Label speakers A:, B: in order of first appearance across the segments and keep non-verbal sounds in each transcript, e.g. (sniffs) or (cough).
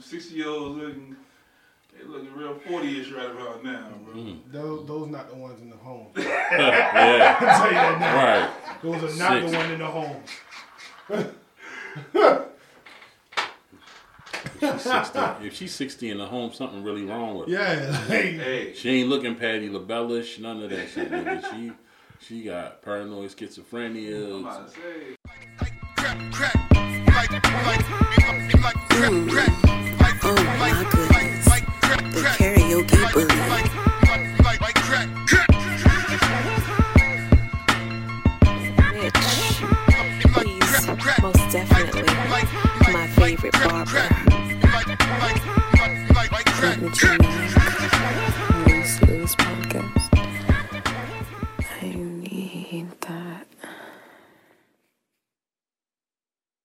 A: sixty year olds looking, they looking real forty ish right about now, bro.
B: Mm.
C: Those, those not the ones in the home. (laughs)
B: yeah.
C: I'll tell you that now.
B: Right.
C: Those are not
B: Six.
C: the one in the home.
B: She's 60. If she's 60 in the home, something really wrong with her.
C: Yeah, like, (laughs)
A: Hey,
B: She ain't looking Patty LaBellish, none of that shit, nigga. She she got paranoid
A: I'm
B: schizophrenia.
A: about to say.
D: Crack,
E: Mitch, he's most definitely my favorite barber. Wouldn't you like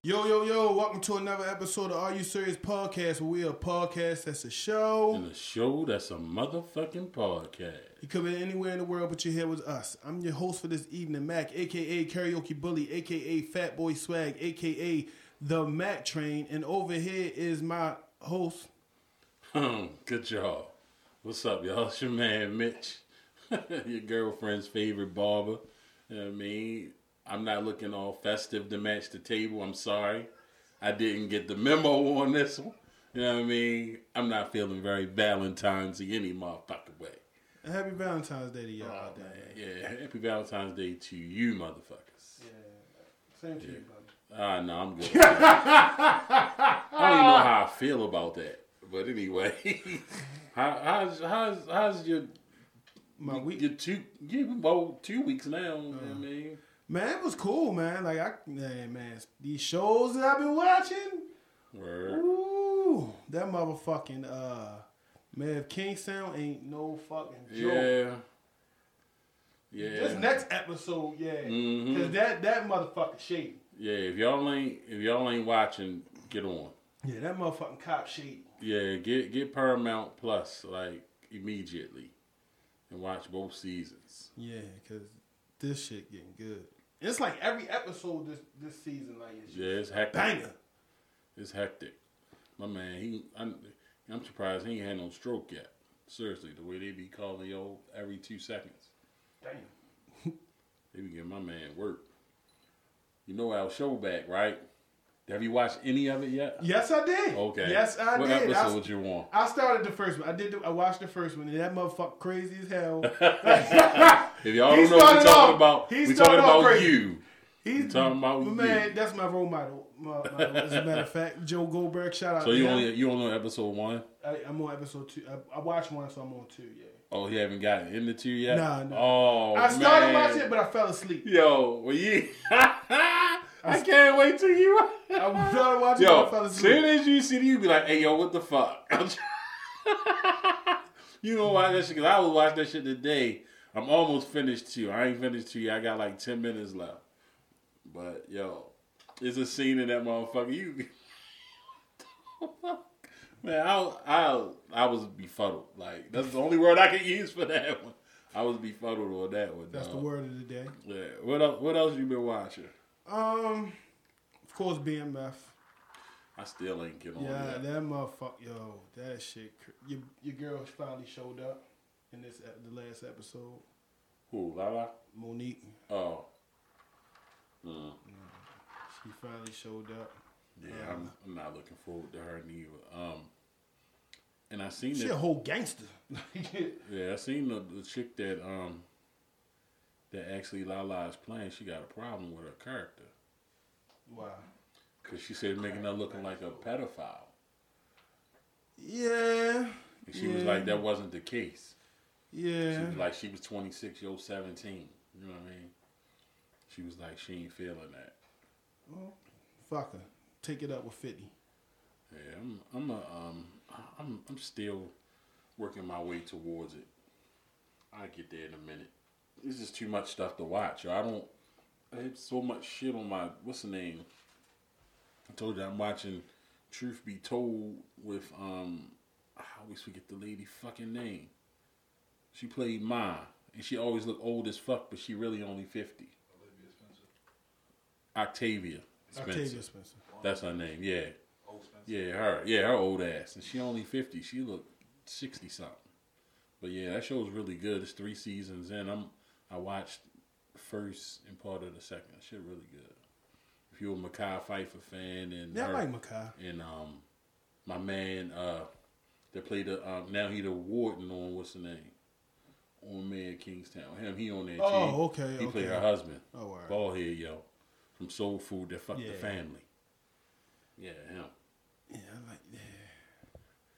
C: Yo, yo, yo, welcome to another episode of Are You Serious Podcast, where we are a podcast that's a show.
B: And a show that's a motherfucking podcast.
C: You could be anywhere in the world, but you're here with us. I'm your host for this evening, Mac, aka Karaoke Bully, aka Fat Boy Swag, aka The Mac Train. And over here is my host.
B: Hmm, (laughs) Good job. What's up, y'all? It's your man Mitch, (laughs) your girlfriend's favorite barber. You know what I mean? I'm not looking all festive to match the table. I'm sorry. I didn't get the memo on this one. You know what I mean? I'm not feeling very Valentine's any motherfucking way.
C: Happy Valentine's Day to y'all
B: Oh,
C: out there.
B: man. Yeah, happy Valentine's Day to you, motherfuckers. Yeah.
C: Same to you, buddy.
B: Ah, no, I'm good. (laughs) I don't even know how I feel about that. But anyway, (laughs) how, how's how's how's your
C: My week,
B: your two you well two weeks now? you know what I mean,
C: man, it was cool, man. Like I, man, man, these shows that I've been watching.
B: word.
C: Ooh, that motherfucking uh, Mav King sound ain't no fucking joke.
B: Yeah, yeah,
C: This next episode, yeah,
B: Mhm.
C: cause that that motherfucker shady.
B: yeah. If y'all ain't if y'all ain't watching, get on.
C: Yeah, that motherfucking cop shady.
B: Yeah, get get Paramount Plus like immediately, and watch both seasons.
C: Yeah, cause this shit getting good. It's like every episode this this season, like it's
B: Yeah, it's hectic.
C: banger.
B: It's hectic. My man, he I'm, I'm surprised he ain't had no stroke yet. Seriously, the way they be calling yo every two seconds.
C: Damn. (laughs)
B: They be giving my man work. You know our show back, right? Have you watched any of it yet?
C: Yes, I did.
B: Okay.
C: Yes, I
B: what
C: did. I,
B: episode you want?
C: I started the first one. I did. The, I watched the first one, and that motherfucker crazy as hell. (laughs)
B: If y'all don't know what we're talking
C: off-
B: about, we're talking about
C: crazy.
B: you.
C: He's
B: talking about
C: my
B: you.
C: man. That's my role model. My, my, as a matter of fact, Joe Goldberg. Shout out.
B: So
C: to
B: you only you only on episode one?
C: I, I'm on episode two. I, I watched one, so I'm on two. Yeah.
B: Oh, he haven't gotten into two yet.
C: Nah, nah.
B: Oh,
C: I started
B: man.
C: watching it, but I fell asleep.
B: Yo, well, you. (laughs) I can't wait till you.
C: I started watching, it, but I fell
B: Yo, soon as you see it, you be like, "Hey, yo, what the fuck?" (laughs) (laughs) you gonna watch that shit? Cause I was watching that shit today. I'm almost finished too. I ain't finished yet. I got like ten minutes left. But yo, there's a scene in that motherfucker. You, (laughs) man, I, I, I was befuddled. Like that's the only word I can use for that one. I was befuddled on that one.
C: That's the word of the day.
B: Yeah. What else? What else you been watching?
C: Um, of course, BMF.
B: I still ain't get on
C: Yeah,
B: that.
C: that motherfucker. Yo, that shit. Your your girl finally showed up in this the last episode.
B: Who? Lala?
C: Mo'Nique.
B: Oh. Mm.
C: She finally showed up.
B: Yeah, I'm, I'm not looking forward to her neither. Um, and I seen
C: She a
B: that.
C: whole gangster. (laughs)
B: Yeah, I seen the, the chick that um that actually Lala is playing. She got a problem with her character
C: wow.
B: because she said making her looking like a pedophile.
C: Yeah.
B: And she was like, that wasn't the case. Yeah. She
C: Yeah.
B: was like, she was 26, yo, 17. You know what I mean? She was like, she ain't feeling that.
C: Fuck her. Take it up with Fifty.
B: Yeah, I'm I'm a, um I'm I'm still working my way towards it. I'll get there in a minute. It's just too much stuff to watch. I don't I have so much shit on my what's the name? I told you I'm watching Truth Be Told with um I always forget the lady fucking name. She played Ma and she always looked old as fuck, but she really only fifty. Octavia Spencer.
C: Octavia Spencer.
B: That's her name, yeah.
A: old Spencer.
B: Yeah, her. Yeah, her old ass, and she only fifty. She looked sixty something. But yeah, that show's really good. It's three seasons in. I'm I watched first and part of the second. Shit, really good. If you're a Mekhi Phifer fan and
C: Yeah, I like Mekhi.
B: and um my man uh that played the um now he the warden on what's the name on Man Kingstown. Him he on there.
C: Oh,
B: too.
C: okay,
B: He played
C: okay.
B: her husband.
C: Oh, word.
B: Bald head yo from Soul Food that fucked
C: Yeah.
B: the family. Yeah, him.
C: Yeah, I like. Yeah.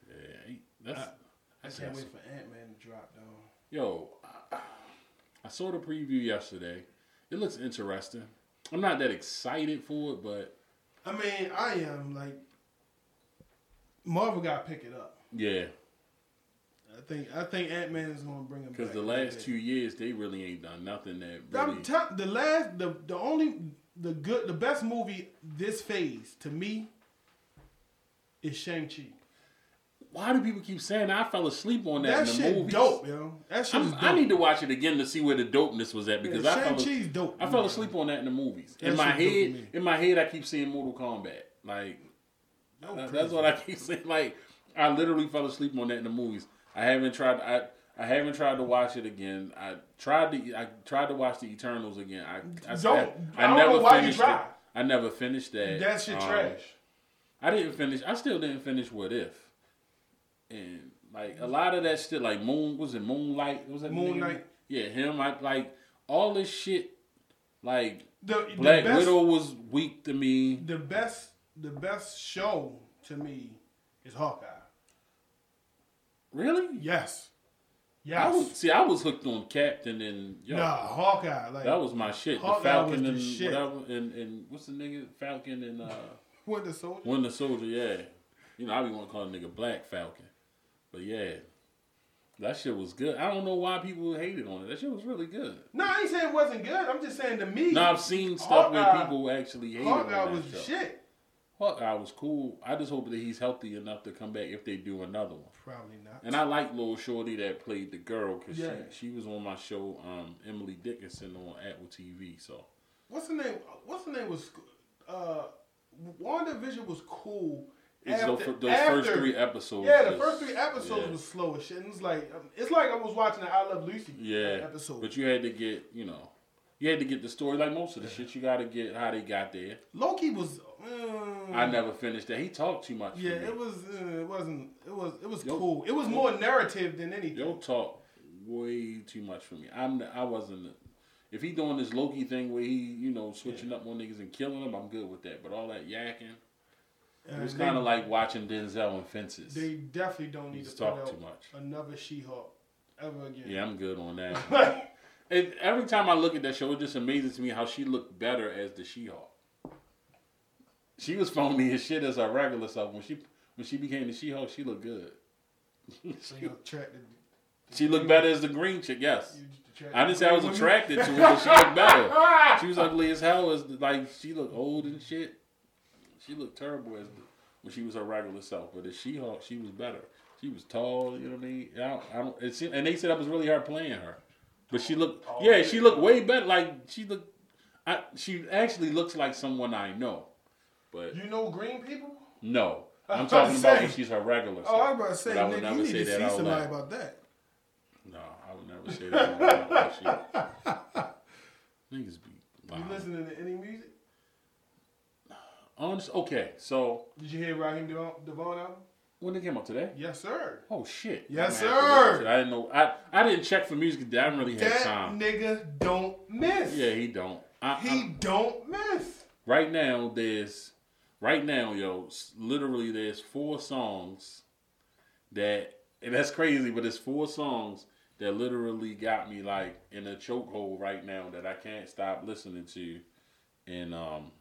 B: Yeah, he, that's.
C: I
B: that's
C: can't wait for Ant Man to drop though.
B: Yo, I, saw the preview yesterday. It looks interesting. I'm not that excited for it, but
C: I mean, I am like Marvel got to pick it up.
B: yeah,
C: I think I think Ant Man is gonna bring him back.
B: because the last two years they really ain't done nothing that really.
C: tell- the last the the only the good the best movie this phase to me is Shang Chi.
B: Why do people keep saying I fell asleep on that,
C: That
B: in the
C: shit
B: movies?
C: dope, yo. That shit dope.
B: I need to watch it again to see where the dopeness was at because I
C: Shang
B: fell,
C: Chi's dope.
B: I fell asleep on that in the movies.
C: That
B: in my
C: dope
B: head, in my head, I keep seeing Mortal Kombat. Like
C: No
B: that-
C: crazy.
B: that's what I keep (laughs) saying. Like I literally fell asleep on that in the movies. I haven't tried. I I haven't tried to watch it again. I tried to. I tried to watch the Eternals again. I I,
C: Don't.
B: I,
C: I don't
B: never
C: know why you
B: finished it. I never finished that.
C: That shit
B: Um,
C: trash.
B: I didn't finish. I still didn't finish What If. And like a lot of that shit, like Moon was it Moonlight? Was that the
C: Moon
B: nigga?
C: Knight.
B: Yeah, him. I like all this shit. Like
C: The, the
B: Black
C: best,
B: Widow was weak to me.
C: The best the best show to me is Hawkeye.
B: Really?
C: Yes.
B: I
C: Yes.
B: was see. I was hooked on Captain and yo,
C: Nah, Hawkeye. Like
B: that was my shit.
C: Hawkeye
B: the Falcon
C: the
B: and
C: shit.
B: whatever, and and what's the nigga Falcon and uh (laughs)
C: Winter Soldier.
B: Winter Soldier. Yeah, you know I be want to call a nigga Black Falcon, but yeah, that shit was good. I don't know why people hated on it. That shit was really good.
C: No, I ain't saying it wasn't good. I'm just saying to me,
B: No, I've seen stuff where people actually hated
C: Hawkeye
B: on
C: was
B: that
C: the
B: show.
C: shit.
B: Hawkeye was cool. I just hope that he's healthy enough to come back if they do another one.
C: Probably not.
B: And I like Lil Shorty that played the girl because
C: Yeah.
B: she, she was on my show, um, Emily Dickinson on Apple TV. So
C: What's the name? What's the name was uh WandaVision was cool.
B: It's
C: after-
B: those, those
C: after-
B: first three episodes.
C: Yeah, the
B: was-
C: first three episodes
B: yeah.
C: was slow as shit. And it's like um, it's like I was watching an I Love Lucy
B: Yeah,
C: episode.
B: but you had to get, you know, you had to get the story. Like most of the shit, you got to get how they got there.
C: Loki was. Uh,
B: I never finished that. He talked too much.
C: Yeah, it was. Uh, it wasn't. It was. It was
B: Yo-
C: cool. It was more narrative than anything.
B: Yo talk way too much for me. I'm I wasn't. If he doing this Loki thing where he you know switching up on niggas and killing them, I'm good with that. But all that yakking, it was kind of like watching Denzel and Fences.
C: They definitely don't need to
B: talk too much.
C: another She-Hulk ever again.
B: yeah, I'm good on that. (laughs) And every time I look at that show, it just amazes to me how she looked better as the She-Hulk. She was phony as shit as her regular self. When she when she became the She-Hulk, she looked good.
C: so you attracted.
B: She looked better as the green chick. Yes. I didn't say I was attracted to her, but she looked better. (laughs) She was ugly as hell. As like she looked old and shit. She looked terrible as the, when she was her regular self. But as She-Hulk, she was better. She was tall. You know what I mean? I don't. I don't it seemed, and they said that was really her playing her. But she looked. Oh, yeah, she looked way better. Like she looked. I, she actually looks like someone I know. But
C: You know green people?
B: no, (laughs) I'm talking
C: about
B: about when she's her regular self.
C: Oh, I was about to say,
B: But I would never
C: you need
B: say
C: to
B: that
C: see
B: out
C: somebody
B: loud.
C: about that.
B: No, I would never say that. out loud. (laughs) Niggas be.
C: You listening to any music?
B: Okay, so
C: Did you hear Raheem DeVaughn, DeVaughn album?
B: when it came out today?
C: Yes, sir.
B: Oh shit!
C: Yes,
B: I'm gonna have to
C: sir.
B: it. I didn't know. I I didn't check for music. 'cause I didn't really have
C: That
B: time.
C: nigga don't miss.
B: Yeah, he don't. I,
C: He
B: I,
C: don't miss.
B: right now, there's right now, yo, s- literally, there's four songs that, and that's crazy, but it's four songs that literally got me like in a chokehold right now that I can't stop listening to, and um,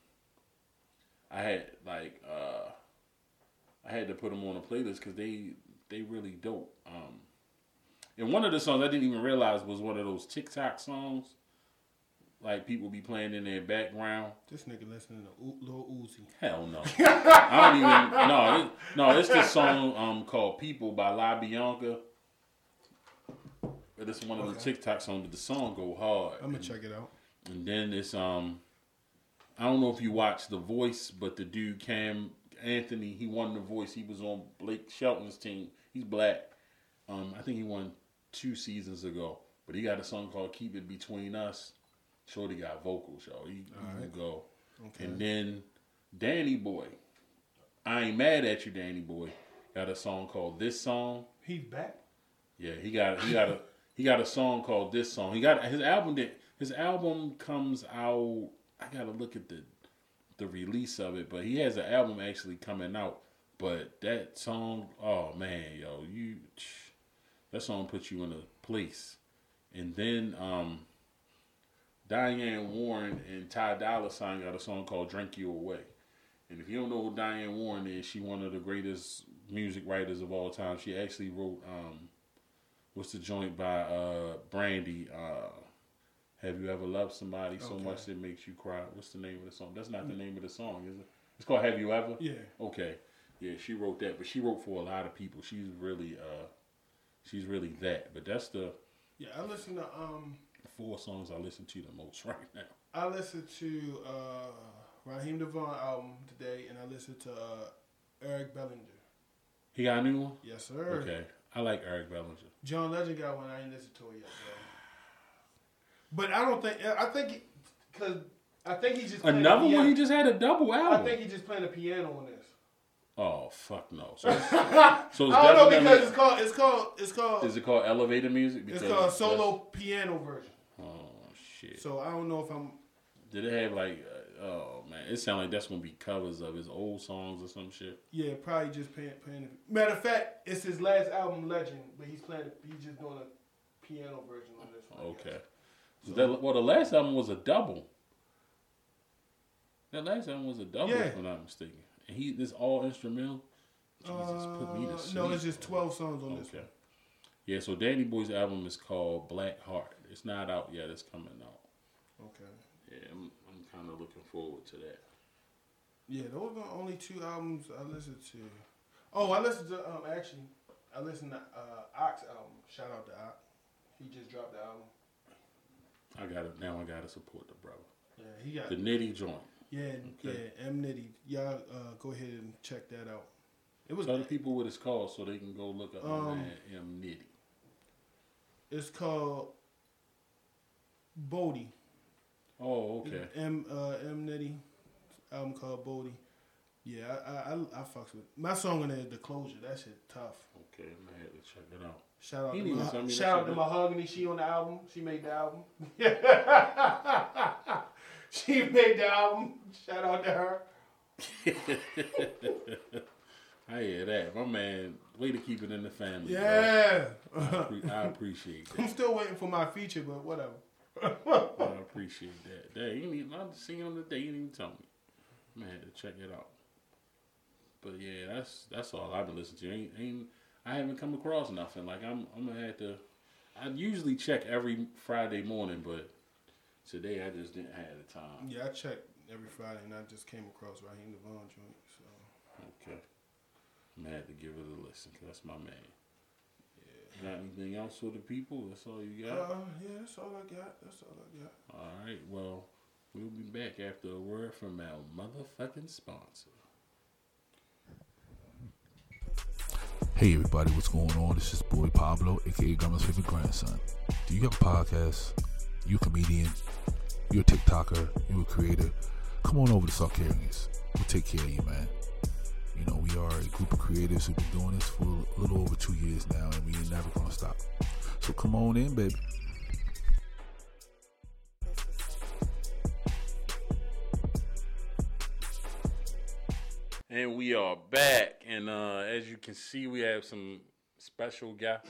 B: I had like uh, I had to put them on a playlist because they they really dope. Um, and one of the songs I didn't even realize was one of those TikTok songs, like people be playing in their background.
C: This nigga listening to U- Lil Uzi.
B: Hell no. I don't even. No, it, no. It's this song um called "People" by Libianca. But it's one of the TikTok songs. But the song go hard.
C: I'm gonna
B: and,
C: check it out.
B: and then it's um, I don't know if you watch The Voice, but the dude Cam Anthony. He won the voice. He was on Blake Shelton's team. He's black. Um, I think he won two seasons ago. But he got a song called "Keep It Between Us." Shorty got vocals, yo. He, he can go. And then Danny Boy. I ain't mad at you, Danny Boy. Got a song called "This Song."
C: He's back.
B: Yeah, he got he got a he got a song called "This Song." He got his album. Did, his album comes out. I gotta look at the the release of it, but he has an album actually coming out. But that song, oh man, yo, you (sniffs) that song puts you in a place. And then um Diane Warren and Ty Dolla Sign got a song called "Drink You Away." And if you don't know who Diane Warren is, she one of the greatest music writers of all time. She actually wrote um what's the joint by uh Brandy? Uh Have you ever loved somebody so
C: Okay.
B: much it makes you cry? What's the name of the song? That's not the name of the song, is it? It's called Have You Ever?
C: Yeah.
B: Okay. Yeah, she wrote that, but she wrote for a lot of people. She's really uh she's really that. But that's the
C: Yeah, I listen to um
B: four songs I listen to the most (laughs) right now.
C: I listened to uh Raheem DeVaughn album today and I listened to uh Eric Bellinger.
B: He got a new one?
C: Yes, sir.
B: Okay. I like Eric Bellinger.
C: John Legend got one. I ain't listened to it yet, though. But I don't think. I think because I think he's just
B: Another one he just had a double album.
C: I think he's just playing the piano on this.
B: oh fuck no. So (laughs) it's, so it's
C: I don't know because it's called. It's called. It's called.
B: Is it called elevator music?
C: it's
B: Because
C: called
B: that's-
C: solo piano version.
B: Oh shit!
C: So I don't know if I'm.
B: Did it have like? Uh, oh man, it sounds like that's gonna be covers of his old songs or some shit.
C: Yeah, probably just playing. playing matter of fact, it's his last album, Legend, but he's playing. He's just doing a piano version on this one.
B: Okay. So that, well, the last album was a double. That last album was a double,
C: Yeah.
B: if I'm not mistaken. And he this all instrumental. Jesus, put me to
C: Uh,
B: sleep.
C: no, it's just twelve songs on this
B: Okay.
C: one.
B: Yeah, so Danny Boy's album is called Black Heart. It's not out yet. It's coming out.
C: Okay.
B: Yeah, I'm, I'm kind of looking forward to that.
C: Yeah, those are the only two albums I listened to. Oh, I listened to um actually, I listened to uh Ox album. Shout out to Ox. He just dropped the album.
B: I got to Now I got to support the brother.
C: Yeah, he got.
B: The Nitty joint.
C: yeah,
B: Okay.
C: yeah. M Nitty. Y'all uh, go ahead and check that out. It was.
B: Tell the people what it's called so they can go look up
C: Um,
B: M Nitty.
C: It's called Bodie.
B: Oh, okay.
C: M uh, M Nitty album called Bodie. Yeah, I I, I I fucks with my song in there. The closure. That shit tough.
B: Okay, I'm gonna have to check it out.
C: Shout out
B: He
C: to
B: didn't
C: my,
B: even me
C: shout out to Mahogany. She on the album. She made the album. (laughs) she made the album. Shout out to her. (laughs)
B: I hear that. My man, way to keep it in the family.
C: Yeah.
B: I, appre- I appreciate (laughs)
C: I'm still waiting for my feature, but whatever.
B: I appreciate that. That he didn't even, I'm singing on the day. He didn't even tell me. I'm have to check it out. But yeah, that's that's all I've been listening to. Ain't, ain't I haven't come across nothing. Like I'm I'm gonna have to. I usually check every Friday morning, but today I just didn't have the time.
C: Yeah, I check every Friday, and I just came across Raheem DeVaughn joint. So
B: Okay. I'm gonna have to give it a listen 'cause that's my man. Yeah. Got anything else for the people? That's all you got.
C: uh, yeah, that's all I got. That's all I got.
B: All right. Well, we'll be back after a word from our motherfucking sponsor.
F: Hey everybody, what's going on? This is boy Pablo, aka Grandma's favorite grandson. Do you have a podcast? You a comedian? You a TikToker? You a creator? Come on over to Soft Carriers. We'll take care of you, man. You know, we are a group of creators who've been doing this for a little over two years now, and we ain't never gonna stop. So come on in, baby.
B: And we are back, and uh, as you can see, we have some special guests.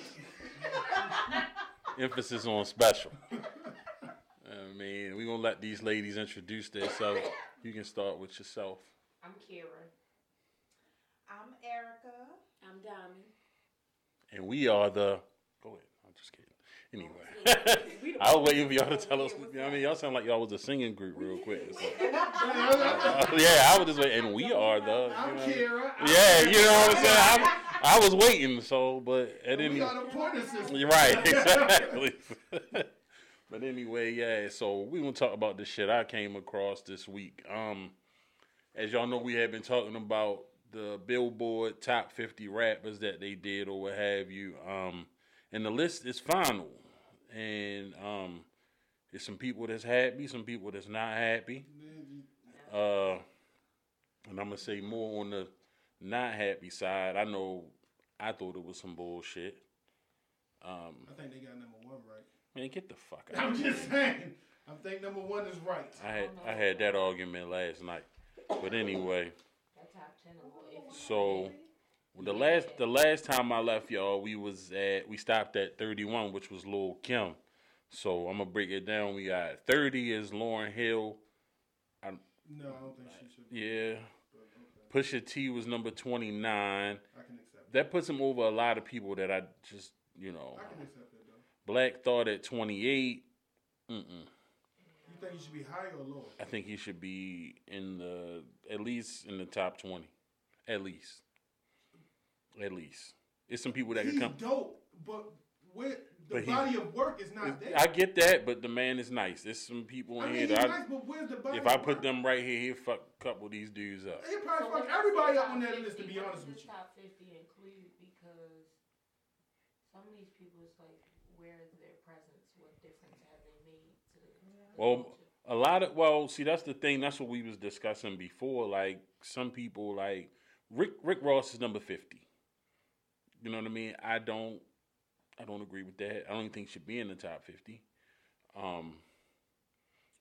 B: (laughs) Emphasis on special. I mean, we're gonna let these ladies introduce themselves. You can start with yourself.
G: I'm Kira.
H: I'm Erica.
G: I'm Diamond.
B: And we are the. Go ahead. I'm just kidding. Anyway, I was waiting for y'all to tell us. You know what I mean, y'all sound like y'all was a singing group real quick. so. (laughs) Yeah, I was just waiting. And we are the.
C: I'm
B: You know,
C: Kira.
B: yeah, you know what I'm saying. I, I was waiting, so but it
C: We
B: didn't.
C: got a pointer system.
B: You're right, (laughs) exactly. (laughs) but anyway, yeah. So we gonna talk about the shit I came across this week. Um, as y'all know, we have been talking about the Billboard top fifty rappers that they did or what have you. Um, and the list is final, and um, there's some people that's happy, some people that's not happy. Uh, and I'm gonna say more on the not happy side. I know I thought it was some bullshit. Um,
C: I think they got number one right.
B: man, get the fuck (laughs) out.
C: I'm just saying. I think number one is right.
B: I had I had that argument last night, but anyway.
G: That top ten a little iffy.
B: So the last the last time I left y'all, we was at we stopped at 31, which was Lil Kim. So I'm gonna break it down. We got 30 is Lauryn Hill.
C: No, I don't think she should.
B: Yeah. Pusha T was number 29.
C: I can accept.
B: That That puts him over a lot of people that I just you know.
C: I can accept that though.
B: Black Thought at 28. Mm-mm.
C: You think he should be higher or lower?
B: I think he should be in the at least in the top 20. At least. At least. It's some people that
C: He's
B: can come.
C: dope, but with the
B: But he-
C: body of work is not there.
B: I get that, but the man is nice. There's some people
C: I
B: in
C: mean,
B: here
C: he's
B: that
C: nice, but where's the
B: I,
C: body?
B: if I put them right here, he'll fuck a couple of these dudes up.
C: he probably
G: So
C: fuck everybody up on that list. To be honest with you.
G: Top fifty include because some of these people, it's like, where is their presence? What difference have they made to the?
B: Well, a lot of well, see, that's the thing. That's what we was discussing before. Like some people, like Rick Rick Ross is number fifty. You know what I mean? I don't, I don't agree with that. I don't even think should be in the top fifty. Um,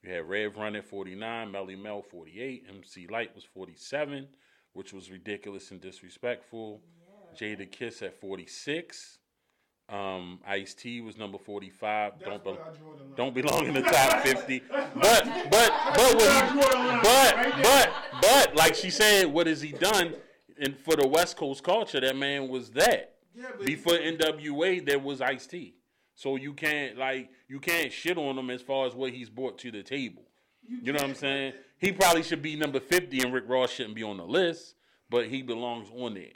B: you had Rev Run at forty nine, Melle Mel forty eight, MC Lyte was forty seven, which was ridiculous and disrespectful. Jadakiss at forty six. Um, Ice T was number forty five.
C: That's
B: Don't be-
C: I draw the line.
B: don't belong in the top (laughs) fifty. But but but what he, but but but like she said, what has he done? And for the West Coast culture, that man was that.
C: Yeah, but
B: Before NWA, there was Ice T. So you can't like you can't shit on him as far as what he's brought to the table. You know what I'm saying? He probably should be number fifty, and Rick Ross shouldn't be on the list, but he belongs on there,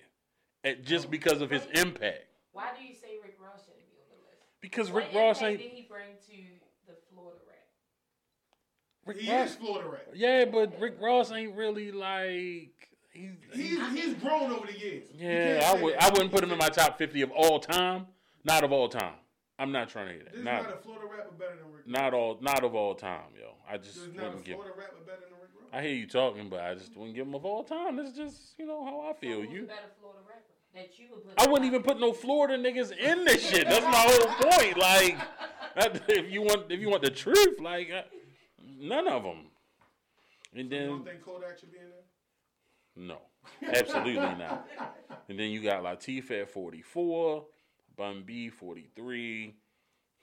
B: And just oh. because of his impact.
G: Why do you say Rick Ross shouldn't be on the list?
B: Because
G: What
B: Rick Ross
G: impact
B: ain't
G: did he bring to the Florida rap?
B: Rick
C: He
B: Ross.
C: is Florida rap.
B: Yeah, but Rick Ross ain't really like he's.
C: He's he's grown over the years.
B: Yeah, I would
C: that.
B: I wouldn't put him in my top fifty of all time. Not of all time. I'm not trying to hear
C: This
B: that.
C: is
B: Not
C: not a Florida rapper better than Rick.
B: not all not of all time, yo. I just
C: This is not a
B: wouldn't give.
C: Florida rapper better than Rick Ross.
B: I hear you talking, but I just wouldn't give him of all time. That's just you know how I feel.
G: Who's a
B: You.
G: better Florida rapper that you would put?
B: I wouldn't even put no Florida niggas in this shit. That's my whole point. Like, if you want, if you want the truth, like, uh, none of them. And
C: You
B: then
C: don't think Kodak should be in there?
B: No, absolutely not. And then you got Latifah at 44, Bun B 43,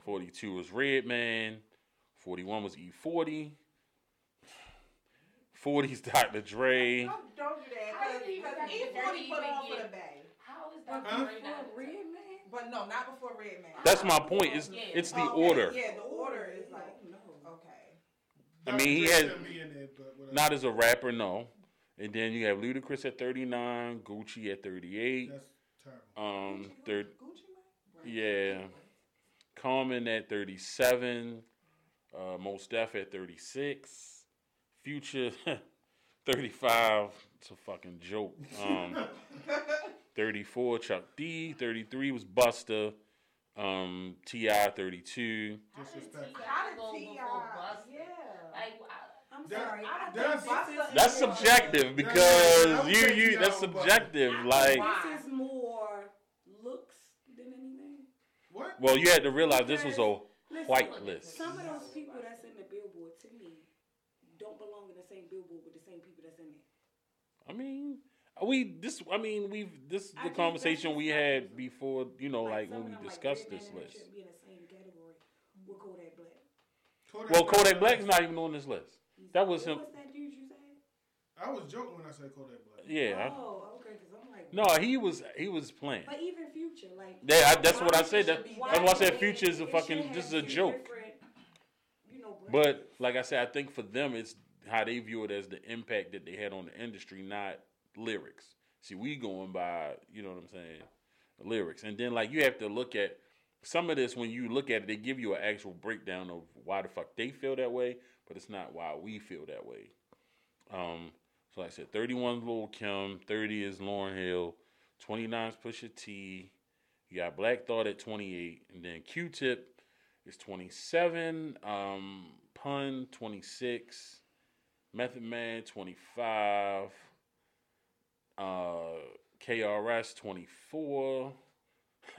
B: 42 was Redman, 41 was E40, 40's Dr. Dre.
H: Don't, don't do that. Because E40 put
G: even
H: on for the bay.
G: How is that
C: Huh?
G: Dre not in the?
H: But no, not before Redman.
B: That's my point. It's
G: Yeah.
B: it's the oh,
H: Okay,
B: order.
H: Yeah, the order is like, no. okay.
B: I mean, he
C: Dr. Dre
B: had-
C: shouldn't be in there, but whatever.
B: Not as a rapper, no. And then you have Ludacris at 39, Gucci at 38,
C: That's terrible.
B: um, third,
H: Gucci Mane?
B: Yeah. Common at 37. Uh, Mos Def at 36. Future (laughs) 35. It's a fucking joke. Um, (laughs) 34, Chuck D. 33 was Busta. Um, T.I. 32.
C: Disrespectful.
H: How did T.I.
G: before Busta.
H: Yeah.
G: Like, I-
E: I'm
C: That-
E: sorry. I
C: that's-
E: think
B: That's subjective because you you that's subjective. Like,
E: this is more looks than anything.
C: What?
B: well, you had to realize this was a
E: Listen,
B: white list.
E: Some of those people that's in the billboard to me don't belong in the same billboard with the same people that's in it.
B: I mean, we this. I mean, we've this is
E: I
B: the conversation we had before. You know, like
E: some
B: when we
E: them, like
B: discussed this list.
E: Shouldn't be in the same category with Kodak Black.
C: Kodak
B: Well,
C: Black-
B: Kodak Black's not even on this list.
E: He's-
B: That was
E: what
B: him.
E: was that dude you said?
C: I was joking when I said Kodak Black.
B: Yeah. I-
E: Oh, okay. Because I'm like,
B: no, he was he was playing.
E: But even Future, like
B: Yeah, I, that's what I said. That, that's why I said Future is a fucking. This is a joke.
E: You know,
B: But like I said, I think for them, it's how they view it as the impact that they had on the industry, not lyrics. See, we going by, you know what I'm saying, lyrics, and then like you have to look at some of this when you look at it. They give you an actual breakdown of why the fuck they feel that way, but it's not why we feel that way. Um, So like I said, 31 is Lil Kim, 30 is Lauryn Hill, 29 is Pusha T. You got Black Thought at 28, and then Q-Tip is 27, um, Pun 26, Method Man 25, uh, KRS 24,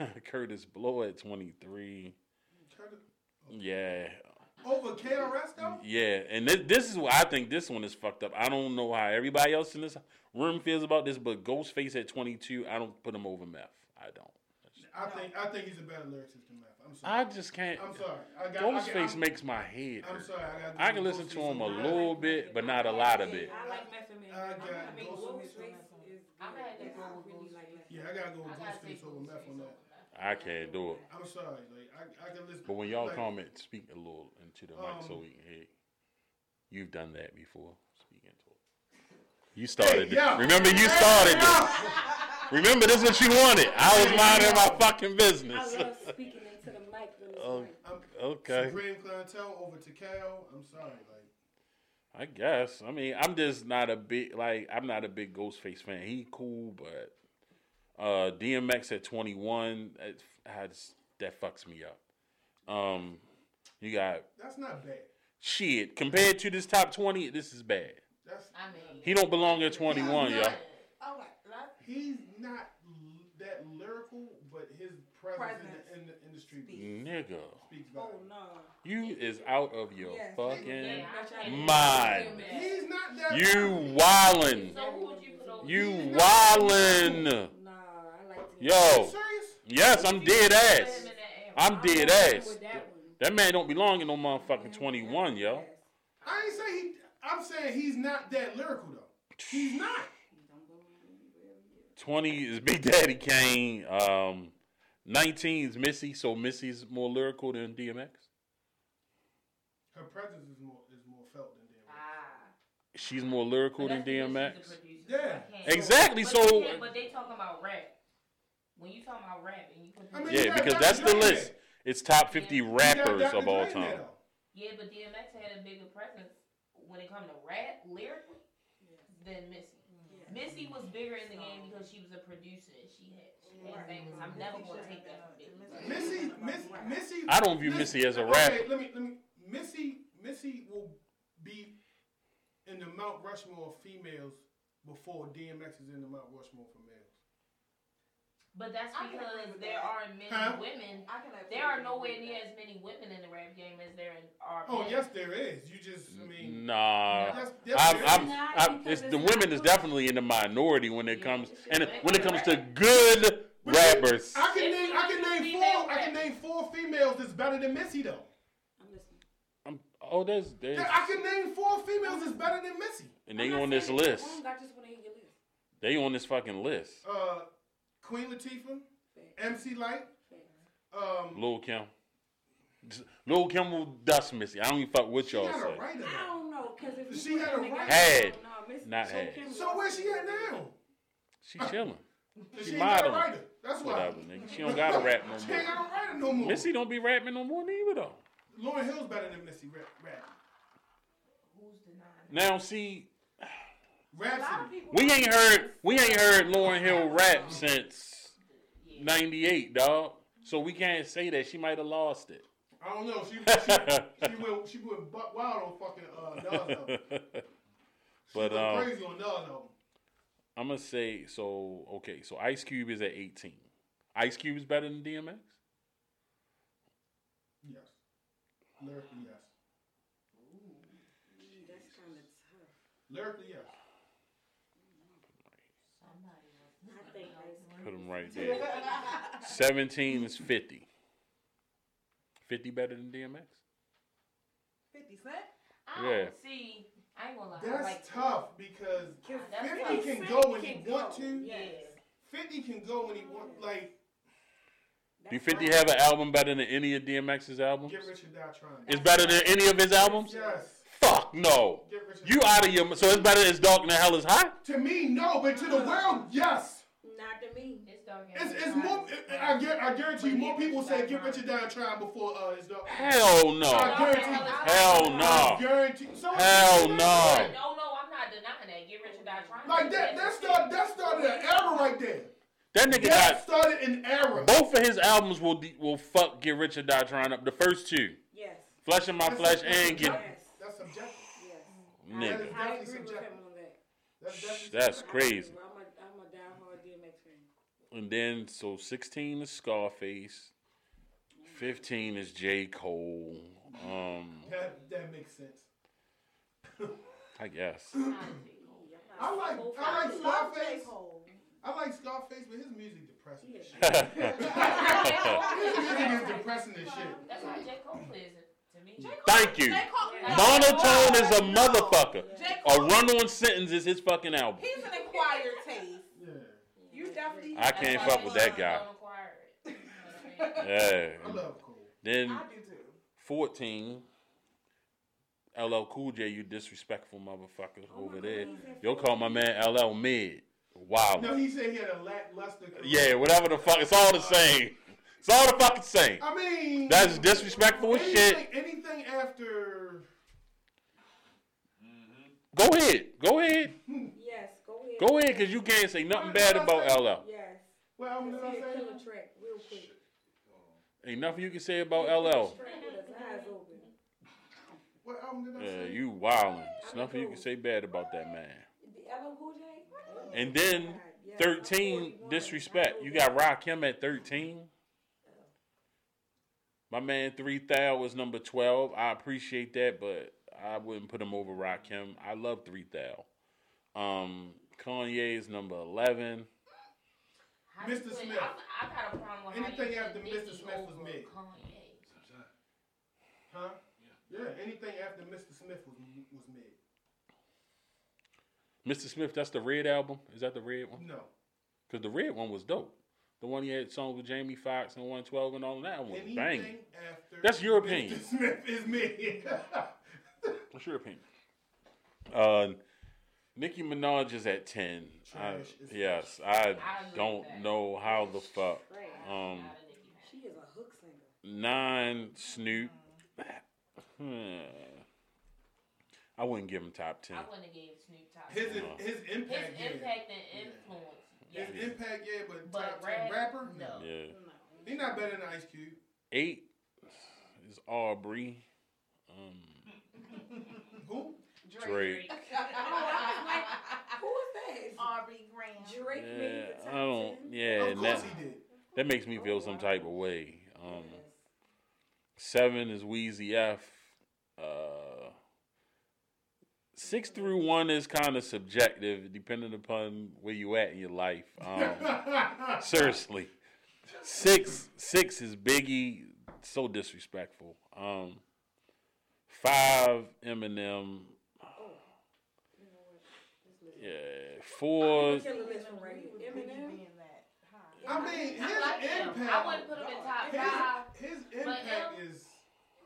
B: (laughs) Kurtis Blow at 23. Yeah,
C: Over KRS though?
B: yeah, and this, this is what I think. This one is fucked up. I don't know how everybody else in this room feels about this, but Ghostface at 22, I don't put him over Meth. I don't.
C: I think I think he's a better lyricist than Meth. I'm sorry.
B: I just can't.
C: I'm sorry. I got,
B: Ghostface
C: got, I'm,
B: makes my head
C: I'm sorry. I, got
B: I can listen to him a little bit, but not a lot of it.
E: I like Method Man.
C: I
E: I,
C: got
E: I mean,
C: Ghost-
E: Ghostface is.
G: I'm
E: good.
G: at that
E: I
G: go with Ghostface.
C: Yeah, I gotta go with Ghostface over Meth on that.
G: Meth.
B: I can't do it.
C: I'm sorry. Like I, I can listen.
B: But when y'all
C: like,
B: comment, speak a little into the mic so
C: Um,
B: we can hear. you. You've done that before. Speak into it. You started.
C: Hey, yeah.
B: it. Remember, you started this. Remember, this is what you wanted. I was minding my fucking
E: I
B: business.
E: love speaking into the mic when it's
B: Oh.
E: right.
C: I'm,
B: Okay.
C: Supreme clientele over Tical. I'm sorry. Like
B: I guess. I mean, I'm just not a big like. I'm not a big Ghostface fan. He cool, but uh, DMX at 21, it, has, that fucks me up. Um, you got
C: that's not bad.
B: shit compared to this top 20. This is bad.
C: That's
G: I mean,
B: He don't belong at 21,
C: Yeah,
B: yo.
C: yeah.
H: Oh
C: he's not that lyrical, but his presence,
H: Presence.
C: In, the, in the industry
H: Speaks.
B: Nigga,
C: speaks
E: Oh
C: volumes.
E: no.
B: you is out of your
H: Yes.
B: fucking
G: yeah,
B: mind.
C: He's not that.
B: You wildin'.
G: So you put?
B: You wildin'.
E: Nah, I like to.
C: Are you
B: Yo,
C: serious?
B: yes, I'm dead ass. I'm
E: I'm
B: dead ass.
E: that
B: man don't belong in no motherfucking 21, yo.
C: I ain't say he. I'm saying he's not that lyrical though. He's not.
E: Don't belong anywhere near.
B: 20 is Big Daddy Kane. Um, 19 is Missy, so Missy's more lyrical than DMX.
C: Her presence is more is more felt than DMX.
G: Ah.
B: She's more lyrical than
G: But that's because
B: DMX.
G: she's a producer,
C: Yeah.
G: so I can't-
B: Exactly,
G: But
B: so-
G: you can't- but they talking about rap. When you talking about rap and you put
C: I mean,
B: Yeah, because that's the list.
C: there.
B: It's top 50
C: You got
B: rappers of all time.
C: though.
G: yeah, but DMX had a bigger presence when it come to rap lyrically than Missy. Missy was bigger in the game because she was a producer and she had she had famous. I'm never gonna take that from Biggie.
C: Missy, Miss, Missy.
B: I don't view
C: Miss-
B: Missy as a
C: okay. Let me, let me. Missy, Missy will be in the Mount Rushmore of females before DMX is in the Mount Rushmore for males.
G: But that's
H: I can agree
G: because there
H: that.
G: aren't many
C: Huh?
G: women.
H: I can
G: There are nowhere near
H: with
G: as many women in the rap game as there are
C: Oh
G: men.
C: yes, there is. You just, I mean,
B: Nah.
C: Yes, yes,
B: I'm, I'm,
C: is.
E: not
B: I'm,
E: because
B: it's,
E: it's
B: the women is definitely in the minority when it
G: Yeah,
B: comes and
G: just-
B: when it comes to good
C: But
B: rappers.
C: I can name, I can name
G: female
C: four. I can name four females that's better than Missy though.
E: I'm listening.
B: I'm, oh, there's, there's
C: Yeah, I can name four females that's better than Missy.
B: and they
E: not
B: on this list.
E: wrong, I just want to hear your list.
B: They on this fucking list.
C: Uh, Queen Latifah,
E: Facts.
C: MC Lyte,
E: Facts.
C: um,
B: Lil Kim. Lil Kim will dust Missy. I don't even fuck what
C: she
B: y'all
C: had a
B: say.
C: writer.
E: I don't know, because if
C: She had a
E: together,
C: right-
B: Had,
E: no, Miss-
B: not
E: so
B: had.
E: Kim
C: So
E: was
C: where's she at now?
B: She chilling. (laughs)
C: She,
B: She
C: ain't got a
B: modeling.
C: writer. That's why.
B: Whatever, nigga. She don't gotta rap no (laughs)
C: She ain't
B: more.
C: got a writer no more.
B: Missy don't be rapping no more neither though.
C: Lauryn Hill's better than Missy rap. rap.
G: Who's denying?
B: Now see,
H: A lot of
C: Rapsody.
H: people.
B: We ain't heard we ain't heard Lauryn Hill rap since '98, dog. So we can't say that she might have lost it.
C: I don't know. She she, (laughs) she went she went buck wild on fucking uh Nas. (laughs) She
B: But,
C: went
B: um,
C: crazy on Nas.
B: I'm gonna say so. Okay, so Ice Cube is at 18. Ice Cube is better than DMX.
C: Yes. Lyrically, yes.
E: That's kind of tough.
C: Lyrically, yes.
G: Somebody else.
E: I think Ice
B: Put him right there. 17 is 50. 50 better than DMX?
H: 50 Cent?
G: I don't
B: Yeah.
G: see. I ain't gonna lie.
C: That's
G: like
C: tough because
G: That's
C: 50
G: tough.
C: can go when
E: can
C: he want
E: go,
C: to.
E: yes.
C: 50 can go when he want. Like,
B: Do 50 have an album better than any of DMX's albums?
C: Get Rich or Die Trying.
B: It's better than any of his albums?
C: Yes.
B: Fuck no.
C: Get Rich or
B: You out of your. So it's better as Dark than the Hell is Hot?
C: To me, no, but to the world, yes.
E: Not to me.
G: It's.
C: It's, it's more. I, get, I guarantee you, more people say "Get Rich or Die Trying" before uh, it's done.
B: Hell no.
C: I guarantee.
B: Hell
C: I
B: no.
C: guarantee. So
B: Hell no.
G: No, no, I'm not denying that. Get Rich or Die Trying.
C: Like that, that started, that started an era right there.
B: That nigga
C: That
B: got
C: started an era.
B: both of his albums will de- will fuck Get Rich or Die Trying up. The first two,
E: Yes.
B: Flesh in My
C: That's-
B: Flesh
C: that's
B: and Get
E: Yes.
C: That's subjective.
E: Yes.
B: Nigga.
E: I, I
C: Definitely
E: agree with him on that.
C: That's, that's,
B: That's crazy.
E: I'm a, I'm a diehard DMX fan.
B: And then so sixteen is Scarface, fifteen is J Cole. Um,
C: that, that makes sense.
B: I guess.
C: I like I
H: I
C: like. Scarface. I like Scarface, but his music depressing as shit. (laughs) His music is depressing as shit.
G: That's how J Cole plays it to me.
B: Thank you.
H: J. Cole.
B: Monotone is a motherfucker.
H: J.
B: A
H: Cole.
B: run-on sentence is his fucking album.
H: He's an acquired taste.
C: Yeah.
H: You definitely.
B: I can't fuck with that guy.
G: Don't acquire it. (laughs) You know what I mean?
B: Yeah.
C: I love Cole.
B: Then
H: I do too.
B: fourteen. LL Cool J, you disrespectful motherfucker oh, over there. You'll call my man LL mid. Wow.
C: No, he said he had a lackluster. career.
B: Yeah, whatever the fuck. It's all the same. It's all the fucking same.
C: I mean,
B: That's disrespectful as
C: anything,
B: shit.
C: Anything after.
B: Go ahead. Go ahead.
E: Yes, go ahead.
B: Go ahead, because you can't say nothing bad about LL.
E: Yes.
C: What album did I
E: Say a
C: say?
E: killer track, real quick.
B: Ain't nothing you can say about LL.
E: Track with his eyes open.
C: What album did I
B: Yeah,
C: say?
B: you wildin'. There's nothing you can say bad about that man.
E: The LL Cool J?
B: And then 13, disrespect. You got Rakim at 13. My man 3000 was number 12. I appreciate that, but I wouldn't put him over Rakim. I love 3000. Um, Kanye is number 11.
G: How you
C: Mr. Smith.
G: I, I got a problem with how
C: Anything
G: you
C: after Mr. Smith was
G: over
C: mid.
G: Kanye.
C: Huh? Yeah, anything after Mr. Smith was was mid.
B: Mr. Smith, that's the Red album? Is that the Red one?
C: No.
B: Because the Red one was dope. The one he had songs with Jamie Foxx and 112 and all of that one was
C: Anything
B: banging.
C: after
B: That's your opinion.
C: Mr.
B: opinion.
C: Smith is me. (laughs)
B: What's your opinion? Uh, Nicki Minaj is at 10. I,
C: Trash is
B: yes, I
G: I
B: don't
G: that.
B: know how the fuck. Um,
G: Not a Nicki fan.
E: She is a hook singer.
B: nine, Snoop. Hmm. I wouldn't give him top 10.
G: I wouldn't have gave Snoop top.
C: his
G: ten.
C: his
G: His
C: impact, yeah.
G: impact and influence. Yes.
C: His impact, yeah, but,
G: But
C: top
G: rap,
C: ten rapper,
G: no.
B: Yeah.
C: He not better than Ice Cube.
B: Eight is Aubrey. Um, (laughs)
C: Who?
B: Drake.
E: Who is that?
H: Aubrey Graham.
E: Drake made
B: Yeah,
E: the
B: I don't.
E: 10?
B: Yeah,
C: of
B: and
C: course
B: that
C: he did.
B: that makes me feel some type of way. Um, seven is Weezy F. Uh, six through one is kind of subjective, depending upon where you at in your life. Um, (laughs) seriously, six six is Biggie. So disrespectful. Um, five Eminem. Yeah, four.
E: Killer list from right here. Eminem.
H: Being that high.
C: I mean, his
G: I like him.
C: impact.
G: I wouldn't put him in top
C: his,
G: five.
C: his
G: But
C: impact
G: him-
C: is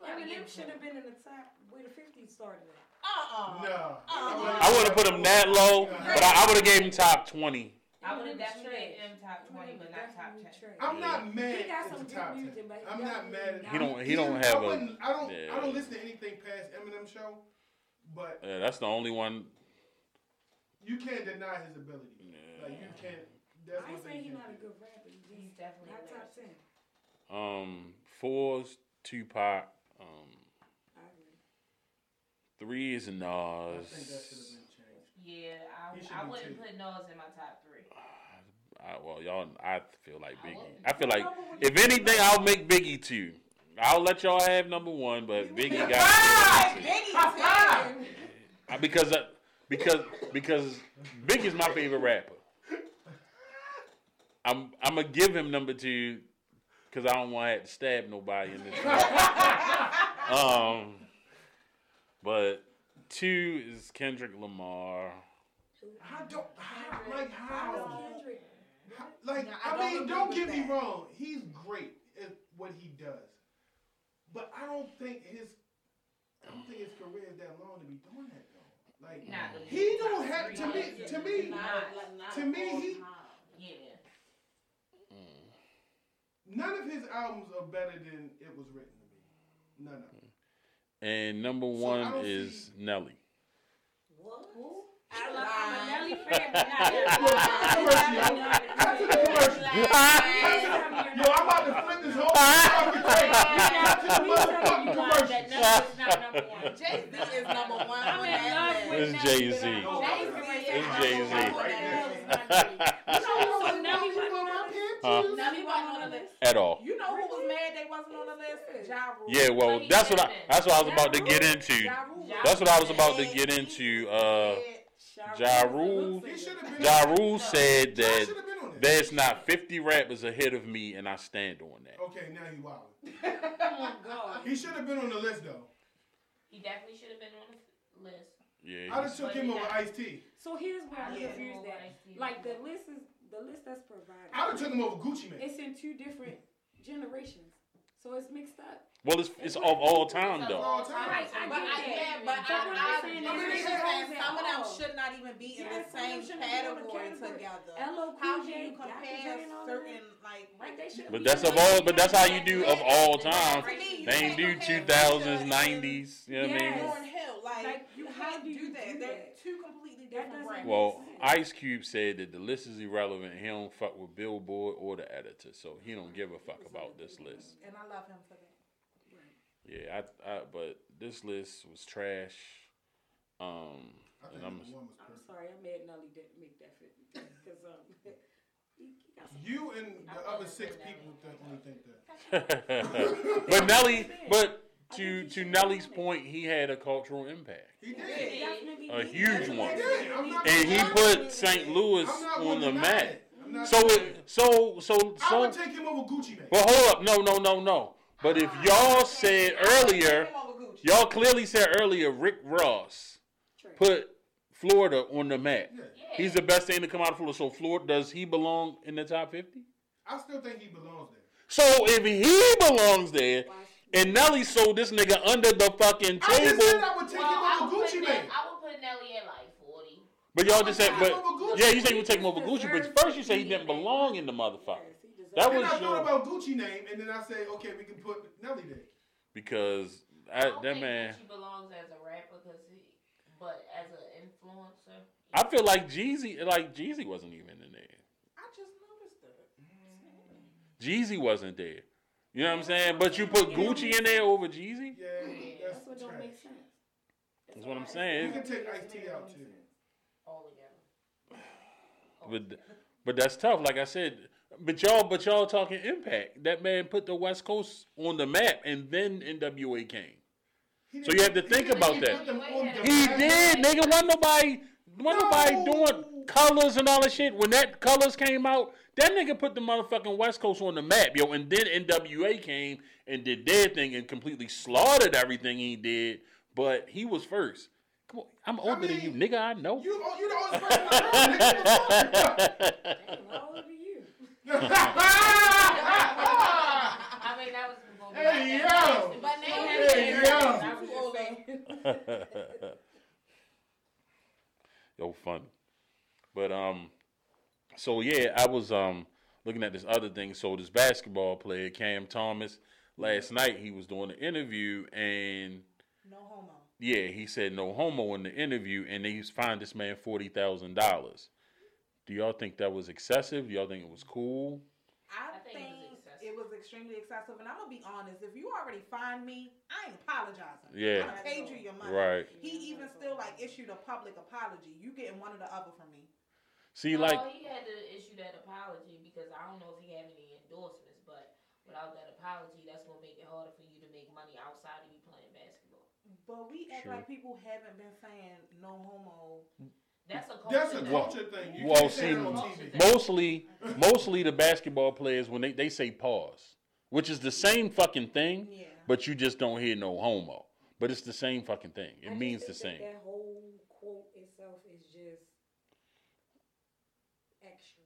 E: Eminem should have been in the top where the 50 started at.
H: Uh-uh.
C: no.
B: I would have put him that low, but I, I would have gave him top twenty.
G: I would have
E: Eminem was
G: definitely
E: trash.
G: him top 20, but not top 10.
C: I'm not mad
E: He got
C: at
E: some
C: the
E: good
C: top ten.
E: music, but he
C: I'm not mad at
B: He don't. He don't have a.
C: wouldn't- I don't. I don't listen to anything past Eminem show, but
B: Yeah, that's the only one.
C: You can't deny his ability. Like you can't. That's
E: I
C: one
E: ain't
C: thing
E: saying
C: you
E: he's
C: can't
E: a good rapper. He's
G: He's definitely
E: not
G: a
E: top
G: rapper.
E: 10.
B: Um, four's Tupac. Um,
E: I agree.
B: three is
C: I think that should
B: Nas.
C: have been changed.
G: Yeah, I, I
C: be
G: wouldn't
C: two.
G: put Nas in my top three. (sighs)
B: I, well, y'all. I feel like Biggie.
G: wouldn't.
B: I feel like if anything, I'll make Biggie two. I'll let y'all have number one, but Biggie got
H: Right, Biggie ten.
B: I- because because because Biggie's my favorite rapper. I'm I'm gonna give him number two because I don't want to have to stab nobody in this. (laughs) um, but two is Kendrick Lamar.
C: I don't. How, like how? How- Like
H: No, I
C: I, mean, don't
H: with
C: get me wrong. He's great at what he does, but I don't think his. I don't think his career is that long to be doing that though. Like
G: Not
C: he
G: top
C: don't have
G: three.
C: to me. To me,
G: Not-
C: to me, he
G: Yeah. Mm.
C: none of his albums are better than it was written to me. None of them. Mm.
B: And number one
C: don't
B: is
C: see-
B: Nelly.
E: What? I love, I'm a Nelly fan, but not (laughs)
C: Yo, I'm about to flip this whole fucking (laughs) thing.
E: Commercial. That Nelly is number one. (laughs)
H: Jay Z is number one
E: I'm in love with
B: It's Jay-Z.
E: but
B: It's
H: is
B: Jay-Z.
H: number one on that list.
E: So Nelly wasn't on the list?
B: Huh?
H: Nelly wasn't on the list.
B: At all.
H: You know who was mad they wasn't on the list? Ja Rule.
B: Yeah, well, that's what I that's what I was about to get into. That's what I was about to get into. Uh, Ja Rule,
C: He should have been
B: Ja Rule said that
C: should have been on there.
B: there's not 50 rappers ahead of me, and I stand on that.
C: Okay, now you wild. (laughs)
E: Oh, my God.
C: He should have been on the list though.
G: He definitely should have been on the list.
B: Yeah,
C: I just took him over Ice T.
E: So here's where I'm
G: Yeah.
E: confused at. Like the list is the list that's provided.
C: I would took him over Gucci Mane.
E: It's in two different generations, so it's mixed up.
B: Well, it's it's of all time though.
C: All time.
E: Right, I
H: But I, yeah, but
E: But
H: I,
E: what
H: I,
E: I'm saying
H: I
E: is
H: mean,
E: it
H: that
E: shows
H: some of them should not even be in
E: Yeah,
H: the
E: some of them
H: same
E: shouldn't in the
H: category
E: category.
H: together.
E: LL
H: How can you
E: Dr.
H: compare
E: Dre and all of
H: certain like?
E: Right, they should.
B: But that's of all. But that's how you do of all time.
H: To me, you
B: They ain't do 2000s,
H: compare Future and
B: 90s. You know what I mean?
E: Yes.
H: Lauryn Hill, like,
E: Like,
H: you
E: how
H: can't
E: do
H: do that. They're two completely different brands.
B: Well, Ice Cube said that the list is irrelevant. He don't fuck with Billboard or the editor, so he don't give a fuck about this list.
H: and I love him for that.
B: Yeah, I, I but this list was trash. Um,
C: I
B: and I'm,
C: was
E: I'm sorry, I made Nelly didn't make that fit because um, (laughs) he, he got some.
C: You and the other six people think only think that. (laughs) (laughs)
B: but Nelly, but to to Nelly's point, he had a cultural impact,
C: He did.
E: Definitely
B: a huge
C: He
B: one,
C: did.
B: And he put St. Louis on the
C: deny
B: map.
C: it.
B: So it, so so
C: I
B: so.
C: would take him over Gucci Mane.
B: But hold up, no no no no. But if y'all said earlier,
H: Him over Gucci.
B: y'all clearly said earlier, Rick Ross put Florida on the map.
C: Yeah.
B: He's the best thing to come out of Florida. So Florida, does he belong in the top fifty?
C: I still think he belongs there.
B: So if he belongs there, and Nelly sold this nigga under the fucking table.
C: I just said
B: table,
C: I would take
G: Well,
C: him over Gucci
G: Ne-
C: Man.
G: I would put Nelly at like 40.
B: but y'all just said, but
C: take him over Gucci.
B: yeah, you say you would take him over Gucci, but first you say he didn't belong in the motherfucker. That
C: Then
B: was
C: I thought about Gucci Mane, and then I say, okay, we can put Nelly there.
B: because
G: I
B: I,
G: don't
B: that
G: think
B: man.
G: Gucci belongs as a rapper because he, but as an influencer.
B: I feel like Jeezy, like Jeezy wasn't even in there.
H: I just noticed that. Mm-hmm.
B: Jeezy wasn't there. You know what I'm saying? But you put Gucci in there over Jeezy.
C: Yeah,
E: That's
C: that's
E: what don't make sense.
B: That's what I'm saying.
C: You can take Ice T out too.
G: all together. (sighs)
B: But but that's tough. Like I said, but y'all but y'all talking impact. That man put the West Coast on the map, and then NWA came. So you have to think about that.
C: them on the
B: He did, nigga. Wasn't nobody, wasn't nobody doing colors and all that shit. When that colors came out, that nigga put the motherfucking West Coast on the map, yo. And then NWA came and did their thing and completely slaughtered everything he did. But he was first. Come on, I'm older than you, nigga. I know.
C: You, oh, you the oldest person in the (laughs) (laughs)
G: I mean, that was the
C: Hey, yo.
H: But now
C: Hey, yo.
E: I was just saying. (laughs)
B: Yo, fun. But um, so yeah, I was um looking at this other thing. So this basketball player Cam Thomas last night he was doing an interview and
H: no homo.
B: yeah he said no homo in the interview and they fined this man forty thousand dollars. Do y'all think that was excessive? Do y'all think it was cool?
H: I,
G: I think
H: think,
G: it was
H: it was extremely excessive, and I'm gonna be honest. If you already find me, I ain't apologizing.
B: Yeah.
H: I done paid you your money.
B: Right.
H: He even still like issued a public apology. You getting one or the other from me.
B: See,
G: no,
B: like
G: he had to issue that apology because I don't know if he had any endorsements, but without that apology, that's gonna make it harder for you to make money outside of you playing basketball.
H: But we act
B: Sure.
H: like people haven't been saying no homo.
G: That's a culture.
C: That's a
G: thing.
C: culture thing. You
B: well, see,
C: on TV.
B: mostly, mostly the basketball players when they, they say pause, which is the same fucking thing,
H: Yeah.
B: but you just don't hear no homo. But it's the same fucking thing. It
E: just
B: means the
E: think
B: same.
E: That, that whole quote itself is just extra.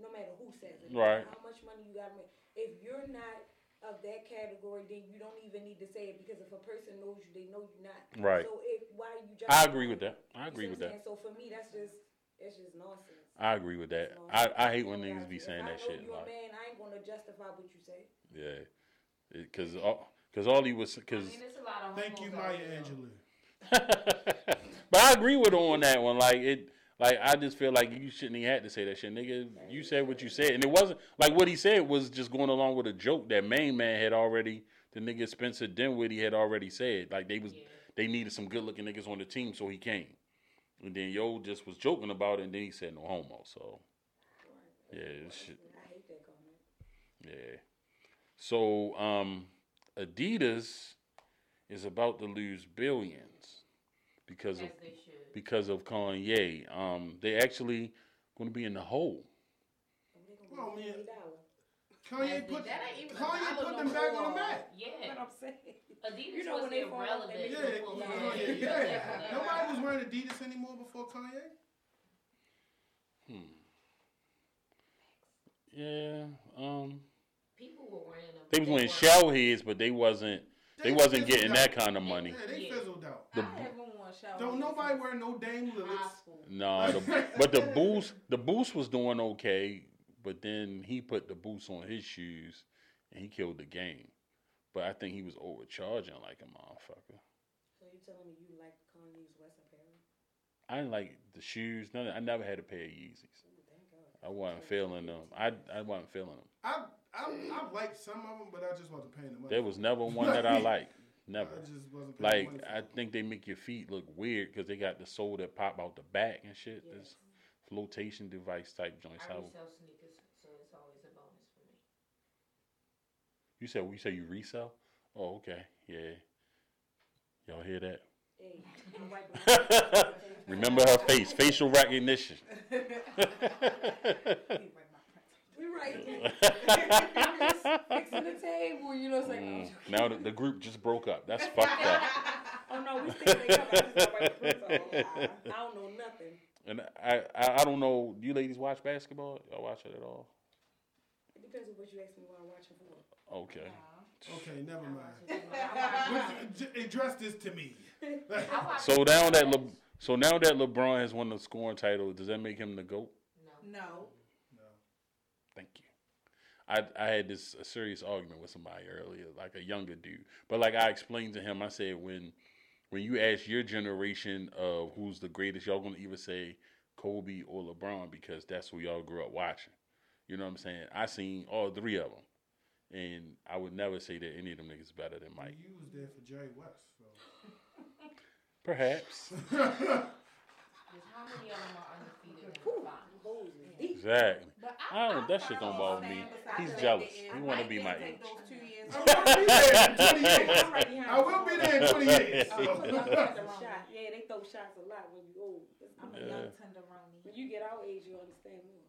E: No matter who says it.
B: Right.
E: How much money you got to make. If you're not of that category, then you don't even need to say it because if a person knows you, they know you're not.
B: Right.
E: So if why are you?
B: I agree with that. I agree with that.
E: So for me, that's just it's just nonsense.
B: I agree with that. I. I hate when
E: You
B: niggas
E: gotta-
B: be
E: if
B: saying
E: I
B: that
E: know
B: shit.
E: You a
B: Like,
E: man, I ain't gonna justify what you say.
B: yeah, because all, cause all he was,
G: I
B: because
G: mean, there's a lot of
C: Thank you, Maya. Angelou. (laughs)
B: but I agree with her on that one. Like it, like I just feel like you shouldn't even have to say that shit, nigga. You said what you said, and it wasn't like what he said was just going along with a joke that main man had already. The nigga Spencer Dinwiddie had already said like they was they needed some good looking niggas on the team, so he came. And then Yo just was joking about it, and then he said no homo. So yeah, this shit.
E: I hate that comment.
B: Yeah. So um, Adidas is about to lose billions because of
G: As should.
B: Because of Kanye. Um, they actually going to be in the hole.
C: Well, man, Kanye put
G: That ain't even
C: Kanye
G: dollar
C: put
G: no
C: them back on the map.
G: Yeah.
E: What I'm saying.
G: Adidas
E: You know
G: was
E: when they
G: irrelevant.
E: they
C: Yeah,
E: make Yeah.
C: yeah, yeah. Nobody was wearing Adidas anymore before Kanye. Hmm.
B: Yeah. Um,
G: People were wearing them.
B: they was wearing
G: weren't-
B: shell heads, but they wasn't. They
C: They
B: wasn't getting
C: out.
B: that kind of money.
C: Yeah, they
G: Yeah.
C: Fizzled out.
H: I haven't worn shower.
C: Don't nobody wear no Dame
G: High
C: Lillits.
B: No, (laughs) the, but the boost, the boost was doing okay, but then he put the boots on his shoes, and he killed the game. But I think he was overcharging like a motherfucker.
E: So you telling me you like Kanye's West apparel?
B: I didn't like the shoes. None. I never had a pair of Yeezys.
E: Ooh, thank God.
B: I wasn't feeling them. I I wasn't feeling them.
C: I I I liked some of them, but I just wasn't paying the money.
B: There was never one that I (laughs) liked. Never.
C: I just wasn't
B: Like. I think they make your feet look weird because they got the sole that pop out the back and shit. This flotation device type joints.
G: I resell sneakers, so it's always a bonus for me.
B: you said? You say you resell? Oh, okay. Yeah. Y'all hear that?
E: Hey, (laughs)
B: Remember her face, facial recognition. (laughs) (laughs)
E: We right. I'm just fixing the table, you know what I'm saying?
B: Mm, now the, the group just broke up. That's (laughs) fucked up.
E: Oh no, we still together. I just got right the prints off. I don't know nothing.
B: And I, I, I don't know. Do you ladies watch basketball? Y'all watch it at all?
E: It depends on what you ask me what I'm watching for.
B: Okay.
C: Okay, never mind. (laughs) Address this to me. (laughs)
B: So now that Le, so now that LeBron has won the scoring title, does that make him the goat?
G: no.
H: No.
B: Thank you. I I had this a serious argument with somebody earlier, like a younger dude. But like I explained to him, I said when when you ask your generation of who's the greatest, y'all gonna either say Kobe or LeBron because that's who y'all grew up watching. You know what I'm saying? I seen all three of them, and I would never say that any of them niggas better than Mike.
C: You was there for Jerry West. So.
B: Perhaps.
G: How many of them are undefeated in the finals?
B: Exactly.
H: But
B: I don't. That shit don't bother me. He's jealous. He want to be my age.
H: Those.
C: I'll be there in 20 years. (laughs) (laughs)
E: I'm right behind
C: I will be there in 20 years. (laughs) So.
E: I'm talking about shot. Yeah, they throw shots a lot when you're old.
H: I'm a
B: Yeah.
H: young tenderoni.
E: When you get our age, you understand more.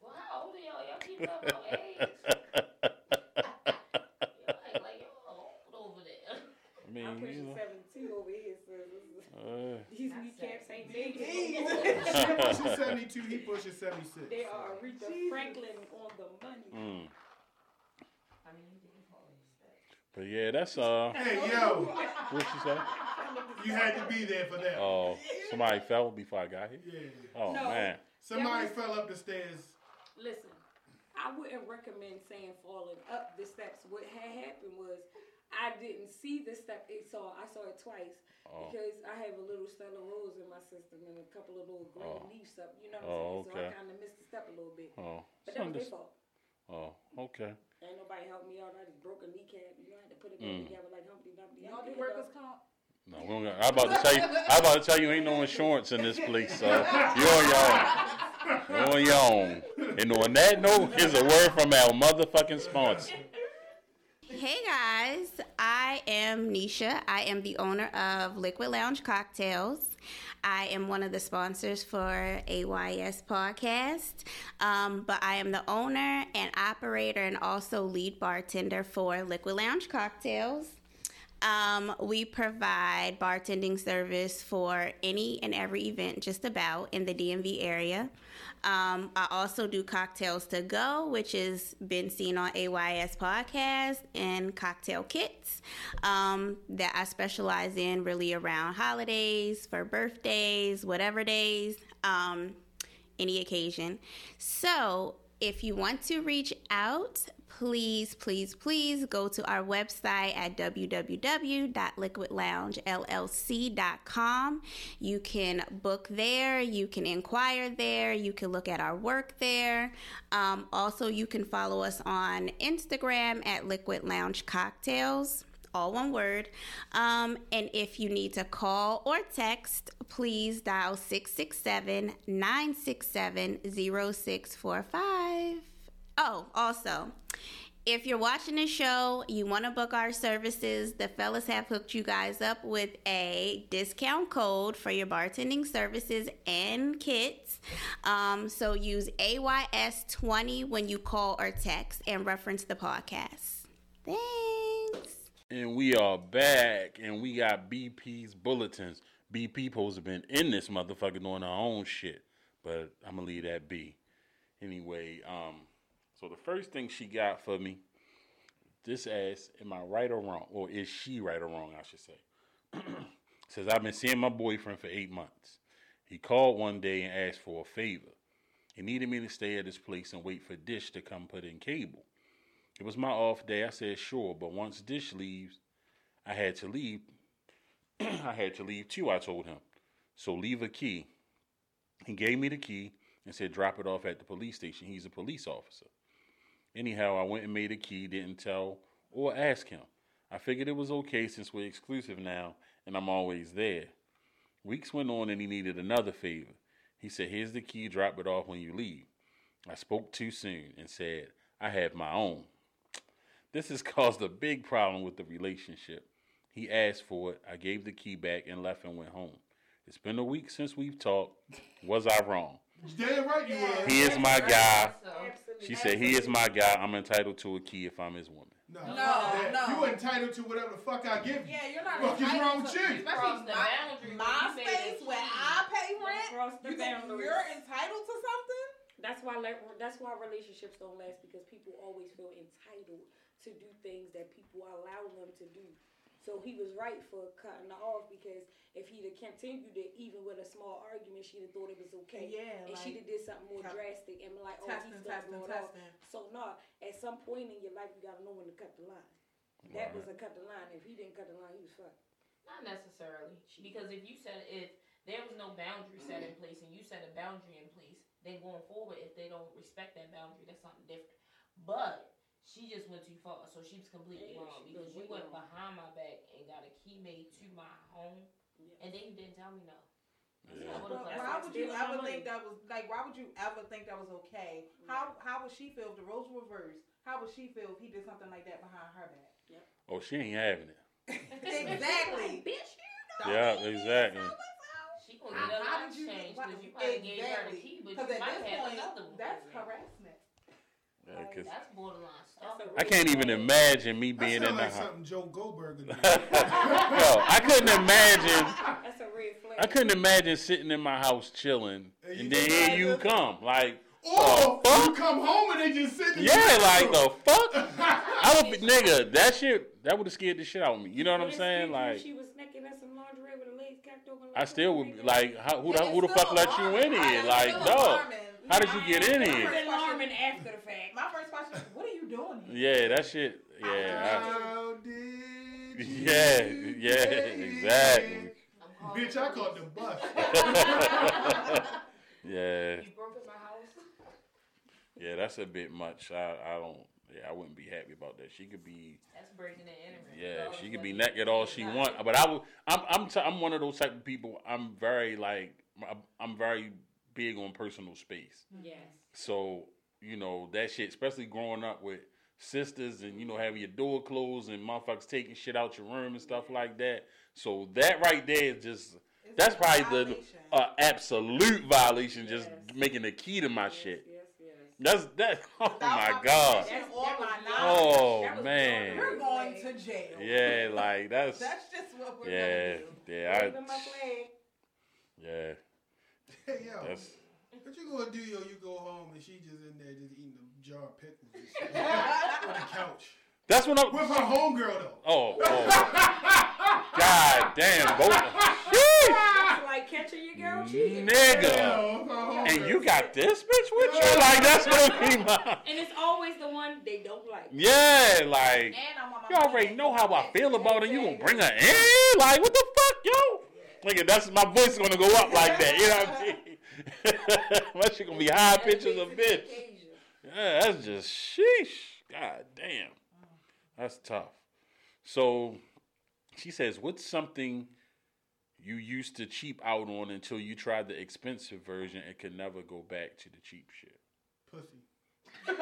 G: Well, how old are y'all? Y'all keep up your age. Y'all act like y'all old over there.
B: I mean,
E: I'm
B: you
E: pushing
B: know.
E: 72 over here, so this is-
B: Uh,
E: these kneecaps ain't big.
C: She (laughs) pushes 72, he pushes 76.
E: They are Aretha Franklin on the money.
B: mm.
G: I mean, you didn't call it
B: But yeah, that's uh.
C: Hey, yo,
B: What you say? (laughs)
C: you had to be there for that.
B: Oh, somebody fell before I got here.
C: Yeah.
B: Oh
E: No.
B: man.
C: Somebody
E: That
C: fell up the stairs.
E: Listen, I wouldn't recommend saying falling up the steps. What had happened was I didn't see the step. It saw I saw it twice
B: Oh.
E: because I have a little Stella Rosa in my system and a couple of little green
B: Oh.
E: leaves up. You know what
B: Oh,
E: I'm saying? So. I kind of missed the step a little bit.
B: Oh.
E: But that was their fault.
B: oh. Okay.
E: Ain't nobody helped me out. I just broke a kneecap. You know, I had to put it back
B: Mm.
E: together like Humpty Dumpty.
H: Y'all
E: I'm
H: do
E: good,
H: workers
E: though.
H: comp?
B: No, we don't got, I'm about to tell you. I'm about to tell you, ain't no insurance in this place, so you're on your own. You're on your own. And on that note, here's a word from our motherfucking sponsor.
I: Hey guys, I am Nisha. I am the owner of Liquid Lounge Cocktails. I am one of the sponsors for AYS Podcast, um, but I am the owner and operator and also lead bartender for Liquid Lounge Cocktails. Um, we provide bartending service for any and every event, just about in the DMV area. Um, I also do cocktails to go, which has been seen on AYS podcast and cocktail kits um, that I specialize in really around holidays, for birthdays, whatever days, um, any occasion. So if you want to reach out, please, please, please go to our website at www.liquidloungellc.com. You can book there, you can inquire there, you can look at our work there. Um, also, you can follow us on Instagram at Liquid Lounge Cocktails all one word. Um, and if you need to call or text, please dial 667 967 0645. Oh, also, if you're watching the show, you want to book our services, the fellas have hooked you guys up with a discount code for your bartending services and kits. Um, so use AYS20 when you call or text and reference the podcast. Thanks.
B: And we are back, and we got BP's bulletins. BP supposed to been in this motherfucker doing our own shit, but I'm gonna leave that be. Anyway, um, so the first thing she got for me, this ass, am I right or wrong, or is she right or wrong? I should say. (clears throat) Says I've been seeing my boyfriend for eight months. He called one day and asked for a favor. He needed me to stay at his place and wait for Dish to come put in cable. It was my off day. I said sure, but once Dish leaves, I had to leave. (clears throat) I had to leave too, I told him. So leave a key. He gave me the key and said drop it off at the police station. He's a police officer. Anyhow, I went and made a key, didn't tell or ask him. I figured it was okay since we're exclusive now and I'm always there. Weeks went on and he needed another favor. He said, Here's the key, drop it off when you leave. I spoke too soon and said, I have my own. This has (laughs) caused a big problem with the relationship. He asked for it. I gave the key back and left and went home. It's been a week since we've talked. Was I wrong?
C: Damn right you were.
B: He is my guy.
E: Absolutely.
B: She said he is my guy. I'm entitled to a key if I'm his woman.
C: No,
H: No,
C: that-
H: no.
C: You entitled to whatever the fuck I give you.
H: Yeah, you're not
C: Fuck is wrong with you?
H: Especially
G: the
H: my,
G: boundary
H: my
G: when you say
H: space where. I pay rent. You think you're entitled to something?
E: That's why that's why relationships don't last because people always feel entitled to do things that people allow them to do. So he was right for cutting her off because if he'd have continued it, even with a small argument, she'd have thought it was okay.
H: Yeah,
E: and
H: like,
E: she'd have did something more
H: kept
E: drastic and be like, oh,
H: testing,
E: he's gonna
H: testing,
E: off. So no, at some point in your life, you gotta know when to cut the line. That was a cut the line. If he didn't cut the line, he was fucked.
G: Not necessarily, because if you said if there was no boundary set in place and you set a boundary in place, then going forward, if they don't respect that boundary, that's something different. But she just went too far, so she was completely
E: Yeah,
G: wrong
E: she
G: because you went
E: wrong.
G: behind my back and got a key made to my home, and then you didn't tell me no.
B: Yeah.
G: I would've
H: But
G: left.
H: why would you ever
E: money.
H: think that was like? Why would you ever think that was okay? How how would she feel if the roles were reversed? How would she feel if he did something like that behind her back? Yep.
B: Oh, she ain't having it. (laughs)
H: exactly. (laughs)
E: Bitch,
B: Yeah, exactly.
G: She gonna
H: How,
G: get a
H: how
G: life
H: did you
G: change
H: why-
G: because you probably gave her the key, but
H: 'Cause
G: you might have
H: point,
G: another one.
H: That's
G: for her.
H: harassment.
B: Yeah, 'cause
G: That's borderline stuff.
B: I can't even imagine me being
C: sound
B: in the
C: like
B: house.
C: something Joe Goldberg would (laughs) do.
B: Yo, I couldn't imagine.
E: That's a red flag.
B: I couldn't imagine sitting in my house chilling,
C: And
B: and then here you come. Like,
C: Or
B: the
C: you come home and they just sit there.
B: Yeah, like the fuck. (laughs) I would be, nigga. That shit, that would have scared the shit out of me. You know what I'm saying? Like,
E: she was naked in some lingerie with her legs cocked open.
B: I still would be like, how, who, the, who the fuck let you in here? Like,
H: still
B: dog.
H: alarming.
B: How did you get in
E: It's
B: here?
E: alarming after the fact.
H: My first question is, what are you doing here?
B: Yeah, that shit. Yeah,
C: How did
B: I,
C: you
B: yeah, yeah, exactly.
G: I'm
C: Bitch, I
G: the
C: caught the bus. (laughs)
B: Yeah,
G: You broke my house.
B: yeah, that's a bit much. I, I don't. Yeah, I wouldn't be happy about that. She could be.
G: That's breaking the internet.
B: Yeah, she could be
G: you
B: naked all she
G: not.
B: want, but I would. I'm I'm t- I'm one of those type of people. I'm very like I'm- I'm very big on personal space.
E: Yes.
B: So you know that shit, especially growing up with sisters and you know having your door closed and motherfuckers taking shit out your room and stuff like that. So that right there is just
H: It's
B: that's
H: a
B: probably the uh, absolute violation. Just
E: Yes.
B: making the key to my
E: Yes,
B: shit.
E: Yes, yes.
B: That's that. (laughs) Oh
H: Without
B: my
H: my
B: god.
E: That's,
H: Or my
B: Oh, man.
H: You're going to jail.
B: Yeah, like that's (laughs)
H: That's just what we're
B: yeah,
H: gonna do.
B: yeah,
E: Waving
B: I, yeah.
C: Hey, yo.
B: That's
C: What you gonna do, yo? You go home and she just in there just eating a jar of pickles (laughs) and shit on the couch.
B: that's when I'm.
C: With her homegirl, though.
B: Oh, oh. God damn, both.
E: It's like catching your girl cheating.
B: Nigga.
C: Yeah, with her homegirl.
B: And you got this bitch with you? Like, that's gonna be my.
E: And it's always the one they don't don't like.
B: Yeah, like
H: And I want my
B: you already know how I feel about it. You gonna bring her in? Like what the fuck, yo? Nigga, that's my voice is gonna go up like that. You know what I mean? (laughs) my shit gonna be high pitched as a bitch. Yeah, that's just sheesh. God damn. That's tough. So she says, What's something you used to cheap out on until you tried the expensive version and could never go back to the cheap shit?
C: Pussy. (laughs)
E: I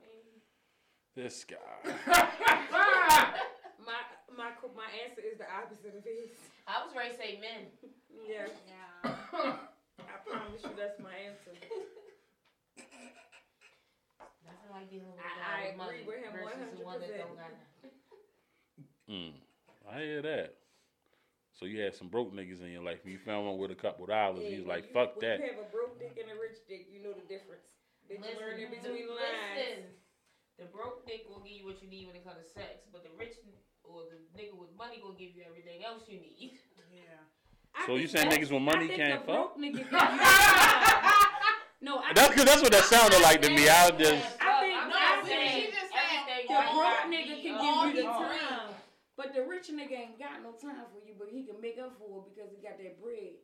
E: mean,
B: This guy. (laughs)
E: my my my answer is the opposite of his.
G: I was ready to say men.
E: Yeah,
H: Yeah.
E: I promise you that's my answer.
G: Nothing like dealing with a
E: I-
G: guy
E: I
G: with
E: agree with him
G: versus the one that
E: 100%.
G: don't got nothing.
B: Mm, I hear that. So you had some broke niggas in your life. and You found one with a couple dollars.
E: Yeah,
B: He's like,
E: you-
B: fuck
E: when
B: that.
E: you have a broke dick and a rich dick, you know the difference. Did you learn in between the lines?
G: Listen. The broke dick will give you what you need when it comes to sex, but the rich or the nigga with money will give you everything else you need.
H: Yeah. (laughs)
E: I
B: So you saying niggas with money
E: I
B: can't
E: the broke
B: fuck?
E: nigga (laughs) can- no, I
B: That's because that's what that sounded like to me. I just.
E: I think
G: I'm
H: No,
G: not
H: see,
G: saying
H: she just said
E: the broke nigga can give you the
G: the time.
E: time, but the rich nigga ain't got no time for you, but he can make up for it because he got that bread.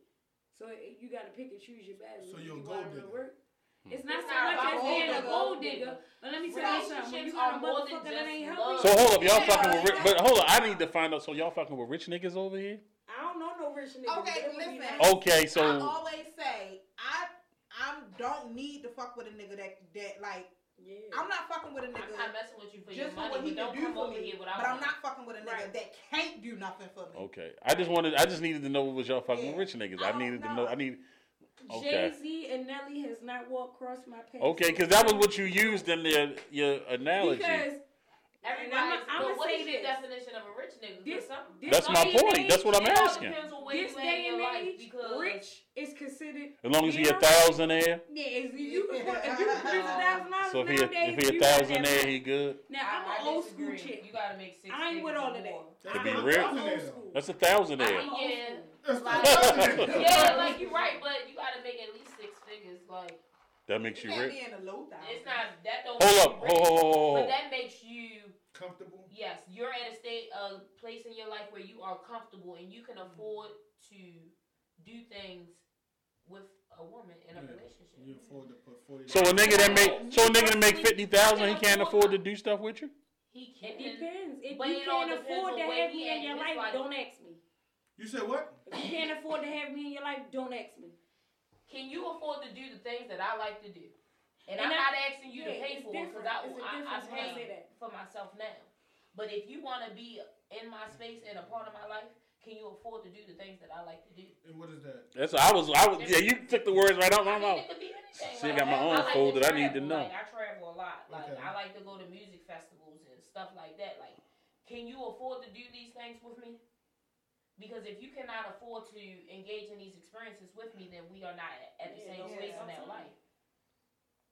E: So eh, you got to pick and choose your battles.
C: So you're
E: you
C: gold
E: wanna. Work.
B: Hmm.
E: It's not
G: It's
E: so
G: not
E: much as being a gold digger, but let me tell you something. When you
G: Relationships
E: got a
G: are more than
E: motherfucker that ain't helping
B: So hold up, y'all
H: Yeah,
B: fucking with rich. But hold up, I need to find out. So y'all fucking with rich niggas over here?
E: I don't know no rich niggas.
H: Okay,
E: but it would be
H: listen.
E: nice.
B: Okay,
H: I
B: so
H: always say I I don't need to fuck with a nigga that that like
E: Yeah.
H: I'm not fucking with a
G: I'm
H: nigga
G: not messing with you for
H: just for
G: money,
H: what he can
G: don't
H: do for me. But I'm not fucking with a nigga
E: Right.
H: that can't do nothing for me.
B: okay, I just wanted. I just needed to know what was y'all fucking with
H: Yeah.
B: rich niggas.
H: I
B: I
H: don't
B: needed to
H: know.
B: know. I need. Okay.
E: Jay Z and Nelly has not walked across my path.
B: Okay, because that was what you used in the, your analogy.
E: Because
G: Everybody's,
E: I'ma- I'ma
G: what
E: say
G: is your
E: this.
G: definition of a rich nigga? 'Cause
E: This-
G: some-
E: this
B: That's my
E: day
B: point.
E: age-
B: That's what I'm asking.
G: depends
E: this
G: you at
E: day and age,
G: because
E: rich is considered.
B: As long as he a
E: Yeah.
B: thousandaire.
E: Yeah, if you can put, if you can produce a thousand dollars (laughs)
B: So if he a, if he a
E: got that
B: thousandaire, he good.
E: Now
G: I,
E: I'm
G: I
E: an old school chick.
G: You gotta make six
E: I ain't with
G: figures
E: all
G: or
E: of that.
G: more.
C: That'd be
E: I'm
C: rich.
E: old
C: Though.
E: school.
B: That's a thousandaire.
E: I'm
G: Yeah. Like, (laughs) yeah, like you're right, but you gotta make at least six figures. Like
B: That makes
H: You
B: you rich.
H: be in the low thousand.
G: it's not that don't.
B: Hold
G: make
B: up,
G: you
B: hold,
G: rich,
B: hold, hold, hold,
G: But that makes you
C: comfortable.
G: yes, you're at a state of place in your life where you are comfortable and you can mm-hmm. afford to do things with a woman in a
C: Yeah.
G: relationship.
C: You afford to put forty.
B: So a nigga that make so a nigga that make fifty thousand, he can't afford to do stuff with you.
G: He
E: It
G: can.
E: depends. If
G: But
E: you
G: it
E: can't afford to have me in your life,
G: life.
E: don't ask me.
C: You said what?
E: If you can't afford to have me in your life, don't ask me.
G: Can you afford to do the things that I like to do? And,
E: And
G: I'm
E: I-
G: not asking you to pay for it because
E: different.
G: I,
E: It's a
G: I, I
E: difference when I
G: pay for myself now. But if you want to be in my space and a part of my life, can you afford to do the things that I like to do?
C: And what is that?
B: That's I was I was yeah. You took the words right out my mouth.
G: it could be anything.
B: See, I
G: like,
B: got my own
G: like
B: fold that I need to know.
G: Like, I travel a lot. Like
C: Okay.
G: I like to go to music festivals and stuff like that. Like, can you afford to do these things with me? Because if you cannot afford to engage in these experiences with me, then we are not at the
E: Yeah,
G: same
E: no,
G: space
E: yeah,
G: in that life.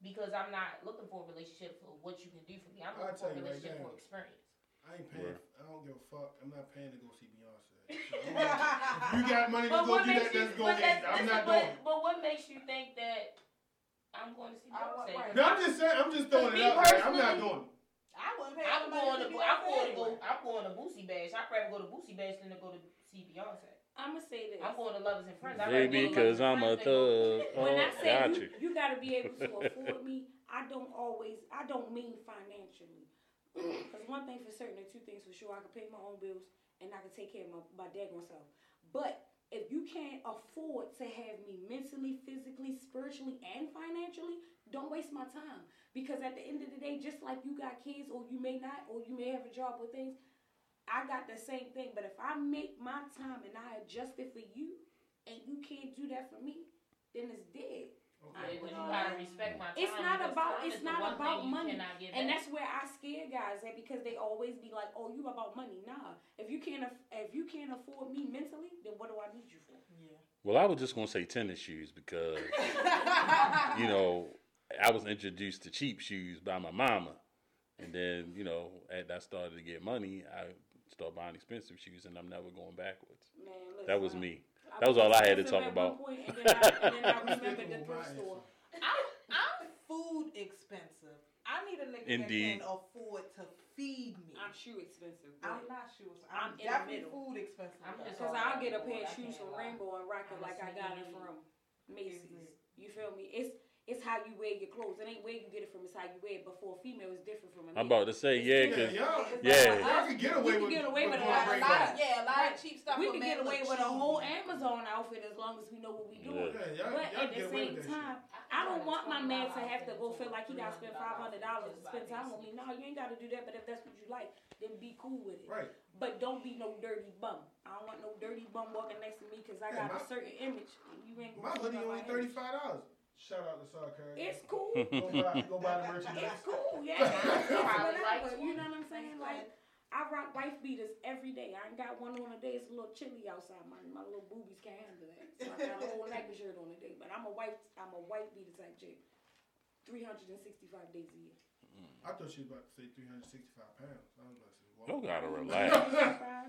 G: Because I'm not looking for a relationship for what you can do for me. I'm looking for a
C: tell you right
G: relationship for experience.
C: I ain't paying.
B: Word.
C: I don't give a fuck. I'm not paying to go see Beyonce. (laughs) If you got money to
G: But
C: go do that,
G: you?
C: let's go get
G: that's,
C: it. I'm not
G: but,
C: doing
G: but what makes you think that I'm going to see
H: I
G: Beyonce?
H: right.
C: No, I'm just saying. I'm just throwing it out there. I'm not doing it.
H: I wouldn't pay
G: I'm going to.
H: see
G: I'm going to go. I'm going to Boosie Bash. I'd rather go to Boosie Bash than to go to see Beyonce.
E: I'm gonna say this.
G: I'm going to Lovers and Friends. I'd rather
B: Baby, cause I'm a
G: Friends than go-
B: thug.
E: when
B: Oh,
E: I say
B: got
E: you,
B: you.
E: you got to be able to afford me, I don't always, I don't mean financially. (clears throat) Because one thing for certain, and two things for sure, I can pay my own bills and I can take care of my, my daggone self. But if you can't afford to have me mentally, physically, spiritually, and financially, don't waste my time. Because at the end of the day, just like you got kids, or you may not, or you may have a job or things, I got the same thing. But if I make my time and I adjust it for you, and you can't do that for me, then it's dead.
G: Yeah, but you gotta respect my time.
E: It's not about it's not about money, and that's where I scare guys at because they always be like, "Oh, you about money?" Nah, if you can't aff- if you can't afford me mentally, then what do I need you for? Yeah.
B: Well, I was just gonna say tennis shoes because (laughs) you know I was introduced to cheap shoes by my mama, and then you know as I started to get money, I started buying expensive shoes, and I'm never going backwards.
E: Man, listen,
B: That was me. That was all I had to talk about.
E: point, and, then I, and then I (laughs) remembered the thrift store.
H: I, I'm food expensive. I need a nigga
B: Indeed.
H: that can afford to feed me.
E: I'm shoe expensive.
H: I'm
E: but-
H: not shoes.
E: I'm
H: I'm, definitely food expensive.
E: Cause I'll get a pair of shoes from. Rainbow and rock it like I got it from Macy's.
H: Exactly.
E: You feel me? It's it's how you wear your clothes. It ain't where you get it from. It's how you wear it. But for a female, it's different from a male.
B: I'm about to say yeah,
C: Yeah,
B: cause
C: y'all,
B: Yeah.
C: y'all can get away
E: You can
C: with
E: get away with a lot-
H: a lot of, yeah, a lot of cheap stuff.
E: we can get away
H: look
E: with a whole Amazon outfit as long as we know what we're doing.
B: Yeah.
C: Yeah, y'all,
E: But
C: y'all
E: at the same time,
C: shit.
E: I don't want my man to have to go feel like he got to spend five hundred dollars to spend time with me. No, you ain't got to do that. But if that's what you like, then be cool with it.
C: Right.
E: But don't be no dirty bum. I don't want no dirty bum walking next to me because I
C: Yeah,
E: got a certain image. You ain't
C: My
E: gonna
C: hoodie only
E: my
C: thirty
E: image.
C: five dollars. Shout out to Saw Curry.
E: It's cool.
C: Go buy, go buy the (laughs) merchandise.
E: It's cool, yeah. (laughs) It's
G: Probably like
E: whatever, you know what I'm saying? Like, I rock wife beaters every day. I ain't got one on a day. It's a little chilly outside. My my little boobies can't handle that. So I got a whole (laughs) neck shirt on a day. But I'm a white I'm a white beater type chick. 365 days a year. Mm.
C: I thought she was about to say three hundred sixty five pounds. I was about to say,
B: you
C: whoa.
B: gotta relax.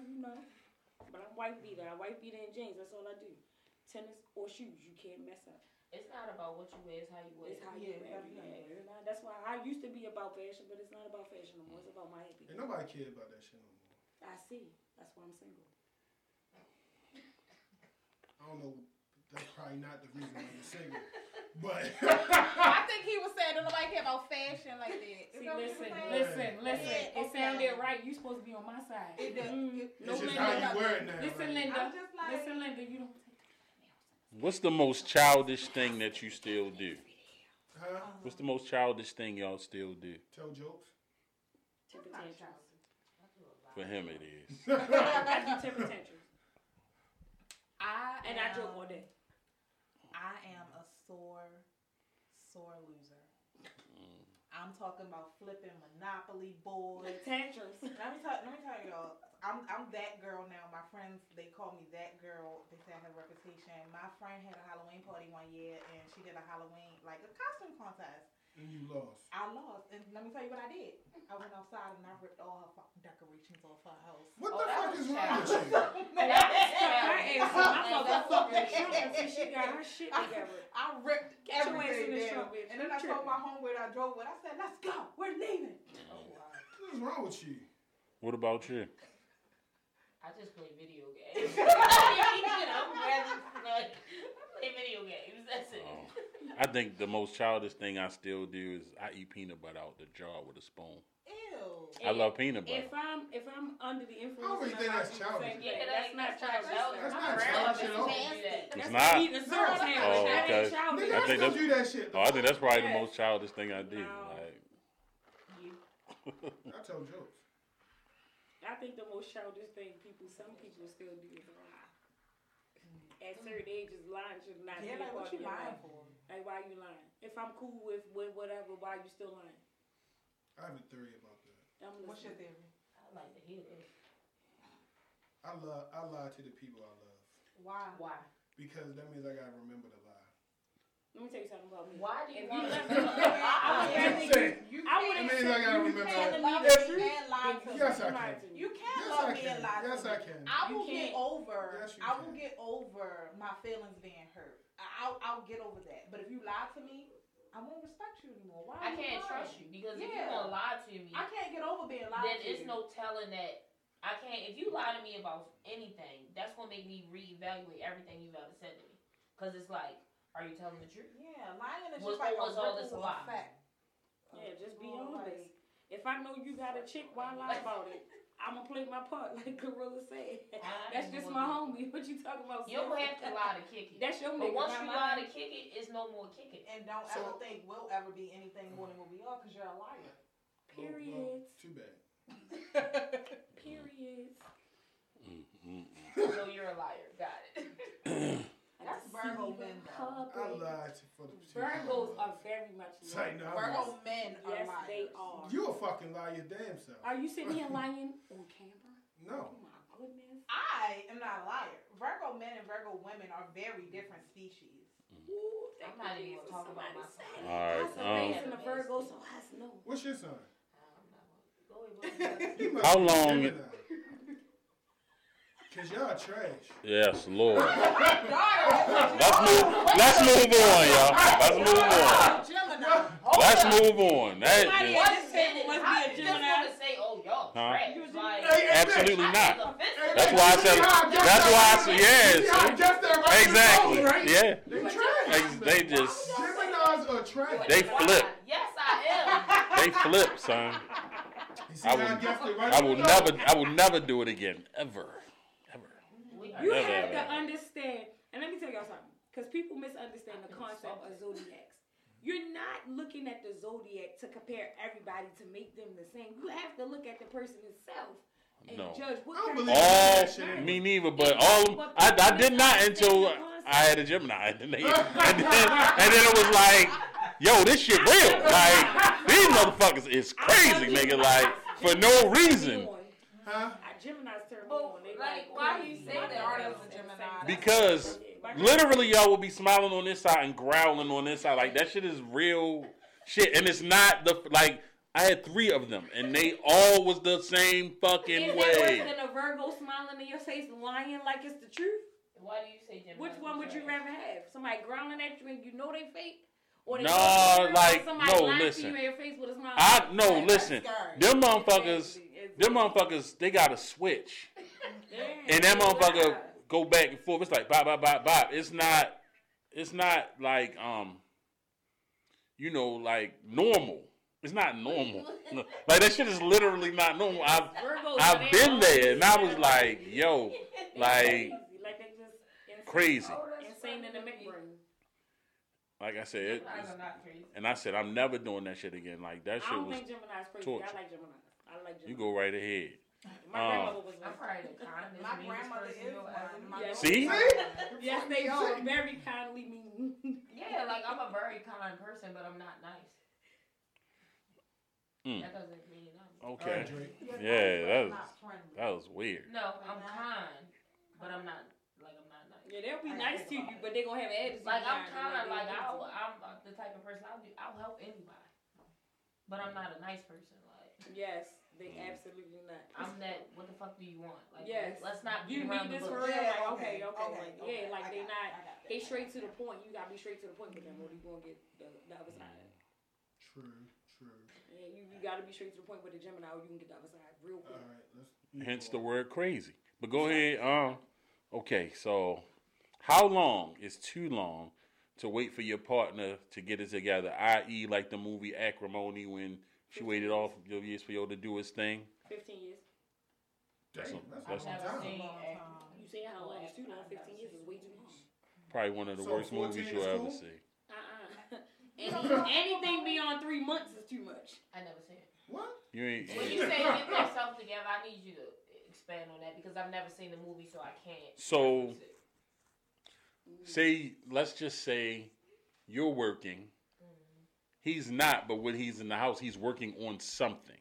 E: You know. But I'm white beater. I white beater and jeans. That's all I do. Tennis or shoes. You can't mess up.
G: It's not about what you wear, it's how you wear.
E: It's how
H: Yeah,
E: wear it. Yeah, That's why I used to be about fashion, but it's not about fashion no more. It's about my happiness.
C: Ain't nobody care about that shit no more.
E: I see. That's why I'm single.
C: I don't know. That's probably not the reason why you're single. (laughs) But
H: I think he was saying that nobody care about fashion like that. Is
E: See,
H: that
E: listen, listen, listen.
H: Yeah,
E: It
H: okay.
E: sounded right. You supposed to be on my side.
H: It does.
E: Mm,
H: It-
E: no,
C: it's just
E: Linda.
C: how you wear it now.
E: Listen,
C: like,
E: Linda.
H: I'm just like-
E: listen, Linda. You don't take
B: What's the most childish thing that you still do?
C: Huh?
B: What's the most childish thing y'all still do?
C: Tell jokes.
E: temper tantrums.
B: For him, it is.
E: I do temper tantrums, (laughs)
H: I
E: and I joke all day.
H: I am a sore, sore loser. Mm. I'm talking about flipping Monopoly boards.
E: Tantrums.
H: let me tell, let me tell y'all. I'm I'm that girl now. My friends they call me that girl. They say I have a reputation. My friend had a Halloween party one year, and she did a Halloween like a costume contest.
C: And you lost.
H: I lost, and let me tell you what I did. I went outside and I ripped all her fucking decorations off her house.
C: What
G: Oh,
C: the fuck is wrong with
G: childish.
C: you? (laughs)
E: I asked her, my motherfucking trunk until she got her shit together.
H: I ripped
E: Get in
H: everything
E: this
H: down.
E: truck, bitch.
H: And then I told my homeboy that I drove with, I said, let's go. We're leaving.
C: What is wrong with you?
B: What about you?
G: I just play video games. (laughs) you know, rather like, I play video games. That's it.
B: Oh. I think the most childish thing I still do is I eat peanut butter out the jar with a spoon.
H: Ew.
B: I love peanut butter.
E: If I'm if I'm under the influence,
C: I don't really think that's childish.
E: same
G: Yeah,
E: that's not
G: that's not
E: childish.
G: childish.
C: That's
G: I'm
C: not childish at all.
G: You do.
B: It's
E: That's
B: not.
E: like eating a syrup
H: Oh,
B: okay.
E: That ain't childish.
C: Nigga,
B: I
C: I,
B: think that's-
C: do that shit.
B: Oh, I think that's probably the most childish thing I do.
E: No.
B: Like,
E: You.
C: I tell jokes.
E: I think the most childish thing people, some people still do is lie. At mm. certain ages, lying should not
H: Yeah,
E: be a
H: like
E: part
H: what
E: of
H: you
E: your
H: lying
E: life.
H: for?
E: Like, why you lying? If I'm cool with, with whatever, why you still lying?
C: I have a theory about that.
E: I'm
H: What's your theory?
G: I like to hear this.
C: I love. I lie to the people I love
H: Why?
G: Why?
C: because that means I gotta remember to lie.
E: Let me tell you something about me.
G: Why do you
E: If
G: want to?
E: left me I would
C: I'm
E: rather.
H: You
E: I
H: can't-
E: would
C: That means I gotta
E: you can't
H: love
E: love
H: me and lie to
E: you
C: Yes, I can.
H: You can't
C: Yes,
H: love me and lie
C: Yes, I can.
H: I will get over.
C: Yes, you
H: I will get over my feelings being hurt. I- I'll, I'll get over that. But if you lie to me, I won't respect you anymore. Why?
G: I can't
H: lying?
G: trust you because if you
H: Yeah.
G: gonna lie to me,
H: I can't get over being lied
G: then
H: to.
G: it's no telling that I can't. If you lie to me about anything, that's gonna make me reevaluate everything you've ever said to me. Cause it's like, are you telling the truth?
H: Yeah, lying is
G: Was-
H: just like
G: was
H: a
G: all this a lie?
H: effect.
E: Yeah, just be
H: Oh,
E: honest.
H: like-
E: If I know you got a chick, why lie about it? I'm gonna play my part, (laughs) like Gorilla said.
G: I (laughs)
E: That's just my homie. (laughs) What you talking about?
G: You don't have to lie to kick it.
E: That's your
G: But
E: nigga.
G: once you lie to kick it, it's no more kicking.
H: And don't
C: So-
H: ever think we'll ever be anything more than what we are because you're a liar.
C: Well, well,
E: Periods.
C: too bad.
E: Periods.
B: mm.
G: so you're a liar. Got it. (clears throat)
H: That's Virgo men though.
C: I lied for the people.
E: Virgos are very much
C: Say
E: liars.
C: no.
H: Virgo men are
E: Yes,
H: liars.
E: they are.
C: You a fucking liar, your damn self.
E: Are you sitting here (laughs) lying on camera?
C: No.
E: Oh my goodness.
H: I am not a liar. Virgo men and Virgo women are very different species.
E: Ooh,
G: I'm not
E: you,
G: even
E: Jesus.
G: about
E: Somebody
G: myself.
E: said it.
B: All right,
E: That's a
B: um,
E: in a Virgo, so I know.
C: What's your sign?
G: I'm not gonna- Go ahead. Go ahead.
C: You must
B: How long-
C: Gemini. Cause y'all trash.
B: Yes, Lord. (laughs) Let's move. Let's move on, y'all. Let's move on.
H: Gemini.
B: Let's move on. That
E: Somebody
B: is,
E: else
G: What's
E: said
G: in it?
E: must
G: I
E: be a
G: just
E: Gemini.
G: want to say, oh, y'all
B: Huh?
G: trash. Like,
C: Hey, hey,
B: absolutely not. That's why I said. That's why I said.
C: See how I
B: Yes.
C: guessed that right?
B: Exactly. Yeah.
C: They.
B: They, they just.
C: Geminis are trash.
B: They flip.
G: Yes, I am.
B: They flip, son. I will-
C: I guessed it right?
B: I will never. I will never do it again. Ever. Ever.
G: We
E: You have
B: ever.
E: to understand, and let me tell y'all something, because people misunderstand the concept of zodiacs. You're not looking at the zodiac to compare everybody to make them the same. You have to look at the person itself and
B: No.
E: judge what
C: I don't
E: kind
C: believe
E: of
B: All
C: that shit.
B: me neither, but all I, I did not until I had a Gemini, and then, (laughs) and then and then it was like, yo, this shit real. Like (laughs) these motherfuckers is crazy, nigga. Like for no reason.
C: Huh?
E: Gemini's turn me
G: But,
E: on.
G: Like, oh, why you say that?
H: Arnold's a Gemini.
B: Because literally y'all will be smiling on this side and growling on this side. Like that shit is real shit, and it's not the like. I had three of them, and they all was the same fucking
E: Is
B: way.
E: worse than a Virgo smiling in your face, lying like it's the truth?
G: Why do you say Gemini?
E: Which one would you rather have? Somebody growling at you and you know they fake? Or they
B: No,
E: or
B: like,
E: somebody
B: no,
E: lying to
B: listen.
E: you in your face with a smile.
B: I no
H: That's
B: listen. Them motherfuckers, them motherfuckers, they got a switch, (laughs) and that motherfucker go back and forth. It's like bop bop bop bop. It's not. It's not like um. You know, like normal. It's not normal. Like that shit is literally not normal. I've
E: Virgos,
B: I've been there, and I was like, yo, (laughs) like
E: crazy. like just insane.
B: crazy.
E: in the McBrain.
B: Like I said, it,
G: Geminis are not crazy.
B: and I said I'm never doing that shit again. Like that
E: I
B: shit
E: don't
B: was.
E: think Gemini's crazy.
B: torture.
E: I like Gemini. I like
B: You go right ahead.
E: My
B: Um, (laughs)
E: grandmother was
G: I'm
E: one.
G: probably the kindest,
H: My grandmother is
G: you'll
H: one. My
B: See?
E: Yes, they are (laughs) very kindly mean.
G: Yeah, (laughs) like I'm a very kind person, but I'm not nice.
B: Mm.
G: That doesn't mean I'm.
B: Okay.
C: Drake.
B: Yeah, that was that was weird.
G: No, I'm kind, but I'm not like I'm not nice.
E: Yeah, they'll be nice to you, but they're gonna have attitude.
G: Like I'm kind,
E: it,
G: like
E: they
G: I'll,
E: do.
G: I'm the type of person I'll do. I'll help anybody, but I'm not a nice person. Like
E: Yes, they absolutely not.
G: I'm that. What the fuck do you want? Like
E: Yes.
G: let's not
E: You
G: be
E: need
G: around the
E: this
G: bush.
E: for real?
H: Yeah,
E: Like, okay,
H: okay,
E: okay,
H: okay,
E: like,
H: okay,
E: yeah, like
H: I
E: they
H: got
E: not.
H: that, I.
E: They straight to the point. You gotta be straight to the point with them, or you gonna get the, the other side.
C: True, true.
E: Yeah, you, you gotta be straight to the point with the Gemini, or you can get the other side real quick.
C: All right, let's.
B: Hence the word crazy. But go ahead. Um. Okay, so how long is too long to wait for your partner to get it together? I.e., like the movie Acrimony when she waited off your years for you to do his thing.
E: Fifteen years.
C: Damn,
B: That's-
C: that's,
B: that's-
C: a long
G: I've never
C: time.
G: seen
H: Long time.
E: You say how long is too long? Fifteen years is way too long.
B: Probably one of the
C: So
B: worst movies you'll ever see.
E: Uh-uh. Any, anything beyond three months is too much.
G: I never said.
C: What?
B: You ain't.
G: When you say get (laughs) themselves together, I need you to expand on that because I've never seen the movie, so I can't.
B: So- say let's just say you're working he's not but when he's in the house he's working on something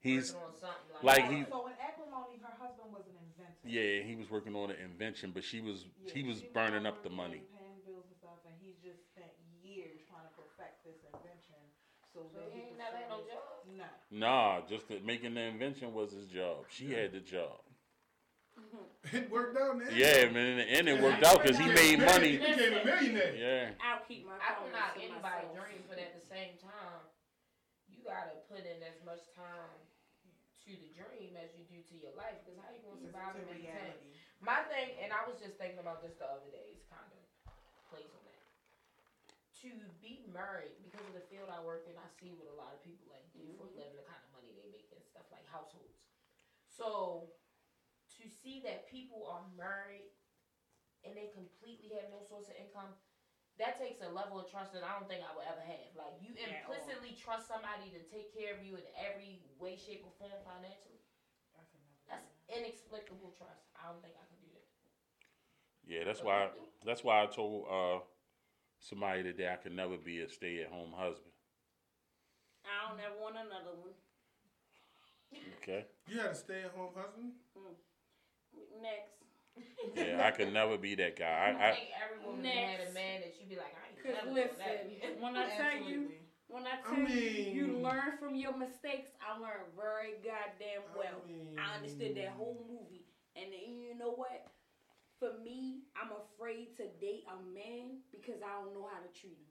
B: he's
G: Working on something
B: like
G: that.
B: he-
H: So in acrimony, her husband was an inventor.
B: yeah he was working on an invention but she was
H: Yeah,
B: he was
H: she
B: burning up the money
H: Paying bills and stuff, and he's just spent years trying to perfect this invention. So,
G: So
H: that
G: he
H: he
G: ain't never had no job.
H: No.
B: nah just that making the invention was his job she had the job
C: It worked out, man.
B: yeah man in the end it worked out because he made money
C: He became a millionaire.
B: yeah
E: I'll keep my
G: I can
E: not
G: knock
E: to
G: anybody
E: myself.
G: dream, but at the same time, you gotta put in as much time to the dream as you do to your life. Because how you gonna survive
H: To
G: and maintain?
H: reality.
G: My thing, and I was just thinking about this the other day. It's kind of plays on that. To be married, because of the field I work in, I see what a lot of people like do for a living, the kind of money they make and stuff like households. So to see that people are married and they completely have no source of income, that takes a level of trust that I don't think I would ever have. Like you
E: At all.
G: implicitly trust somebody to take care of you in every way, shape, or form financially.
H: I could never do
G: That's inexplicable trust. I don't think I could do that.
B: yeah that's why that's why i told uh somebody today i could never be a stay-at-home husband
E: I don't ever want another one.
B: okay
C: You had a stay-at-home husband.
E: Next.
B: yeah i could never be that guy
G: I,
B: i, I
G: think every woman had a
E: Next.
G: man that you'd be like, I ain't never
E: listen, when I tell you, when I
C: I
E: tell you, you learn from your mistakes. I learned very goddamn well.
C: mean,
E: I understood that whole movie And then, you know what? For me, I'm afraid to date a man because I don't know how to treat him.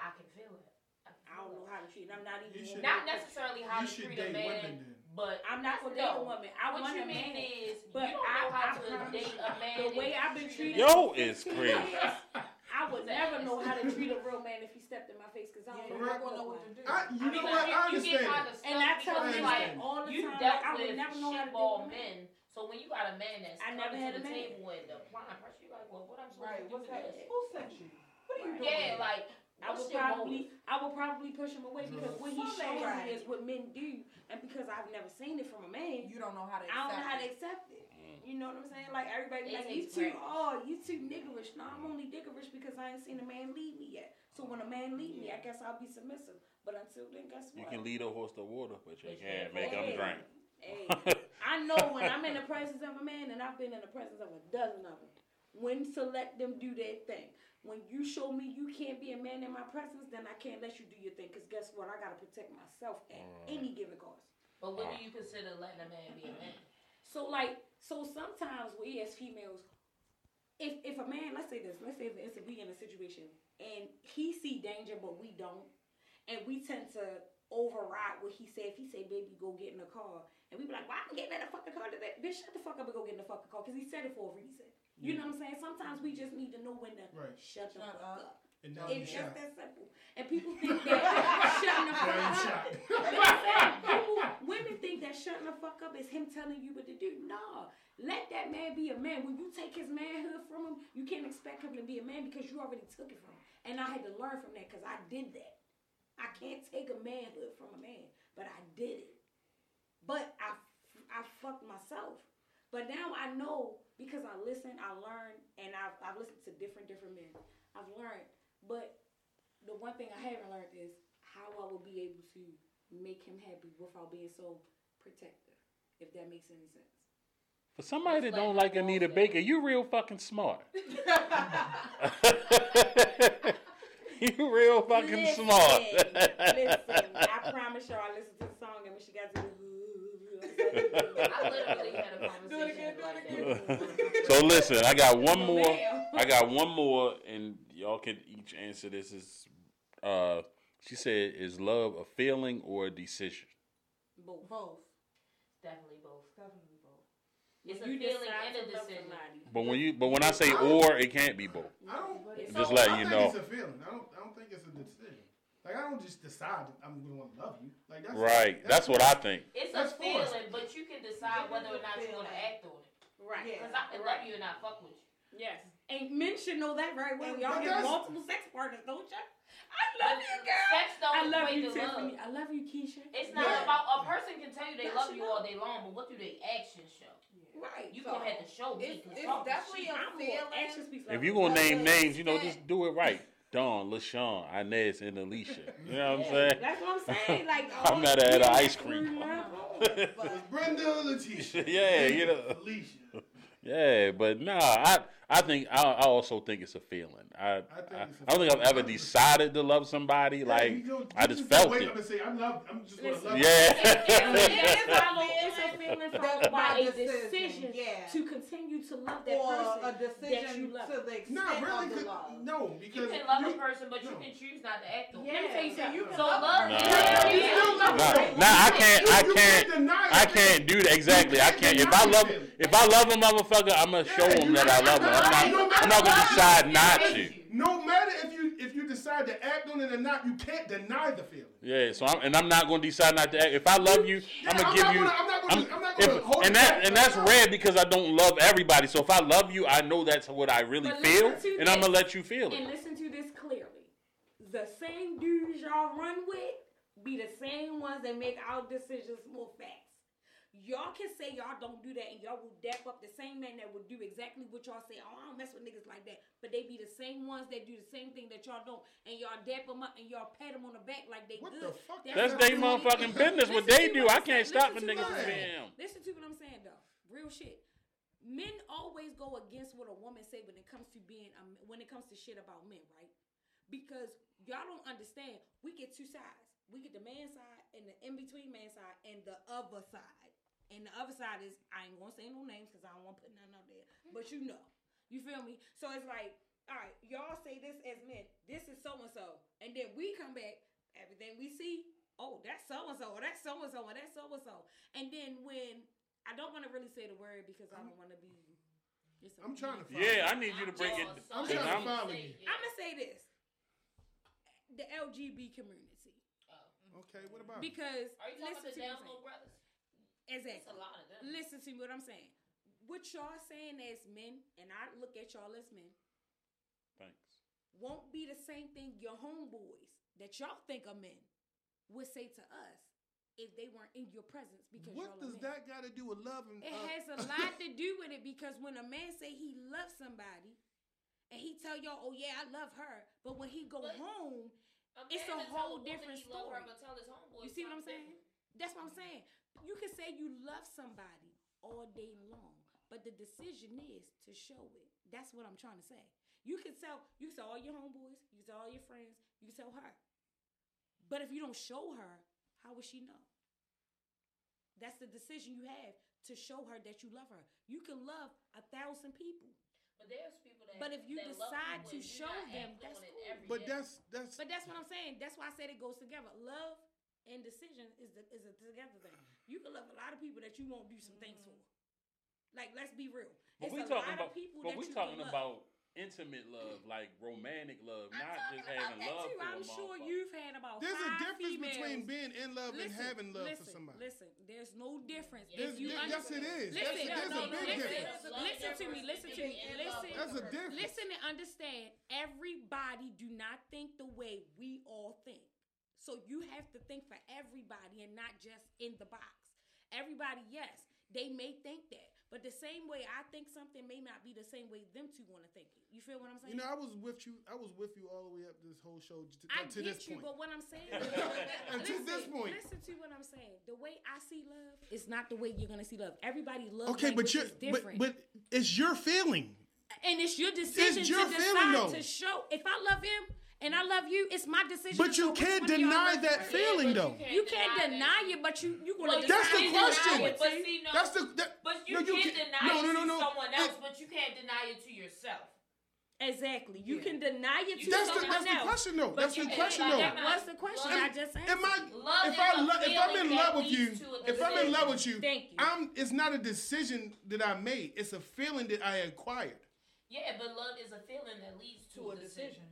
G: I can feel it. I, can
E: I don't
G: feel
E: know how to treat him. I'm not even.
C: Should-
G: Not necessarily how
C: You
G: to
C: should
G: treat a man,
C: women then.
G: But
E: I'm not gonna date a woman. I
G: what
E: want
G: you
E: a
G: mean
E: man.
G: is
E: But
G: you don't
E: I-
G: know how
E: I
G: to
E: promise
G: date a man.
E: the way I've been treated-
B: Yo is crazy. (laughs)
E: I would never know how to treat a real man if he stepped in my face because I
H: Yeah,
E: don't
H: you're
E: know what
H: gonna know
E: look
H: what to do.
C: I, you know
G: Because
C: what? I
G: you, you
C: understand.
G: get kind of stuck
E: And I tell
G: because
E: him
G: like
E: all the
G: you
E: time,
G: dealt
E: like, I would never know how to
G: shitball
E: deal with
G: men. So when you got a man that's
E: I
G: coming
E: never had
G: to
E: a
G: the
E: man.
G: table and applying pressure, you're like, well, what I'm supposed
H: Right,
G: to do
H: what's that? Who sent you? What are you doing?
G: Yeah, like
E: I
G: what's
E: would probably. I would probably push him away mm-hmm. because what he
H: Some
E: shows
H: right.
E: me is what men do, and because I've never seen it from a man,
H: You don't know how to
E: I don't know how to
H: accept
E: accept it. Mm-hmm. You know what I'm saying? Like everybody
G: It
E: like, you
G: takes
E: too,
G: practice.
E: oh, you too niggerish. No, I'm mm-hmm. only niggerish because I ain't seen a man lead me yet. So when a man lead me, I guess I'll be submissive. But until then, guess what?
B: You can lead a horse to water, but you can't
G: can't
B: make him drink.
E: Hey, (laughs) I know when I'm in the presence of a man, and I've been in the presence of a dozen of them. When to let them do their thing. When you show me you can't be a man in my presence, then I can't let you do your thing. Cause guess what? I gotta protect myself at mm. any given cost.
G: But what do mm. you consider letting a man be a man?
E: So like, so sometimes we as females, if if a man, let's say this, let's say it's a, we in a situation and he see danger but we don't, and we tend to override what he said. If he say, "Baby, go get in the car," and we be like, "Why I'm getting in the fucking car today?" Bitch, shut the fuck up and go get in the fucking car because he said it for a reason. You know what I'm saying? Sometimes we just need to know when to
C: Right.
E: shut the
H: Shut
E: fuck
H: up.
E: up.
C: And now
E: It's just that simple. And people think that shutting the (laughs) fuck up. Listen, (laughs) people, women think that shutting the fuck up is him telling you what to do. No, let that man be a man. When you take his manhood from him, you can't expect him to be a man because you already took it from him. And I had to learn from that because I did that. I can't take a manhood from a man, but I did it. But I, I fucked myself. But now I know because I listen, I learn, and I've, I've listened to different different men. I've learned, but the one thing I haven't learned is how I will be able to make him happy without being so protective. If that makes any sense.
B: For somebody that
G: Just
B: don't
G: like
B: like Anita
G: Walter.
B: Baker, you real fucking smart. (laughs) (laughs) you real fucking
E: Listen,
B: smart.
E: listen, I promise y'all, I listened to the song and when she got to the.
G: I literally had a conversation like (laughs) that.
B: so listen, I got one more. I got one more, and y'all can each answer this. Is uh, she said, is love a feeling or a decision?
E: Both.
H: Both.
G: Definitely both.
H: Definitely both.
G: It's a
E: you
G: feeling
E: decide
G: and a decision.
E: somebody.
B: But when you, but when I say or, it can't be both.
C: I don't.
E: It's
B: Just
E: so-
B: let
C: I
B: you
C: think
B: know.
C: it's a feeling. I don't. I don't think it's a decision. Like I don't just decide I'm gonna want to love you. Like that's
B: Right. That's what I think.
G: It's
C: That's
G: a
C: forced.
G: feeling, but you can decide whether or not you want to act on it.
E: Right.
H: Yeah.
G: Because I can love you and not fuck with you.
E: Yes. And men should know that very well.
H: And-
E: Y'all
C: but
E: have multiple sex partners, don't you? I love you, girl.
G: Sex don't
E: I love you,
G: to love.
E: Tiffany. I love you, Keisha.
G: It's not
C: Yeah.
G: about a person can tell you they
E: That
G: love you
E: know.
G: all day long, but what do they actions show?
E: right.
G: You
H: So,
G: gonna have to show me.
H: it's-
G: 'cause
H: it's definitely
G: shit-
H: a
E: I'm more
H: feeling.
E: action
B: If you
E: than
B: gonna name names, you know, just do it right. Dawn, LaShawn, Inez, and Alicia. You know what I'm saying?
E: That's what I'm saying. Like
B: I
E: all
B: met her at
E: women
B: an ice cream
E: screw
B: bar.
E: up.
C: It's Brenda or Letitia. (laughs)
B: Yeah, you know.
C: Alicia.
B: Yeah, but nah, I I think I, I also think it's a feeling. I I,
C: think
B: I,
C: it's a
B: don't think I've ever decided to love somebody.
C: Yeah,
B: like
C: you don't-
B: I
C: you
B: just felt
C: wake
B: it.
C: up and say, "I'm love. I'm just gonna love."
B: Yeah.
E: It's follow- a feeling followed
H: That-
E: by
H: by
E: a
H: decision,
E: decision
H: yeah.
E: to continue to love that
H: Or
E: person
H: a
E: that you
H: decision
E: love.
H: to the extent
C: Not really.
H: of the
C: 'cause-
H: love.
C: No, because You
G: can love
C: you-
G: a person, but you can choose not to act on it.
E: Let me tell you something.
H: You can
G: So
H: love
G: love
H: a
B: Nah.
H: person.
C: You still love
B: Nah,
C: them.
B: nah, I can't. I can't.
C: deny
B: I can't do that. Exactly. I can't. If I love, if I love a motherfucker, I'm gonna show him that I love him. I'm not. I'm not gonna decide not to.
C: No matter if you if you decide to act on it or not, you can't deny the feeling.
B: Yeah. So I'm, and I'm not gonna decide not to act. If I love you, I'm gonna
C: I'm
B: give
C: not
B: you.
C: gonna- I'm not gonna- I'm not gonna
B: if-
C: hold
B: and that and that's
C: No.
B: rare because I don't love everybody. So if I love you, I know that's what I really
E: But
B: feel,
E: listen to
B: and I'm gonna let you feel it.
E: And listen to this clearly. The same dudes y'all run with be the same ones that make our decisions more facts. Y'all can say y'all don't do that and y'all will dap up the same man that will do exactly what y'all say. Oh, I don't mess with niggas like that. But they be the same ones that do the same thing that y'all don't. And y'all dap them up and y'all pat them on the back like they
C: What
E: good.
C: the fuck?
B: That's
C: what
B: they motherfucking business. What they do,
E: what
B: I can't stop a
E: Listen
B: nigga from
E: what
B: being
E: saying.
B: him.
E: Listen to what I'm saying though. Real shit. Men always go against what a woman say when it comes to being um, when it comes to shit about men, right? Because y'all don't understand. We get two sides. We get the man side and the in between man side and the other side. And the other side is I ain't gonna say no names because I don't want to put nothing out there, but you know, you feel me? So it's like, all right, y'all say this as men, this is so and so, and then we come back, everything we see, oh, that's so and so, or that's so and so, or that's so and so, and then when I don't want to really say the word because I don't want to be.
C: I'm trying to. Follow
B: Yeah, I need you to break it.
C: I'm
B: 'cause
C: trying to
B: I'm-
C: follow you.
E: I'm gonna say this: the LGB community,
C: Okay, what about?
E: because
G: Are you talking about
E: listen
G: the
E: to me,
G: down
E: what I'm
G: low
E: saying.
G: brothers?
E: Exactly.
G: It's a lot of them.
E: Listen to me what I'm saying. What y'all saying as men, and I look at y'all as men,
B: Thanks.
E: won't be the same thing your homeboys that y'all think are men would say to us if they weren't in your presence because y'all
C: What
E: are
C: does
E: men.
C: that got to do with love and?
E: It
C: uh,
E: has a (laughs) lot to do with it because when a man say he loves somebody and he tell y'all, "Oh yeah, I love her," but when he go
G: But
E: home,
G: A
E: it's a whole different
G: he love her,
E: story.
G: but tell his homeboys
E: You see what I'm saying?
G: different.
E: That's what I'm saying. You can say you love somebody all day long, but the decision is to show it. That's what I'm trying to say. You can tell you can tell all your homeboys, you can tell all your friends, you can tell her. But if you don't show her, how will she know? That's the decision you have to show her that you love her. You can love a thousand people.
G: But there's people that.
E: But if you decide to show them, that's cool.
C: But
G: day.
C: that's that's.
E: But that's what I'm saying. That's why I said it goes together. Love and decision is the is a together thing. You can love a lot of people that you won't do some things mm. for. Like, let's be real.
B: But
E: It's
B: we
E: a
B: talking
E: lot
B: about,
E: of people
B: but
E: that
B: we
E: you
B: talking
E: can love.
B: about intimate love, like romantic love, not just
E: About
B: having
E: that
B: love
E: too.
B: for a
E: I'm sure
B: motherfucker.
E: you've had about
C: There's a difference
E: females.
C: between being in love and having love
E: listen,
C: for somebody.
E: Listen, there's no difference.
G: There's-
E: if you
C: there- yes, it is.
E: Listen,
C: There's-
E: no,
C: a big
E: listen,
C: difference.
E: Listen to me. Listen to me. Listen.
C: That's a difference.
E: Listen and understand. Everybody do not think the way we all think. So you have to think for everybody and not just in the box. Everybody, yes, they may think that, but the same way I think something may not be the same way them two want to think it. You feel what I'm saying?
C: You know, I was with you. I was with you all the way up this whole show to,
E: I
C: to
E: get
C: this
E: you,
C: point.
E: but what I'm saying (laughs) is,
C: to this point.
E: listen to what I'm saying. The way I see love is not the way you're gonna see love. Everybody love
C: okay, but you're
E: is
C: but, but it's your feeling.
E: and it's your decision it's
C: your
E: to
C: feeling,
E: decide
C: though.
E: to show. If I love him and I love you, it's my decision.
C: But you
E: show
C: can't
E: one y'all
C: deny
E: love
C: that
E: first.
C: feeling, though.
E: You can't deny it, but you you gonna.
G: Well, you
C: That's the question.
G: it, But see, no,
C: That's the. That,
G: but you
C: no,
G: can
C: can't-
G: deny
C: no,
G: it
C: no, no,
G: to
C: no.
G: someone
C: It-
G: else, but you can't deny it to yourself.
E: Exactly. You can deny it to
C: That's the-
E: someone
C: that's the question, though. That's the question, though.
E: That was the question.
G: Love-
E: I just answered.
C: Am I
G: Love
C: if
G: is
C: I
G: a
C: lo- if I'm in love with you,
G: leads to a
C: if I'm in love with you,
E: Thank you.
C: I'm. It's not a decision that I made. It's a feeling that I acquired.
G: Yeah, but love is a feeling that leads to, a decision.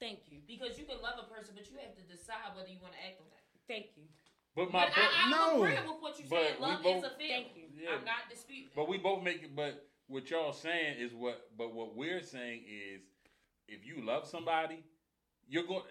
E: Thank you.
G: Because you can love a person, but you have to decide whether you want to act on that.
E: Thank you.
B: But my
G: But I, I'm
C: No.
G: agreeing with what you
B: But
G: said. Love
B: both-
G: is a feeling.
E: Thank you.
B: Yeah.
G: I'm not disputing.
B: But we both make it. But what y'all saying is what. But what we're saying is, if you love somebody, you're going.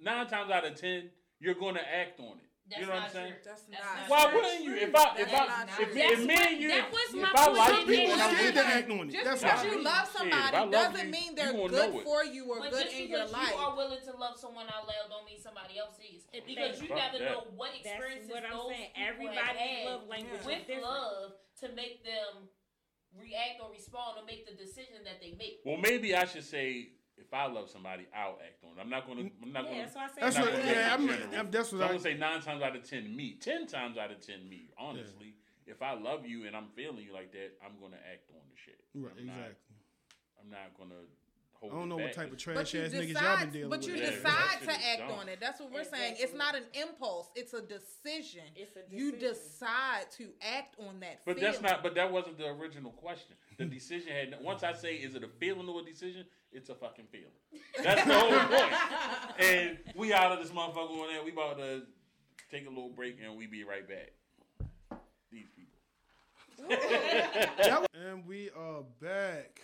B: Nine times out of ten, you're going to act on it.
G: That's
B: you know what I'm saying?
J: That's
G: That's
J: not
G: not
B: Why
G: true.
B: wouldn't you? If I if
J: That's
B: I
J: not
B: if,
J: true.
B: if, me and you,
E: that was
B: if
E: my
B: I
E: point.
B: like
E: Some
B: you,
C: People
B: and I'm
C: scared to
B: with
C: act on it.
J: Just
C: That's
J: because
C: why.
J: you love somebody
B: if love
J: doesn't
B: you,
J: mean they're good for you or
G: But
J: good in your
G: because you are willing to love someone out loud don't mean somebody else is.
E: It-
G: Because you
B: Fuck
G: never know what experiences
E: what I'm
G: those
E: saying.
G: people have
E: Everybody's love language is
G: with love to make them react or respond or make the decision that they make.
B: Well, maybe I should say if I love somebody, I'll act on it. I'm not gonna. I'm not
E: Yeah,
B: gonna.
E: that's why I said
C: That's
B: I'm
C: what-
B: not gonna
C: yeah, I'm-
B: general.
C: I'm- that's what
B: so I'm
C: I-
B: gonna say nine times out of ten me, ten times out of ten me. Honestly, if I love you and I'm feeling you like that, I'm gonna act on the shit.
C: Right,
B: I'm not-
C: exactly.
B: I'm not gonna hold.
C: I don't know what type of trash
J: But you
C: ass niggas y'all been
J: decide,
C: dealing
J: but
C: with.
J: you
B: Yeah,
J: decide
B: that
J: to act
B: dumb.
J: on it. That's what we're saying. It's not an impulse; it's a decision.
E: It's a decision.
J: You decide to act on that.
B: But
J: feeling.
B: that's not. But that wasn't the original question. The decision had. Once I say, is it a feeling or a decision? It's a fucking feeling. That's the whole point. And we out of this motherfucker on that. We about to take a little break and we be right back. These people. (laughs)
C: And we are back.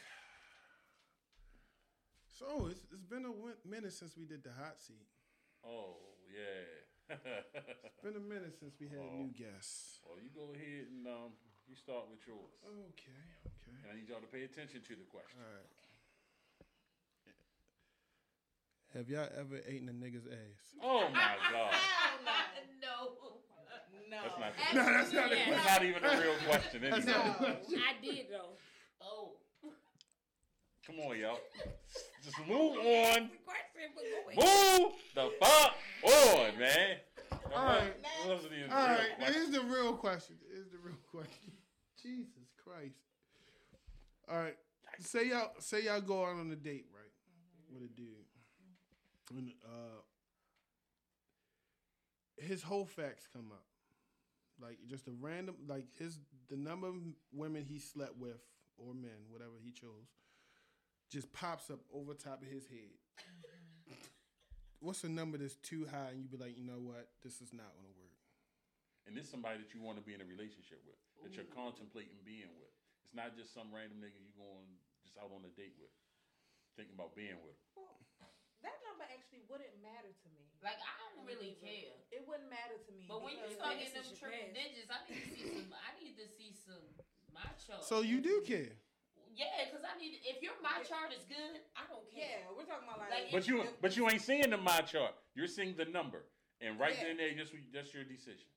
C: So it's, it's been a minute since we did the hot seat.
B: Oh yeah. (laughs)
C: It's been a minute since we had
B: Oh.
C: new guests.
B: well, you go ahead and um, you start with yours.
C: Okay, okay.
B: And I need y'all to pay attention to the question.
C: All right. Have y'all ever eaten a nigga's ass?
B: Oh my god. (laughs)
G: no.
J: No.
B: That's not, the,
C: no, that's not,
E: yeah,
B: that's not even a real question. Anyway.
E: No, I did though.
G: Oh.
B: Come on, y'all. Just move on. Move the fuck on, man.
C: All right. All right. Now the real question. Here's the real question. Jesus Christ. All right. Say y'all say y'all go out on a date, right? Mm-hmm. With a dude. And uh his whole facts come up. Like just a random like his the number of women he slept with or men, whatever he chose, just pops up over top of his head. What's a number that's too high and you be like, you know what, this is not gonna work.
B: And this somebody that you want to be in a relationship with, that you're contemplating being with. It's not just some random nigga you're going just out on a date with, thinking about being with.
H: Well, that number actually wouldn't matter to me.
G: Like I don't really care.
H: It wouldn't matter to me.
G: But when you start getting them
E: This is
G: triple digits, I need to see some. I need to see some my chart.
C: So you do care.
G: Yeah, because I need. If your my chart is good, I don't care.
H: yeah, we're talking about like.
G: Like,
B: But you but you ain't seeing the my chart. You're seeing the number. And right
H: Yeah.
B: then and there, just that's your decision.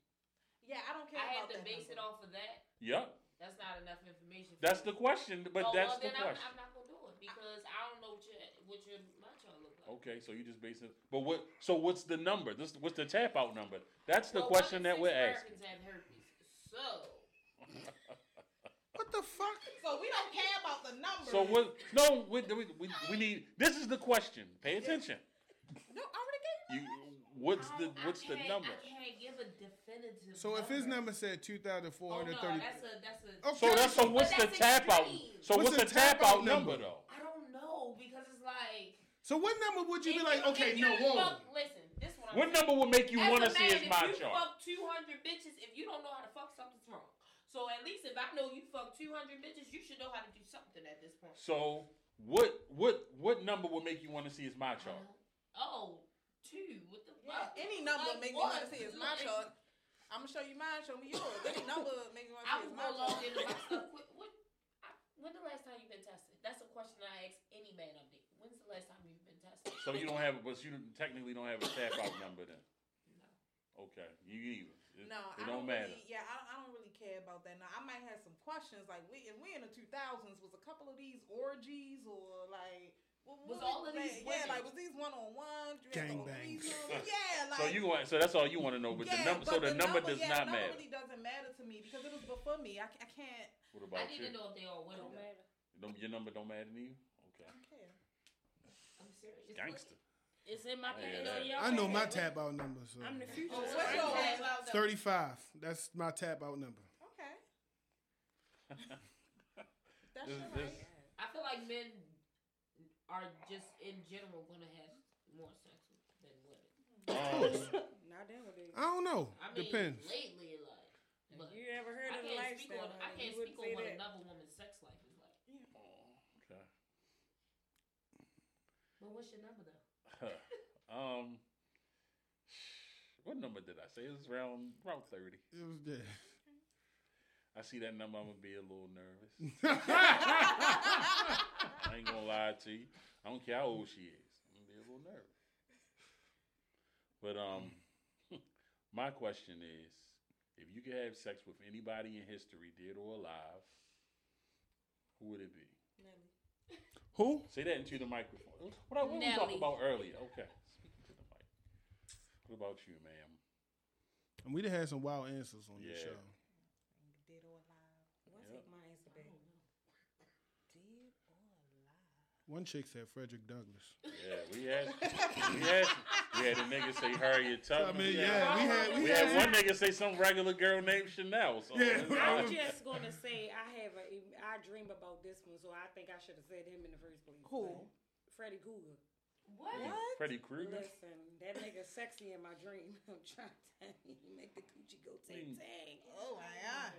H: yeah, I don't care.
G: I
H: about
G: have to
H: that
G: base it off of that.
B: Yup.
G: That's not enough information. For
B: That's
G: me.
B: the question, but
G: oh,
B: that's
G: well,
B: the
G: then I'm,
B: question.
G: I'm not gonna do it because I don't know what your what your my chart look like.
B: Okay, so you just basing but what so what's the number? This what's the tap out number? That's the
G: Well,
B: question
G: one in
B: that we're
G: six
B: asking.
G: Americans have herpes, so (laughs)
C: What the fuck?
H: So we don't care about the number.
B: So what no we, we, we, we need this is the question. Pay attention.
H: No, I already gave you.
B: You what's
G: I
B: the what's the number?
G: I can't give a definitive.
C: So if his number said two thousand four
G: oh
C: hundred
G: no, that's a that's a.
C: Okay.
B: So that's so
G: But
B: what's the
G: that's
B: tap out?
G: extreme.
B: So
C: What's
B: what's,
C: the
B: the tap
C: tap out
B: out number
C: number?
B: though?
G: I don't know because it's like.
C: So what number would you be like?
G: you-
C: Okay,
G: if you
C: no, whoa.
G: Fuck, listen, this one.
B: What
G: saying.
B: number would make you want to
G: a
B: see
G: man,
B: his my
G: If you
B: chart?
G: fuck 200 bitches, if you don't know how to fuck, something's wrong. So at least if I know you fuck 200 bitches, you should know how to do something at this point.
B: So what what what number would make you want to see his my uh-huh. chart?
G: Oh, two. What the
H: Yeah,
G: fuck?
H: any number
G: Like,
H: make me
G: what?
H: want to see his my
G: Like,
H: chart. I'm gonna show you mine. Show me yours. Any number make me want to
G: I
H: see
G: would
H: his
G: go
H: my
G: log
H: chart.
G: into my stuff. What, what, I, when the last time you been tested? That's a question I ask any man I'm dating. When's the last time you've been tested?
B: So you don't have but you technically don't have a tap out number then.
G: No.
B: Okay, you either. It,
H: No,
B: it
H: I
B: don't
H: don't
B: matter.
H: Really, yeah, I, I don't really care about that. Now, I might have some questions. Like, we, if we in the 2000s, was a couple of these orgies or like. what-
G: Was
H: what
G: all of these
H: Yeah,
G: women?
H: like, was these one on one?
C: Gangbangs.
H: Yeah, like.
B: so you want so that's all you want to know, but the number so
H: but
B: the, number, does
H: yeah,
B: not
H: the number
B: matter.
H: really doesn't matter to me because it was before me. I, I can't.
B: What
G: I
B: about
G: need
B: you?
G: to know if they all women.
E: Don't matter.
B: Num- Your number don't matter to you? Okay.
H: I don't care.
G: I'm serious. Just
B: Gangster.
E: It's in my
B: Yeah,
E: pants.
B: that-
C: I know my tap out number. So
E: I'm the future.
H: Oh, what's
E: I
H: yours?
E: know.
G: About
C: thirty five. That's my tap out number.
H: Okay. (laughs) That's
B: This-
H: your
B: this-
H: right.
G: I feel like men are just in general gonna have more sex than women.
B: Um,
E: Not nowadays.
C: I don't know.
G: I mean,
C: Depends.
G: lately, like, but
E: You ever heard
G: I
E: of the
G: can't
E: lifestyle?
G: on I can't speak on
E: say
G: what
E: that.
G: another woman's sex life is like.
B: okay.
G: But what's your number though? (laughs)
B: um, what number did I say? It was around around thirty.
C: It was there.
B: I see that number, I'm gonna be a little nervous. (laughs) I ain't gonna lie to you. I don't care how old she is. I'm gonna be a little nervous. But um, (laughs) my question is, if you could have sex with anybody in history, dead or alive, who would it be?
H: Nelly.
C: Who?
B: Say that into the microphone. What, I- what we
G: Nelly.
B: talking about earlier? Okay, speaking to the mic. What about you, ma'am?
C: And we done had some wild answers on this show.
H: Dead or alive.
E: Why
B: Yep.
E: take my answer back?
H: Dead or alive.
C: One chick said Frederick Douglass.
B: Yeah, we had, we had, we had a nigga say Harriet
C: I
B: Tubman.
C: mean,
B: We
C: yeah,
B: had-
C: we had we,
B: We had one nigga say some regular girl named Chanel. So
C: Yeah.
E: I'm just gonna say I have a I dream about this one, so I think I should have said him in the first place.
H: Who?
E: Freddy Cougar.
G: What?
B: Freddy Krueger.
E: Listen, that nigga sexy in my dream. (laughs) I'm trying to tell you, make the coochie go tang tang.
H: Oh my god.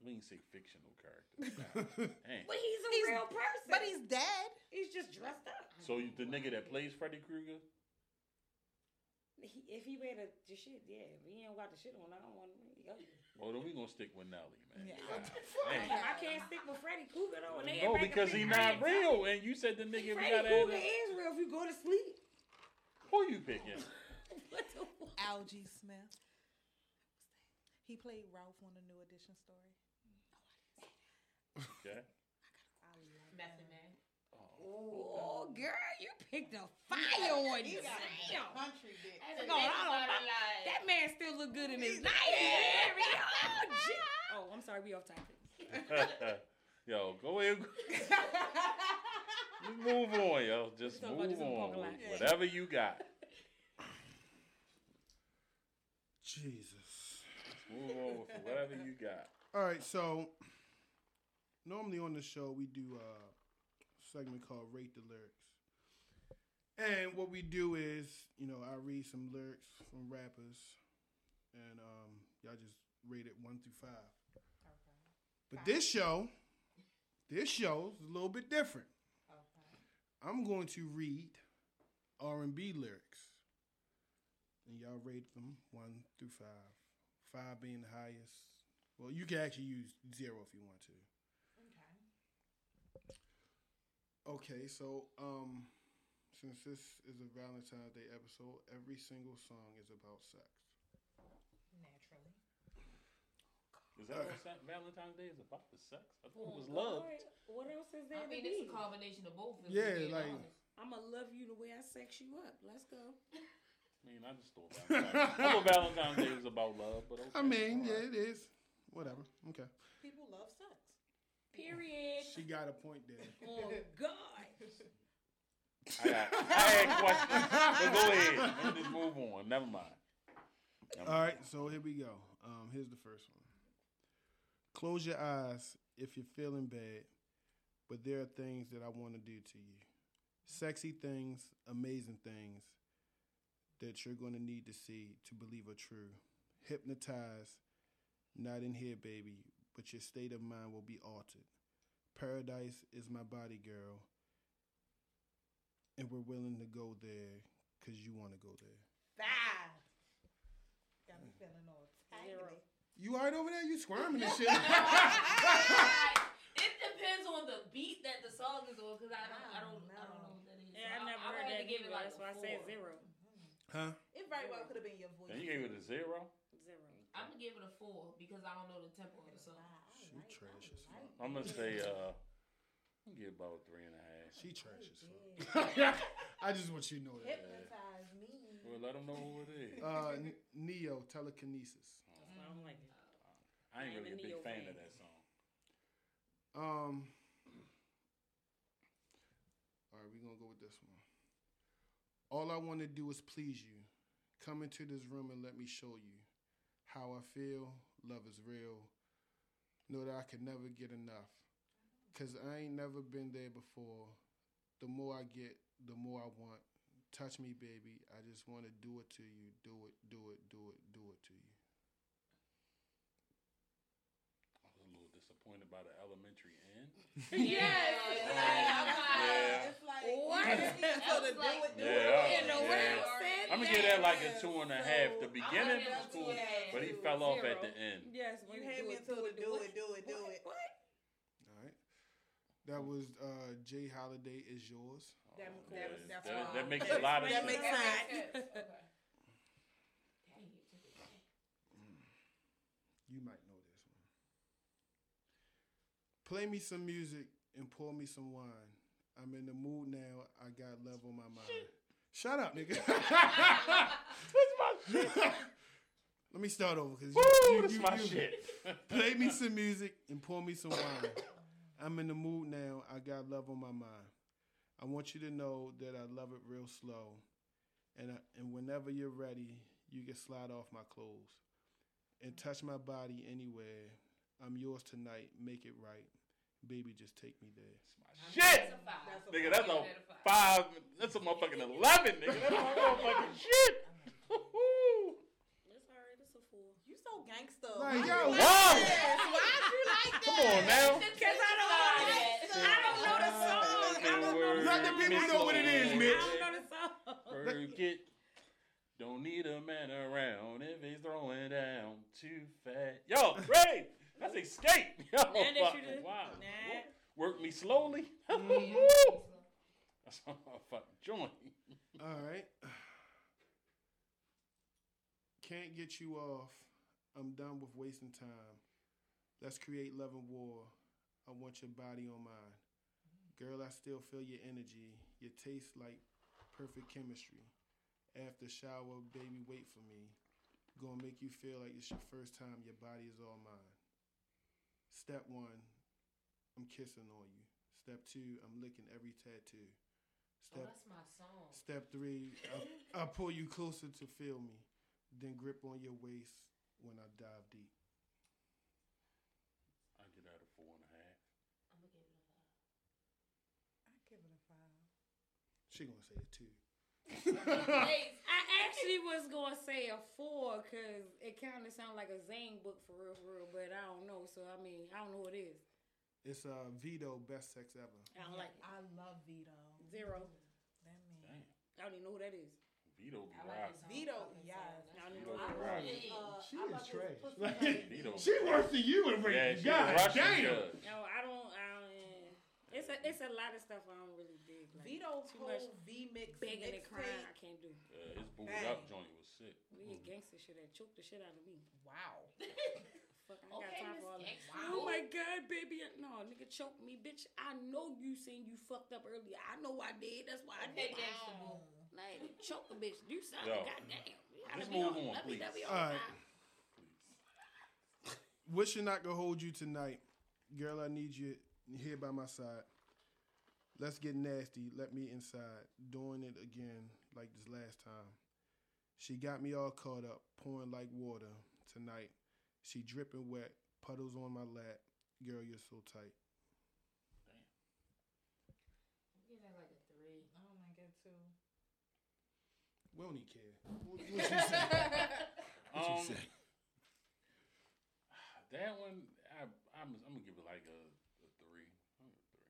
B: We ain't say fictional character. (laughs) Dang.
E: But he's a
H: He's-
E: real person.
H: But he's dead.
E: he's just dressed up.
B: So you- the nigga that plays Freddy Krueger,
E: He, if he wear the, the shit, yeah. If he ain't got the shit on, I don't want to.
B: well then we gonna stick with Nelly, man.
H: Yeah.
B: Dang.
E: I can't stick with Freddy Krueger though. And they
B: No,
E: make
B: because
E: big
B: he not
E: grand
B: real, and you said the nigga we
E: Freddy
B: gotta
E: Cougar
B: have.
E: is real if you go to sleep.
B: Who you picking? (laughs)
E: What the fuck?
H: Algee Smith. He played Ralph on the New Edition story.
B: Okay.
H: I love
G: Method Man.
E: Oh, girl, you picked a fire on
H: He
E: you.
H: got a
E: Damn.
H: country dick.
G: I
E: No, I don't-
G: it.
E: That man still look good in his night. Oh, (laughs) shit. oh, I'm sorry, we off topic. (laughs)
B: Yo, go ahead. Just (laughs) move on, yo. Just
E: talking about
B: move
E: this in the
B: on.
E: parking lot.
B: with Whatever you got.
C: Jesus.
B: Move on with whatever you got.
C: All right, so normally on the show we do a segment called Rate the Lyrics. And what we do is, you know, I read some lyrics from rappers and um, y'all just rate it one through five. But this show, this show is a little bit different. I'm going to read R&B lyrics, and y'all rate them one through five. Five being the highest. Well, you can actually use zero if you want to. Okay, so um, since this is a Valentine's Day episode, every single song is about sex.
J: Naturally.
B: Is that what (laughs) Sa- Valentine's Day is about? The sex? I thought it was
E: Oh,
B: love.
E: God. What else is there
G: I mean,
E: to
G: it's
E: be?
G: a combination of both. if
C: Yeah,
G: we're being
C: like-
G: honest.
E: I'ma love you the way I sex you up. Let's go.
B: I mean, I just thought Valentine's, I thought (laughs) Valentine's Day was about love, but okay.
C: I mean, yeah,
B: All right.
C: it is. Whatever. Okay.
J: People love sex.
E: Period.
C: She got a point there. (laughs)
E: Oh God.
B: I, got, I had questions, but go ahead. Let me just move on. Never mind. Never
C: All
B: mind.
C: so here we go. Um, here's the first one. Close your eyes if you're feeling bad, but there are things that I want to do to you. Sexy things, amazing things that you're going to need to see to believe are true. Hypnotized, not in here, baby, but your state of mind will be altered. Paradise is my body, girl, and we're willing to go there because you want to go there.
H: Five. Got me feeling all
E: Zero.
H: tingly.
C: You all right over there? You squirming and shit.
G: it depends on the beat that the song is on, because I don't, I don't, I don't know what that is.
E: Yeah, I
G: So
E: never
G: I,
E: heard
G: would
E: that
G: give it like
E: That's
G: a
E: why I said
G: four.
E: zero.
C: huh?
H: It very well could have been your voice.
B: And you gave it a zero?
E: Zero.
G: I'm gonna give it a four because I don't know the tempo of the song.
C: She trash as fuck.
B: I'm gonna say uh, (laughs) I'm gonna give about a three and a half.
C: She trash as fuck. (laughs) I just want you to know that.
H: Hypnotize me.
B: Well, let them know who it is.
C: Uh, N- Neo telekinesis.
E: I don't like it.
B: I ain't
E: I'm
B: really
E: a
B: a big fan
E: fan.
B: of that song.
C: Um. All right, we're gonna go with this one. All I want to do is please you. Come into this room and let me show you how I feel. Love is real. Know that I can never get enough. Cause I ain't never been there before. The more I get, the more I want. Touch me, baby. I just want to do it to you. Do it, do it, do it, do it to you.
B: I was a little disappointed by the elementary end. (laughs)
G: Yeah.
B: I'm gonna give that like a two and a half. The beginning
G: give it
B: was cool,
G: two and a half.
B: but he fell off at the end.
E: Yes,
H: You
E: you
H: had me until
E: do
H: to
E: it,
H: do
E: do
H: it, do it, do
E: What?
H: it.
E: What?
C: All right. That was uh, J. Holiday is yours.
H: That,
B: Yeah,
H: that was that's
B: that, that makes a lot of
H: That
B: sense.
H: makes sense. (laughs)
G: Okay. Dang, you took it back.
C: You might know this one. Play me some music and pour me some wine. I'm in the mood now. I got love on my mind. Shut up, nigga. (laughs) That's my shit. Let me start over because
B: Woo, that's my shit.
C: Play me some music and pour me some wine. I'm in the mood now. I got love on my mind. I want you to know that I love it real slow. And, I, and whenever you're ready, you can slide off my clothes and touch my body anywhere. I'm yours tonight. Make it right. Baby, just take me there.
B: Shit,
G: That's a five.
B: nigga, that's
G: Give
B: a
G: that a
B: five. That's a motherfucking eleven, nigga. That's a motherfucking shit.
E: It's alright. It's a four.
H: You so gangster.
C: Like,
H: Why
C: yo,
H: you like
B: wow.
H: this? Why'd you like
B: Come on now.
E: Cause I don't know. I don't know the song. I don't know the
C: Let the people know what it is, Mitch.
E: I don't know the song.
B: Work it. Don't need a man around if he's throwing down too fat. Yo, Ray, that's escape. (laughs) Yo,
E: Now that you did-
B: wow.
E: Nah.
B: Work me slowly. (laughs)
G: Mm-hmm.
B: That's my fucking joint. (laughs)
C: All right. Can't get you off. I'm done with wasting time. Let's create love and war. I want your body on mine. Girl, I still feel your energy. Your taste like perfect chemistry. After shower, baby, wait for me. Gonna make you feel like it's your first time. Your body is all mine. Step one, I'm kissing on you. Step two, I'm licking every tattoo.
G: Oh,
C: Step
G: that's my song.
C: Step three, I, I pull you closer to feel me, then grip on your waist when I dive deep.
B: I get out of four and a half.
G: I'm gonna give it a five.
J: I give it a five.
C: She gonna say it too.
E: I actually was gonna say a four because it kind of sounds like a Zane book for real, for real. But I don't know, so I mean, I don't know what it is.
C: It's uh Vedo best sex ever.
E: I don't like it.
J: I love Vedo.
E: Zero.
J: That man.
B: Damn.
E: I don't even know who that is.
B: Vedo be
G: like
B: right.
G: his song.
J: Vedo,
G: Fucking
J: yes.
G: song.
E: I don't
B: Vedo
E: know.
B: be
E: who
B: right.
E: that is.
H: Uh,
C: She
H: I
C: is trash. Like,
H: like- (laughs)
B: Vedo.
C: she worse than you in
B: Yeah, she
C: God
B: a Russian
C: damn.
E: No, I don't. I don't. It's a it's a lot of stuff I don't really dig. Like,
J: Vedo's
E: too much
J: whole V mix
E: begging and crying. I can't do.
B: Yeah, his booed
J: Hey.
B: up joint was sick.
E: We get gangster shit that choked the shit out of me.
J: Wow. (laughs)
E: Fuck, I ain't
G: Okay,
E: got time
G: Miss
E: for all that.
G: Gangsta.
E: Oh my god, baby, no, nigga choke me, bitch. I know you seen you fucked up earlier. I know I did. That's why I did.
G: gangsta boo.
E: Like choke a bitch. Do something.
B: Yo,
E: Goddamn. We gotta
B: just
E: be
B: move
E: on
B: on, please.
E: WWE
C: All right.
E: time.
B: Please.
C: Wish you not gonna hold you tonight. Girl, I need you here by my side. Let's get nasty. Let me inside. Doing it again like this last time. She got me all caught up, pouring like water tonight. She dripping wet, puddles on my lap. Girl, you're so tight.
G: Give that like a three.
J: Oh my god, too.
C: We don't even care. What, what you say? What you (laughs)
B: Um,
C: say? (sighs)
B: that one, I, I'm, I'm gonna give it like a, a three. I'm a three.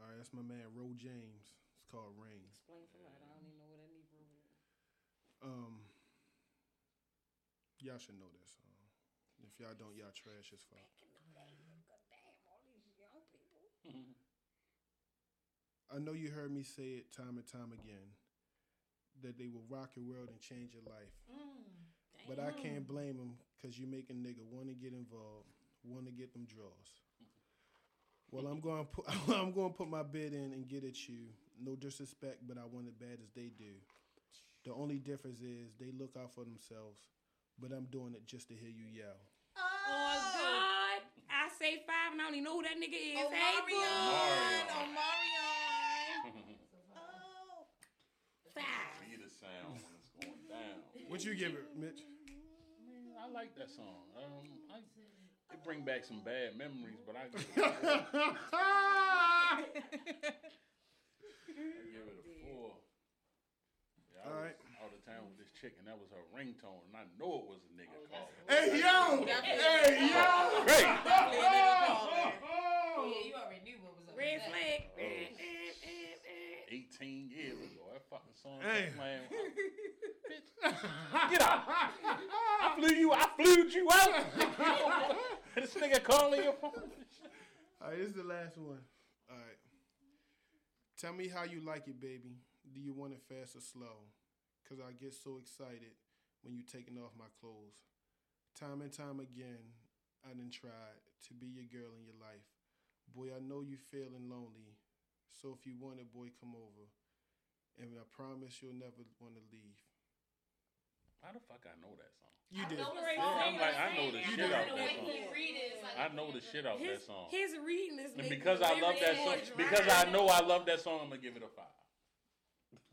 C: All right, that's my man, Ro James. It's called Rain.
E: Explain for her. I don't even know what that Negro is.
C: Um, y'all should know that song. If y'all don't, y'all trash as fuck.
E: Damn, all these young people. (laughs)
C: I know you heard me say it time and time again that they will rock your world and change your life. But I can't blame them because you make a nigga want to get involved, want to get them draws. Well, I'm going to put (laughs) I'm going to put my bid in and get at you. No disrespect, but I want it bad as they do. The only difference is they look out for themselves, but I'm doing it just to hear you yell.
E: Oh God! I say five, and I don't even know who that nigga is.
J: Oh,
E: hey,
J: Marion.
E: boy.
J: Oh, Marion. (laughs) Oh.
E: Five.
B: Be the sound when it's going down.
C: What you give it, Mitch?
B: I like that song. Um, I, it bring back some bad memories, but I give it, I give it a (laughs) oh, four. Yeah, I
C: All
B: was
C: right.
B: out of town with this chick, and that was her ringtone, and I know it was a nigga oh, calling.
C: Hey yo! Hey yo!
B: Great.
G: Yeah, you already knew what was up.
E: Red
G: with that.
E: flag.
B: Oh,
E: eh, eh, eh.
B: 18 years ago, that fucking song.
C: Hey.
B: Man, bitch, get out! I flew you. I flew you out. (laughs) this nigga calling your phone.
C: All right, this is the last one. All right. Tell me how you like it, baby. Do you want it fast or slow? Cause I get so excited when you taking off my clothes. Time and time again, I done tried to be your girl in your life. Boy, I know you feeling lonely. So if you want it, boy, come over. And I promise you'll never want to leave.
B: How the fuck I know that song?
C: You
G: I
C: did.
G: know the song.
B: I'm like, I know the shit out
G: the
B: that song.
G: he read it. It's like
B: I know the shit out of
E: that
B: song.
E: his reading is
B: And because I love that song, because I know I love that song, I'm gonna give it a five.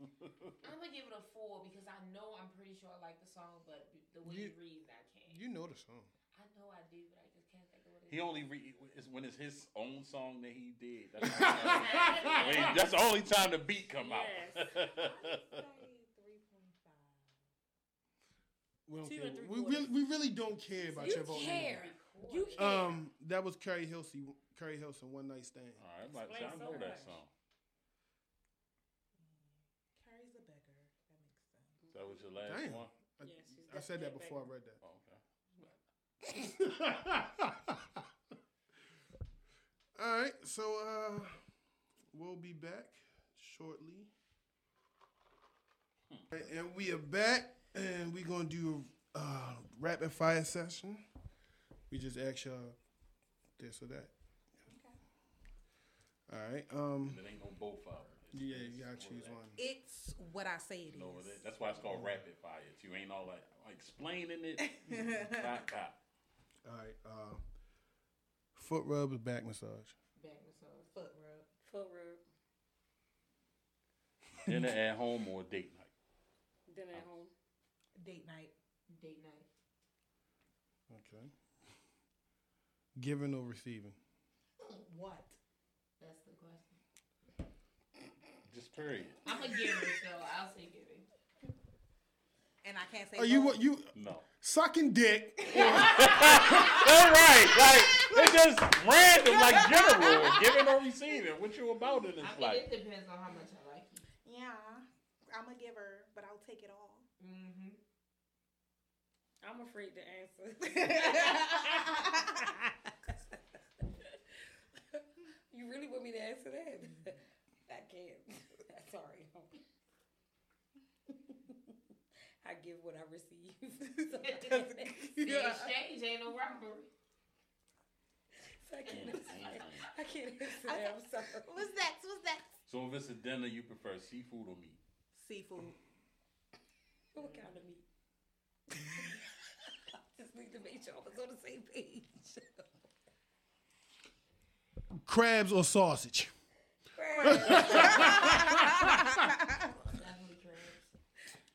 B: (laughs)
G: I'm gonna give it a four because I know I'm pretty sure I like the song, but the way
C: You-
G: he reads, I can't.
C: You know the song.
G: I know I do, but I just can't think of what it is.
B: He only re- is when it's his own song that he did. That's, the only time- he- that's the only time the beat come out.
J: Three point five.
C: We don't care.
E: and
C: We, really, we really don't care about
E: You
C: your vote.
E: care. You care.
C: Um, that was Keri Hilson. Keri Hilson, One Night Stand.
B: All right, I'm about to say, I know
E: so
B: that
E: much.
B: song.
J: Carrie's a beggar. That makes sense.
B: That was your last
C: Damn.
B: one.
C: I,
E: Yeah,
C: I said that
E: definitely a
C: before I read that.
B: Oh, okay. (laughs)
C: All right, so uh, we'll be back shortly, and we are back, and we're gonna do a uh, rapid fire session. We just ask y'all this or that. All right. Um.
B: And it ain't no both of them. It's-
C: Yeah, you gotta choose one.
J: It's what I say it is.
B: No. That's why it's called rapid fire. You ain't all like explaining it. (laughs) Clap, clap.
C: All right. Uh, foot rub or back massage.
G: Back massage.
H: Foot rub.
E: Foot rub.
B: Dinner at home or date night?
E: Dinner at home.
H: Date night.
G: Date night.
C: Okay. Giving or receiving? (clears throat)
H: What?
G: That's the question.
B: Just period.
G: I'm a giver, so I'll say giving.
H: And I can't say.
C: Are you what you
B: No.
C: Sucking dick?
B: All right, like it's just random, like general, giving or receiving. What you about in this
G: I mean,
B: life?
G: it depends on how much I like you.
H: Yeah, I'm a giver, but I'll take it all.
G: Mm-hmm.
E: I'm afraid to answer. (laughs) you really want me to answer that? (laughs) I can't. (laughs) Sorry. I give what I receive. (laughs) So I
G: The exchange ain't no robbery.
E: So I can't answer. I can't answer that. I'm sorry.
H: What's that? What's that?
B: So if it's a dinner, you prefer seafood or meat?
H: Seafood. (laughs)
E: What kind of meat? (laughs) Just need to make sure I was on the same page.
C: Crabs or sausage?
G: Crabs.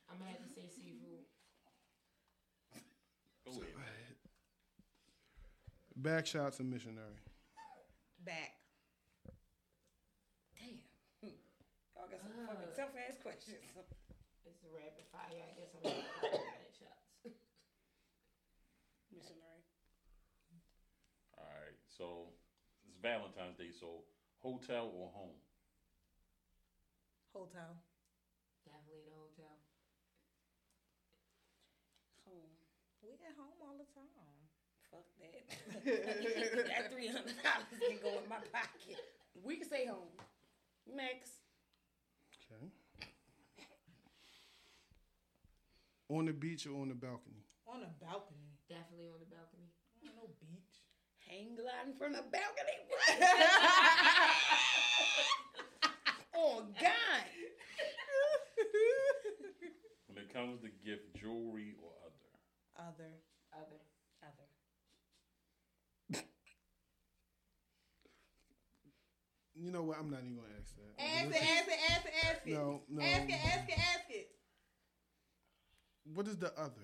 G: I'm gonna have to say seafood.
B: Go ahead.
C: Back shots or missionary?
H: Back.
E: Damn. Y'all got some ah. fucking tough ass questions.
G: It's a rapid fire. I guess I'm gonna have back shots.
E: Missionary.
B: All right. So it's Valentine's Day. So hotel or home?
H: Hotel.
G: Definitely the hotel.
E: Home.
H: We at home all the time.
E: Fuck that. (laughs) that three hundred dollars can go in my pocket. We can stay home. Next.
C: Okay. On the beach or on the balcony?
H: On a balcony.
G: Definitely on the balcony.
H: I don't beach.
E: Hang gliding from the balcony. (laughs) (laughs) oh God.
B: When it comes to gift, jewelry or other?
H: Other.
G: Other.
E: Other.
C: You know what? I'm not even gonna ask that.
H: Ask it, ask it, ask it, ask it.
C: No, no.
H: Ask it, ask it, ask it.
C: What is the other?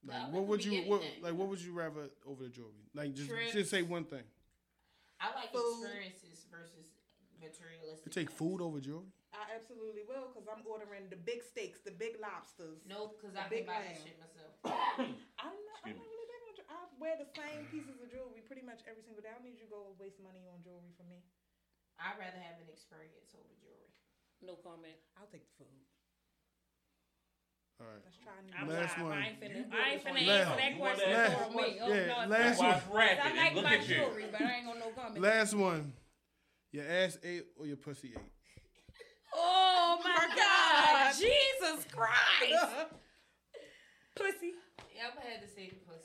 C: Like,
G: other
C: what would you what, like? What would you rather over the jewelry? Like, just
G: Trips.
C: just say one thing.
G: I like
H: Food.
G: experiences versus materialistic.
C: You take food over jewelry?
H: I absolutely will, cause I'm ordering the big steaks, the big lobsters.
G: No, because I
H: The big
G: can buy that shit myself. (coughs)
H: I'm not. I'm
B: Excuse
H: not
B: me.
H: really big on. I wear the same pieces of jewelry pretty much every single day. I don't need you to go waste money on jewelry for me.
G: I'd rather have an experience over jewelry.
E: No comment.
H: I'll take the food.
C: All right.
H: Let's try new.
E: I'm
C: Last
E: live.
C: one.
E: I ain't finna, I ain't finna
C: for
E: answer that question
B: wanna
E: for
B: ask-
E: me. Oh,
C: yeah,
E: no,
C: last
E: it's
C: one.
B: Watch
E: I like
B: Look
E: my
B: at you.
E: jewelry, but I ain't gonna no comment.
C: Last one. Your ass ate or your pussy ate? (laughs)
E: Oh my God. Jesus Christ. (laughs) Pussy.
G: Yeah, I'm gonna have to say the pussy.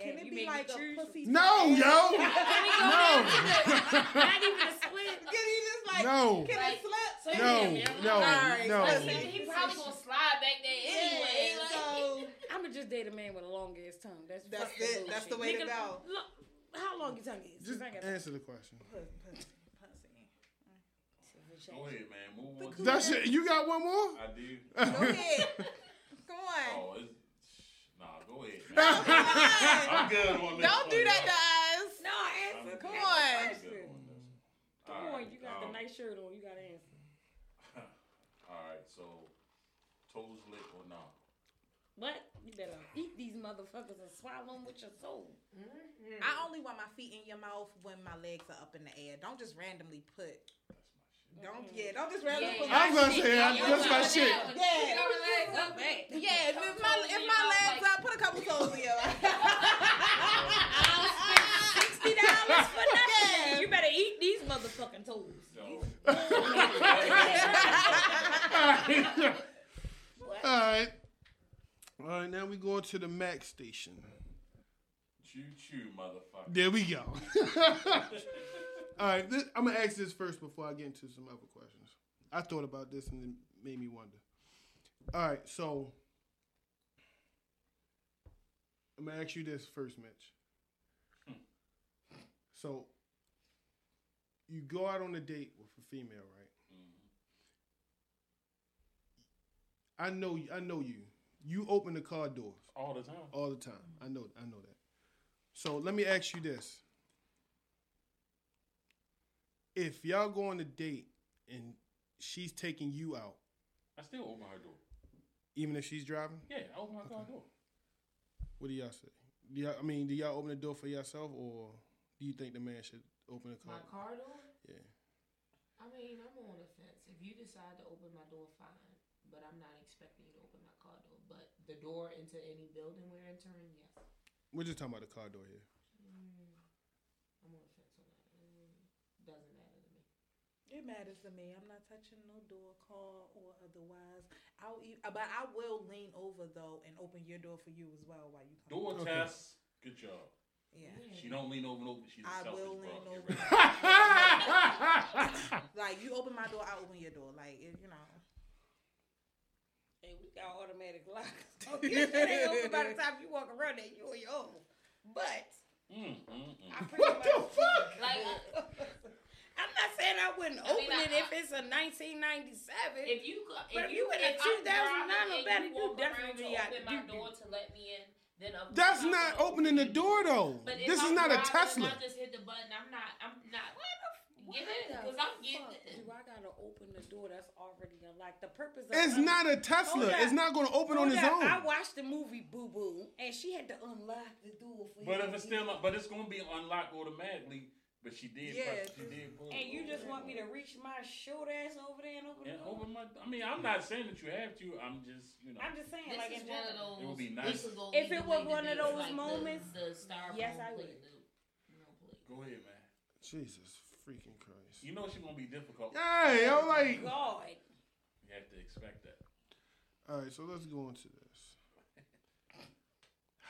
H: Can
E: Damn,
H: it
E: you
H: be
E: made
H: like
E: me
H: a
E: choose.
H: pussy?
C: No, yo.
E: Can we go
C: No.
E: down to the, not even a split? (laughs)
H: Can you just like?
C: No.
H: Can
G: Like,
H: it slip?
G: So
C: No,
G: yeah,
C: no,
H: Alright,
C: no.
G: Like,
H: pussy.
G: he, he probably gonna slide back there anyway.
H: Yeah,
G: like-
H: so (laughs)
E: I'ma just date a man with a long ass tongue. That's
H: That's
E: fuck the
H: it. That's the
E: bullshit.
H: way to
E: Nigga,
H: go.
E: Look, how long your tongue is?
C: Just
E: 'Cause I got
C: answer the question.
B: Go ahead, man. Move on. to-
C: That's it. You got one more?
B: I do.
H: Go ahead. (laughs) Come on.
B: Oh, it's, nah, go ahead, man. I'm good on this.
H: Don't do
B: one,
H: that
B: yo.
H: to us.
E: No, answer.
B: I'm
E: Come
H: on.
B: I'm
E: Answer.
B: good on this.
E: Come
B: All
E: on, you got
B: um,
E: the nice shirt on. You gotta answer. (laughs)
B: All right, so toes lit or not?
E: What? You better eat these motherfuckers and swallow them with your soul.
H: I only want my feet in your mouth when my legs are up in the air. Don't just randomly put. Don't yeah. Don't just randomly put.
C: I'm
H: my
C: gonna
H: shit-
C: say I-
G: Yeah,
C: that's my
G: yeah,
C: shit.
G: yeah.
H: Yeah.
G: You got up back.
H: Yeah, if my if my legs up, put a couple toes in your (laughs)
E: Sixty dollars for nothing. You better eat these motherfucking toes. (laughs)
C: All right. All right, now we going to the Mac station.
B: choo choo, motherfucker.
C: There we go. (laughs) All right, this, I'm gonna ask this first before I get into some other questions. I thought about this and it made me wonder. All right, so I'm gonna ask you this first, Mitch. So, you go out on a date with a female, right? I know you. I know you. You open the car doors
B: all the time.
C: all the time. I know. I know that. So let me ask you this: If y'all go on a date and she's taking you out,
B: I still open her door.
C: even if she's driving,
B: Yeah, I open my car door.
C: what do y'all say? Do y'all, I mean, do y'all open the door for yourself, or do you think the man should open the car?
G: My car door?
C: Yeah.
G: I mean, I'm on the fence. If you decide to open my door, fine. But I'm not expecting you to open my car door. But the door into any building we're entering, yes.
C: We're just talking about the car door here.
G: Mm, I'm on the fence on that. Mm, doesn't matter to me.
J: It matters to me. I'm not touching no door, call or otherwise. I'll eat, but I will lean over though and open your door for you as well while you come.
B: Door
J: over.
B: test. Good job.
J: Yeah.
B: She don't lean over and open. She's a
J: I
B: selfish
J: will lean
B: Get
J: over.
B: rid of it.
J: like you open my door, I open your door. Like it, you know.
E: Hey, we got automatic locks. So (laughs) you said they open by the time you walk around there, you on your own. But
B: Mm, mm, mm.
E: I
C: What the fuck?
G: Like,
E: I'm not saying I wouldn't
G: I
E: open
G: mean,
E: it
G: I-
E: if it's a 1997.
G: if you go-
E: But if
G: if
E: you
G: you
E: in a
G: if I'm
E: 2009
G: driving
E: or
G: and
E: better,
G: you
E: you definitely
G: to
E: got
G: open
E: to
G: my
E: do-
G: door to let me in. Then
C: That's
G: I'm
C: not
G: gonna
C: opening the door though.
G: But if
C: This is
G: I'm
C: not a
G: driving
C: Tesla.
G: And I just hit the button. I'm not. I'm not. Get
E: Why
G: it? Because I'm getting it.
E: Do I gotta open the door that's already unlocked? The purpose of
C: It's
E: un-
C: not a Tesla.
E: Hold
C: It's not going to open on
E: Hold
C: its
E: up.
C: own.
E: I watched the movie Boo Boo, and she had to unlock the door for
B: But
E: you.
B: if it's still, but it's gonna be unlocked automatically. But she did.
J: Yeah.
B: press- she did pull.
E: And you just want me to reach my short ass over there and open
B: Yeah,
E: the door?
B: open my. I mean, I'm not saying that you have to. I'm just, you know.
E: I'm just saying,
G: This
E: like
G: is
E: in
G: one of
E: general.
G: those.
B: It would be nice.
E: If it was one of those
G: Like
E: moments,
G: the, styrofoam
E: yes, I would.
G: the- you know, plate.
B: Go ahead, man.
C: Jesus freaking Christ.
B: You know she's gonna be difficult.
C: Hey, I'm oh like.
E: God.
B: You have to expect that.
C: All right, so let's go into this.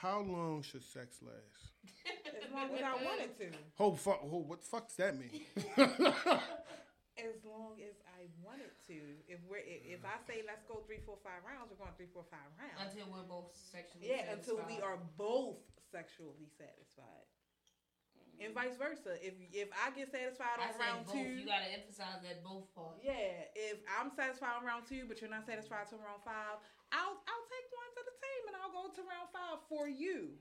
C: How long should sex last?
J: As long as I wanted to.
C: Oh fuck! Oh, what the fuck does that mean? (laughs)
J: As long as I wanted to. If we're if, if I say let's go three, four, five rounds, we're going three, four, five rounds.
G: Until we're both sexually
J: Yeah, until we
G: satisfied.
J: are both sexually satisfied. And vice versa. If if I get satisfied on
G: said
J: round
G: both.
J: two,
G: You gotta emphasize that both parts.
J: yeah. If I'm satisfied on round two, but you're not satisfied till round five, I'll I'll take one for the team and I'll go to round five for you.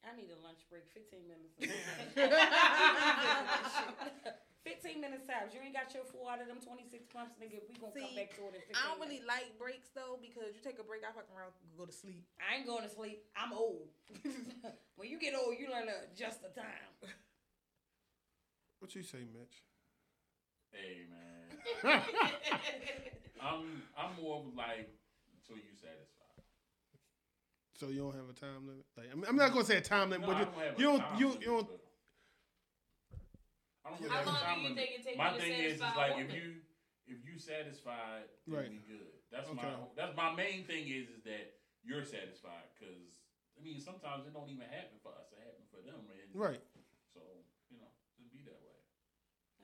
E: I need a lunch break. 15 minutes. (laughs) (laughs) 15 minutes times. You ain't got your four out of them 26 pumps, nigga. We gonna come
J: See,
E: back to it in 15
J: I don't really
E: minutes.
J: like breaks though because you take a break, I fucking around go to sleep.
E: I ain't going to sleep. I'm old. (laughs) when you get old, you learn to adjust the time.
C: what you say, Mitch?
B: Hey, man. I'm I'm more of like until you satisfied.
C: So you don't have a time limit? Like, I mean, I'm not gonna say a time limit,
B: No,
C: but
B: I don't
C: you, you don't. You,
B: limit,
C: you don't.
B: I don't
G: How
B: really have a
G: long
B: time
G: do you
B: limit.
G: think it take
B: My
G: you to
B: thing is, is like
G: a
B: if you if you satisfied, then
C: Right.
B: we good. That's
C: Okay.
B: my that's my main thing is is that you're satisfied because I mean sometimes it don't even happen for us; it happen for them, and
C: Right.
B: So you know, just be that way.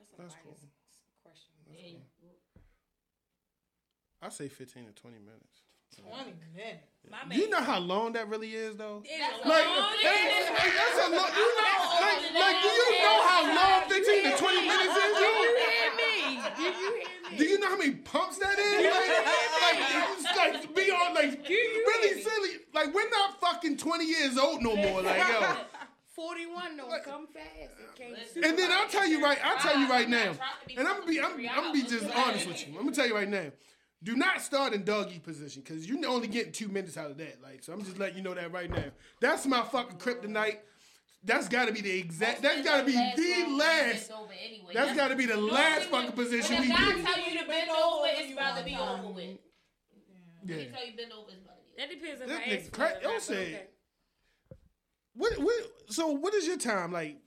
E: That's a
C: That's
E: biased
C: cool.
E: question.
G: And
C: I say 15 to 20 minutes.
J: Twenty minutes.
C: You know how long that really is, though?
E: That's
C: Like,
E: a long
C: that's, like, that's a long. You know, like, like, do you know how long 15 to 20 minutes is?
E: Do you hear me? Do you hear me? (laughs)
C: Do you know how many pumps that is? Like, like, it's like be on like really silly. Like we're not fucking 20 years old no more. Like yo. (laughs)
E: 41 don't come fast. It can't
C: And then I'll tell you right, I'll tell you right now, and I'm gonna be, I'm, I'm gonna be just honest with you. I'm gonna tell you right now. Do not start in doggy position because you're only getting two minutes out of that. Like, so I'm just letting you know that right now. That's my fucking kryptonite. That's got to be the exact. That's got to be the last. That's got to be the last fucking position we
G: When God
C: do.
G: tell you to bend over, it's about to be over with.
C: Yeah.
G: When he tell you bend over, it's about to be
E: That depends if
C: That
E: I
C: nigga
E: ask for
C: cra-
E: it or
C: don't say
E: okay.
C: What, what, so what is your time like?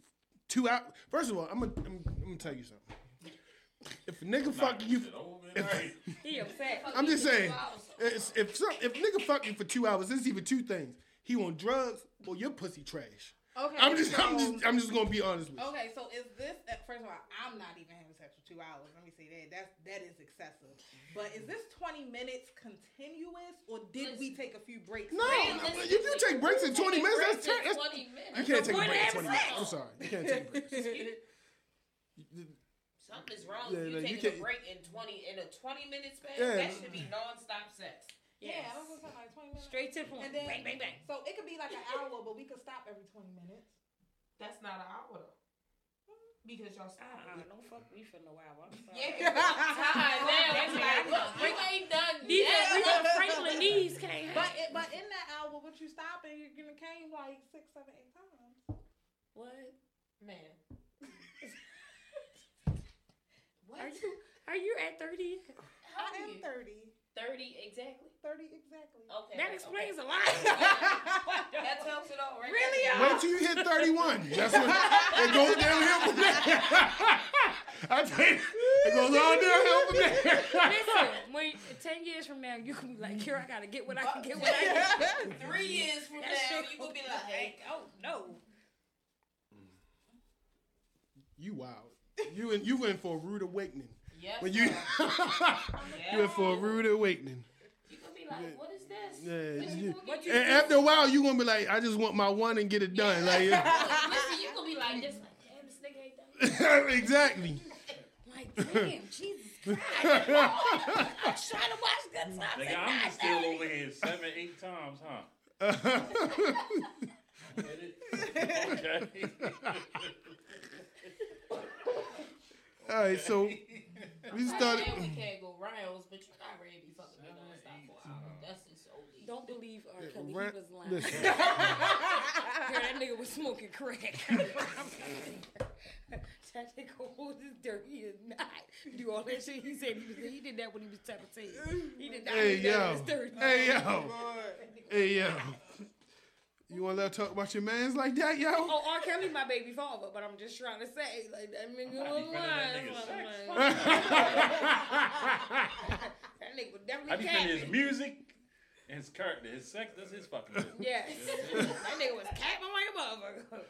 C: Two hours. First of all, I'm gonna, I'm, I'm gonna tell you something. If a nigga fuck you, if, (laughs)
E: He upset.
C: I'm just saying, it's- if some, if nigga fuck you for two hours, there's even two things. He want drugs or your pussy trash.
H: Okay,
C: I'm just, I'm just, I'm just gonna be honest with you.
H: Okay, so is this uh, first of all? I'm not even having sex for two hours. Let me say that. That's that is excessive. But is this 20 minutes continuous, or did we take a few breaks?
C: No, no, if you take breaks in 20 minutes, that's, that's
G: 20 minutes.
C: you can't take a break in 20 minutes. I'm sorry, you can't take breaks. (laughs)
G: Something's wrong
C: Yeah,
G: if
C: no,
G: you
C: you
G: taking a
C: can't-
G: break in 20 in a 20 minute span.
C: Yeah.
G: That should be non-stop sex.
H: Yeah, I was gonna say like 20 minutes.
E: Straight to the point.
H: And then,
E: bang, bang, bang.
H: So it could be like an hour, but we could stop every 20 minutes.
G: That's not an hour though. Because y'all stop.
E: Uh-uh, don't fuck me for no hour. I'm sorry.
G: Yeah, time now. It's like, look, we ain't done
E: These
G: yet.
E: we got Franklin (laughs) knees can't
H: But it, but in that hour, what you stopping, you're gonna came like six, seven, eight times.
E: What?
G: Man.
E: Are you are you at thirty?
H: I am 30.
G: 30 exactly.
H: 30 exactly.
G: Okay.
E: That
G: okay.
E: explains a lot. (laughs)
G: That tells it all right
E: Really,
G: there.
E: y'all?
C: Wait till you hit 31. That's when it goes downhill from there. (laughs) I tell you, it goes all downhill from there.
E: Listen, when ten years from now, you can be like, here, I gotta get what I can get. What I can get. (laughs)
G: Three years from
E: That
G: now,
E: shit
G: you gonna be like,
E: oh no.
C: You wild. You in, you in for a rude awakening.
G: yes.
C: When you (laughs) you in for a rude awakening.
G: You gonna be like, what is this?
C: Yeah,
G: What
C: you-
G: you gonna
C: And after a while, you gonna be like, I just want my one and get it done. Like, (laughs)
G: Listen, you gonna be like this, like, damn, this nigga ain't done. (laughs)
C: exactly.
E: Like, damn, Jesus Christ. I'm trying to watch good times.
B: Nigga,
E: and
B: I'm still over here seven, eight times, huh? okay.
C: All right, so (laughs) we started.
G: We can't go rounds, but you not ready to be fucking me non-stop for an. That's just so.
E: Don't believe R.
C: Yeah,
E: Kelly.
C: rant-
E: he was lying.
C: listen. (laughs)
E: Girl, that nigga was smoking crack. (laughs) that nigga was dirty as not. Do all that shit. He said he, was, he did that when he was 17. He did not
C: Hey
E: do that when he
C: yo,
E: was 30.
C: hey yo, hey yo. You want to let her talk about your man's like that, yo?
E: Oh, R. Kelly, my baby father, but I'm just trying to say, like, that nigga
B: I
E: was
B: defended that
E: lying. That nigga was
B: I
E: definitely
B: defend his music and his character, his sex. That's his fucking business. (laughs)
E: Yes. that nigga was capping like a motherfucker.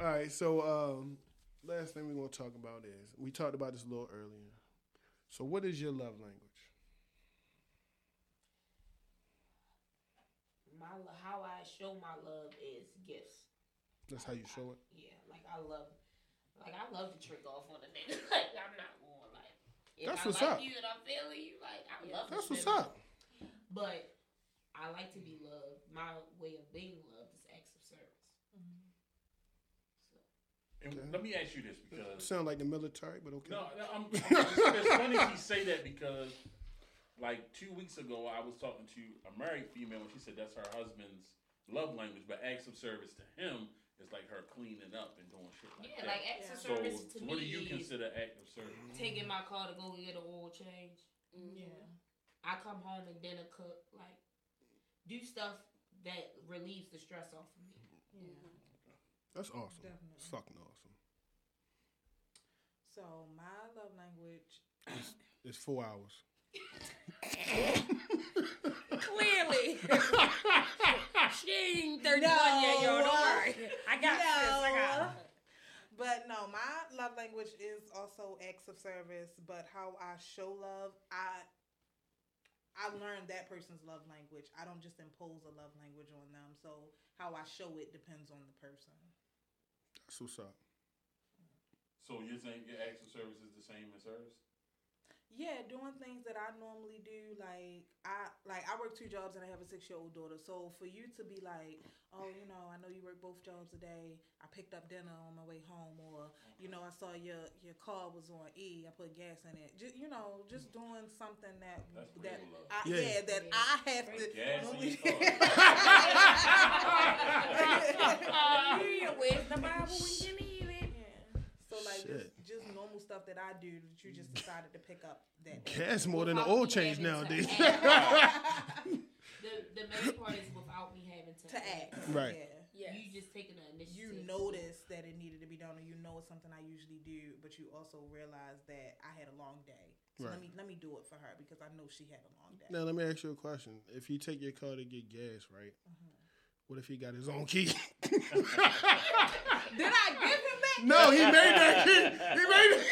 C: All right, so um, last thing we're gonna talk about is we talked about this a little earlier. So, what is your love language?
G: My how I show my love is gifts.
C: That's how you show it.
G: Yeah, like I love, like I love to trick off on a nigga. (laughs) like I'm not going like if
C: That's
G: I
C: what's
G: like
C: up.
G: you and I'm feeling you, like I
E: Yeah.
G: love.
C: That's what's up.
G: But I like to be loved. My way of being loved is acts of service. Mm-hmm.
B: And let me ask you this because
C: Sound like the military, but okay.
B: No, no, I'm, I'm, it's, it's funny you say that because, like two weeks ago, I was talking to a married female and she said that's her husband's love language, but acts of service to him is like her cleaning up and doing shit like
G: Yeah,
B: that.
G: like acts of
B: so,
G: service to
B: so what do
G: me
B: you
G: is
B: consider act of service?
G: taking my car to go get an oil change. Mm-hmm.
H: Yeah.
G: I come home and dinner cook, like do stuff that relieves the stress off of me.
H: Yeah.
C: That's awesome.
H: Definitely.
C: It's fucking awesome.
H: So my love language.
C: It's four hours.
E: Clearly. (laughs) she ain't 31 yet, yo. Don't worry. I got this. I got this.
H: But no, my love language is also acts of service. But how I show love, I I learned that person's love language. I don't just impose a love language on them. So how I show it depends on the person.
C: That's what's up.
B: So you're saying your acts of service is the same as hers?
H: Yeah, doing things that I normally do, like I like I work two jobs and I have a six year old daughter. So for you to be like, oh, you know, I know you work both jobs a day. I picked up dinner on my way home, or you know, I saw your your car was on E. I put gas in it. Just you know, just mm. doing something that
B: That's
H: that
B: real love.
H: I,
C: Yeah.
H: yeah. that I have to.
B: Gas in
H: normally-
B: your
E: Yeah, where's the Bible when you
H: like
C: Shit.
H: just, just normal stuff that I do that you just decided to pick up that day. (laughs)
C: Gas more than an
G: Without
C: oil change nowadays. (laughs)
G: the the main part is without me having to,
H: to act.
C: Right.
H: Yeah.
E: Yes.
G: You just taking the initiative.
H: you notice that it needed to be done, or you know it's something I usually do, but you also realize that I had a long day. So
C: Right.
H: let me let me do it for her because I know she had a long day.
C: Now let me ask you a question. If you take your car to get gas, right?
H: Mm-hmm.
C: What if he got his own key?
J: Did I give him that?
C: no, he made that key. He made it.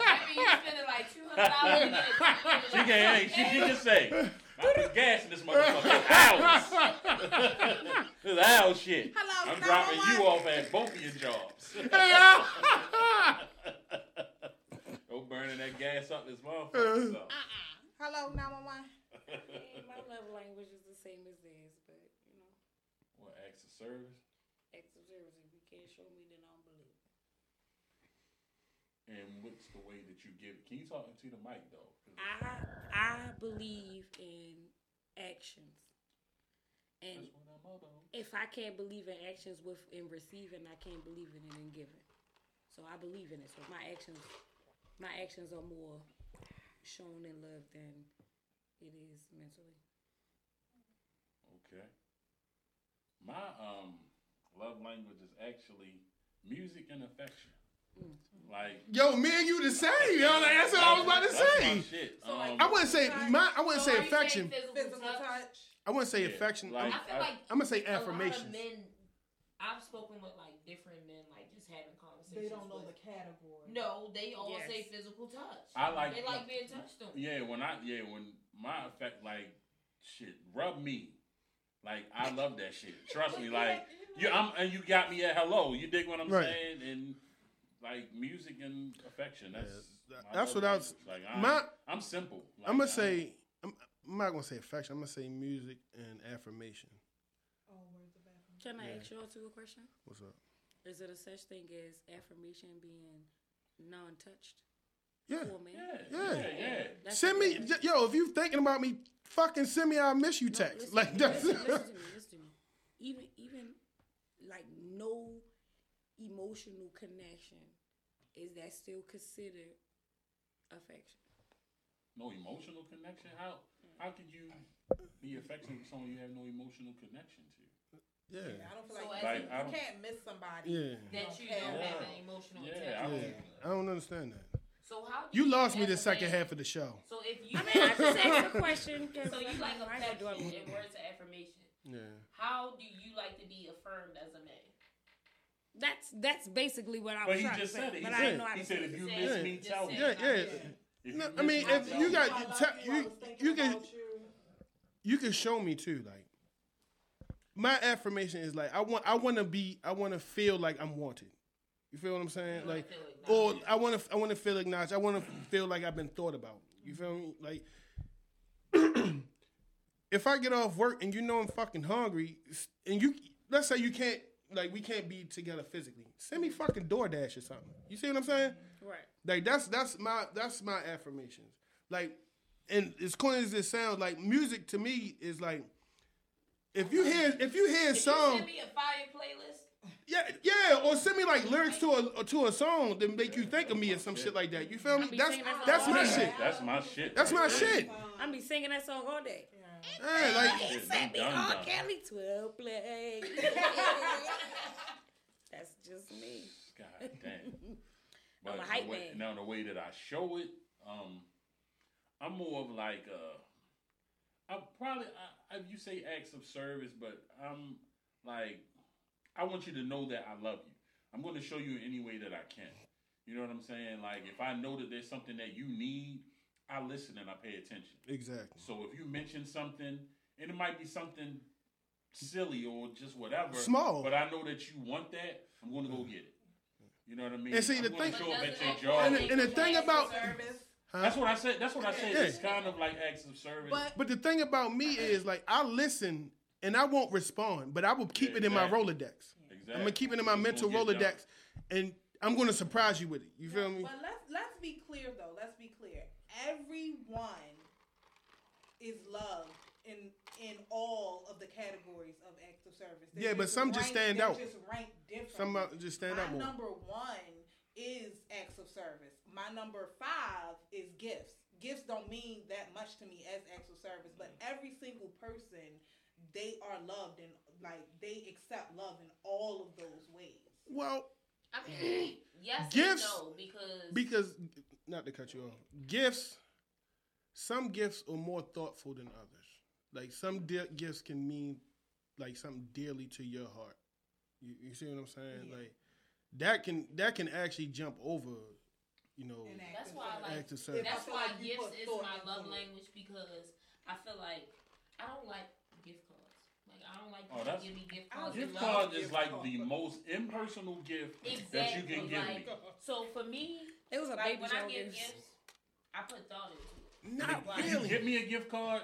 G: Maybe you spending like two hundred dollars to get
B: She can, hey, she, she just say, I put gas in this motherfucker. It's ours. It's our shit.
J: Hello,
B: I'm dropping you
J: one?
B: off at both of your jobs. (laughs) Go burning that gas up this motherfucker. So. Uh-uh.
J: Hello, 911.
E: Yeah, my love language is the same as theirs, but you know,
B: What, acts of service?
E: acts of service. If you can't show me, then I don't believe.
B: And what's the way that you give? Can you talk into the mic though?
E: I I believe in actions, and
B: that's what I'm about.
E: if I can't believe in actions with in receiving, I can't believe in it in giving. So I believe in it. So my actions, my actions are more shown in love than it is mentally.
B: Okay. My um love language is actually music and affection. Like
C: Yo, me and you the same. Yo, like, that's what I was about to
B: that's my
C: say.
B: shit.
G: So, like,
B: Um,
C: I wouldn't say my. I wouldn't
G: So
C: say
G: are you saying
C: affection.
G: Physical,
J: Physical
G: touch?
J: touch.
C: I wouldn't say
B: Yeah,
C: affection.
B: like-
C: I'm,
G: I feel like
C: I'm gonna say
G: a lot of men. I've spoken with like different men, like just having conversations.
J: They don't know the
G: with,
J: category.
G: No, they all
E: Yes.
G: say physical touch.
B: I like-
G: They like being touched on.
B: Yeah, when I yeah when my effect like shit rub me, like I love that shit. Trust me, like you I'm and you got me at hello. You dig what I'm
C: Right.
B: saying? And like music and affection. That's
C: Yeah,
B: my
C: that's what I was-
B: language. Like I,
C: my-
B: I'm simple. Like,
C: I'm gonna say. I'm, I'm not gonna say affection. I'm gonna say music and affirmation.
J: Oh, words of affirmation.
E: Can I
C: Yeah.
E: ask y'all two a question?
C: What's up?
E: Is it a such thing as affirmation being non-touched
C: Yeah.
E: for a man?
B: Yeah,
C: Yeah.
B: yeah, yeah.
E: That's
C: Send me,
E: difference.
C: yo. If you thinking about me, fucking send me. I miss you
E: No,
C: text.
E: listen,
C: like that's.
E: listen, listen to me. (laughs) Listen to me. Even even like no emotional connection is that still considered affection?
B: No emotional connection. How how could you be affectionate with someone you have no emotional connection to?
C: yeah.
J: Yeah, I don't feel
G: So
J: like,
G: as
B: Like,
J: you,
B: I don't-
J: can't miss somebody.
C: Yeah.
G: That you don't have an emotional
B: Yeah, I
G: attachment.
C: Yeah.
B: don't-
C: I don't understand that.
G: So how? Do
C: You lost me the second half of the show.
G: So if you,
E: I mean, I just asked a (laughs) question. 'cause
G: so you like
E: I ain't gonna do
G: affection
E: it.
G: and words of affirmation.
C: Yeah.
G: How do you like to be affirmed as a man?
E: That's that's basically what I
B: But
E: was
B: he
E: trying
B: just
E: to say.
B: said it. He
E: But I didn't
B: said,
E: know how
B: he
E: to
B: said if you miss
G: say-
B: me, tell me.
C: Yeah,
G: it.
C: yeah. No, I mean,
B: me,
C: if you got
J: I love
C: te-
J: you,
C: you,
J: was thinking
C: you can
J: you.
C: you can show me too. Like my affirmation is like I want I want to be I want to feel like I'm wanted. You feel what I'm saying?
G: You
C: Like,
G: feel
C: or. I want to I want to feel acknowledged. I want to feel like I've been thought about. You feel me? Like, (clears throat) if I get off work and you know I'm fucking hungry, and you let's say you can't like we can't be together physically, send me fucking DoorDash or something. You see what I'm saying?
E: Right.
C: Like that's that's my that's my affirmations. Like, and as corny as it sounds, like music to me is like, if you hear if you hear a
G: If you
C: song,
G: send me a fire playlist,
C: yeah, yeah, or send me like lyrics to a to a song that make you think of me or some shit like that. You feel me? That's that's my shit.
B: That's my shit.
C: That's my shit.
E: I'm be singing that song all day.
C: Yeah, like
B: Shit,
E: Send me
B: done,
E: R. Kelly twelve play. (laughs) That's just me.
B: God damn. (laughs)
E: I'm a hype
B: the way,
E: man.
B: now the way that I show it, um, I'm more of like uh, I'm probably I, I, you say acts of service, but I'm like I want you to know that I love you. I'm going to show you in any way that I can. You know what I'm saying? Like if I know that there's something that you need, I listen and I pay attention.
C: exactly.
B: So if you mention something, and it might be something silly or just whatever,
C: Small.
B: but I know that you want that, I'm going to go get it. You know what I mean?
C: And see,
B: I'm
C: the thing-
B: show up
G: But
B: at
G: doesn't
B: your job.
C: And the- and the thing about-
G: service?
B: that's what I said. That's what I said.
C: Yeah.
B: It's kind of like acts of service.
J: But
C: But the thing about me is like I listen and I won't respond, but I will keep
B: Yeah,
C: it in my
B: exactly.
C: Rolodex.
B: exactly.
C: I'm gonna keep it in my
B: It's
C: mental
B: gonna get done.
C: Rolodex, and I'm gonna surprise you with it. You feel me?
J: But let's let's be clear though. Let's be clear. Everyone is loved in in all of the categories of acts of service. They're
C: Yeah, but some just stand out.
J: Just ranked differently.
C: Some uh, just stand
J: My
C: out more.
J: number one is acts of service. My number five is gifts. Gifts don't mean that much to me as acts of service, but every single person, they are loved and like they accept love in all of those ways.
C: Well,
G: I mean, (clears throat) yes
C: Gifts-
G: and no because
C: because not to cut you off, gifts. Some gifts are more thoughtful than others. Like some di- gifts can mean like something dearly to your heart. You, you see what I'm saying? Like that can that can actually jump over, you know.
G: That's why I like.
C: Act of service.
G: That's why
H: like
G: gifts is my love language because I feel like I don't like gift cards. Like I don't like
B: Oh, that's-
G: to give me gift cards.
B: Gift
G: and
B: card is like the most impersonal gift that you can give
G: like,
B: me.
G: So for me,
J: It was a
G: like
J: baby
G: when I
J: shower
G: give
J: gift.
G: gifts, I put thought into it.
C: Not
G: Like,
B: If you
C: really.
B: get me a gift card,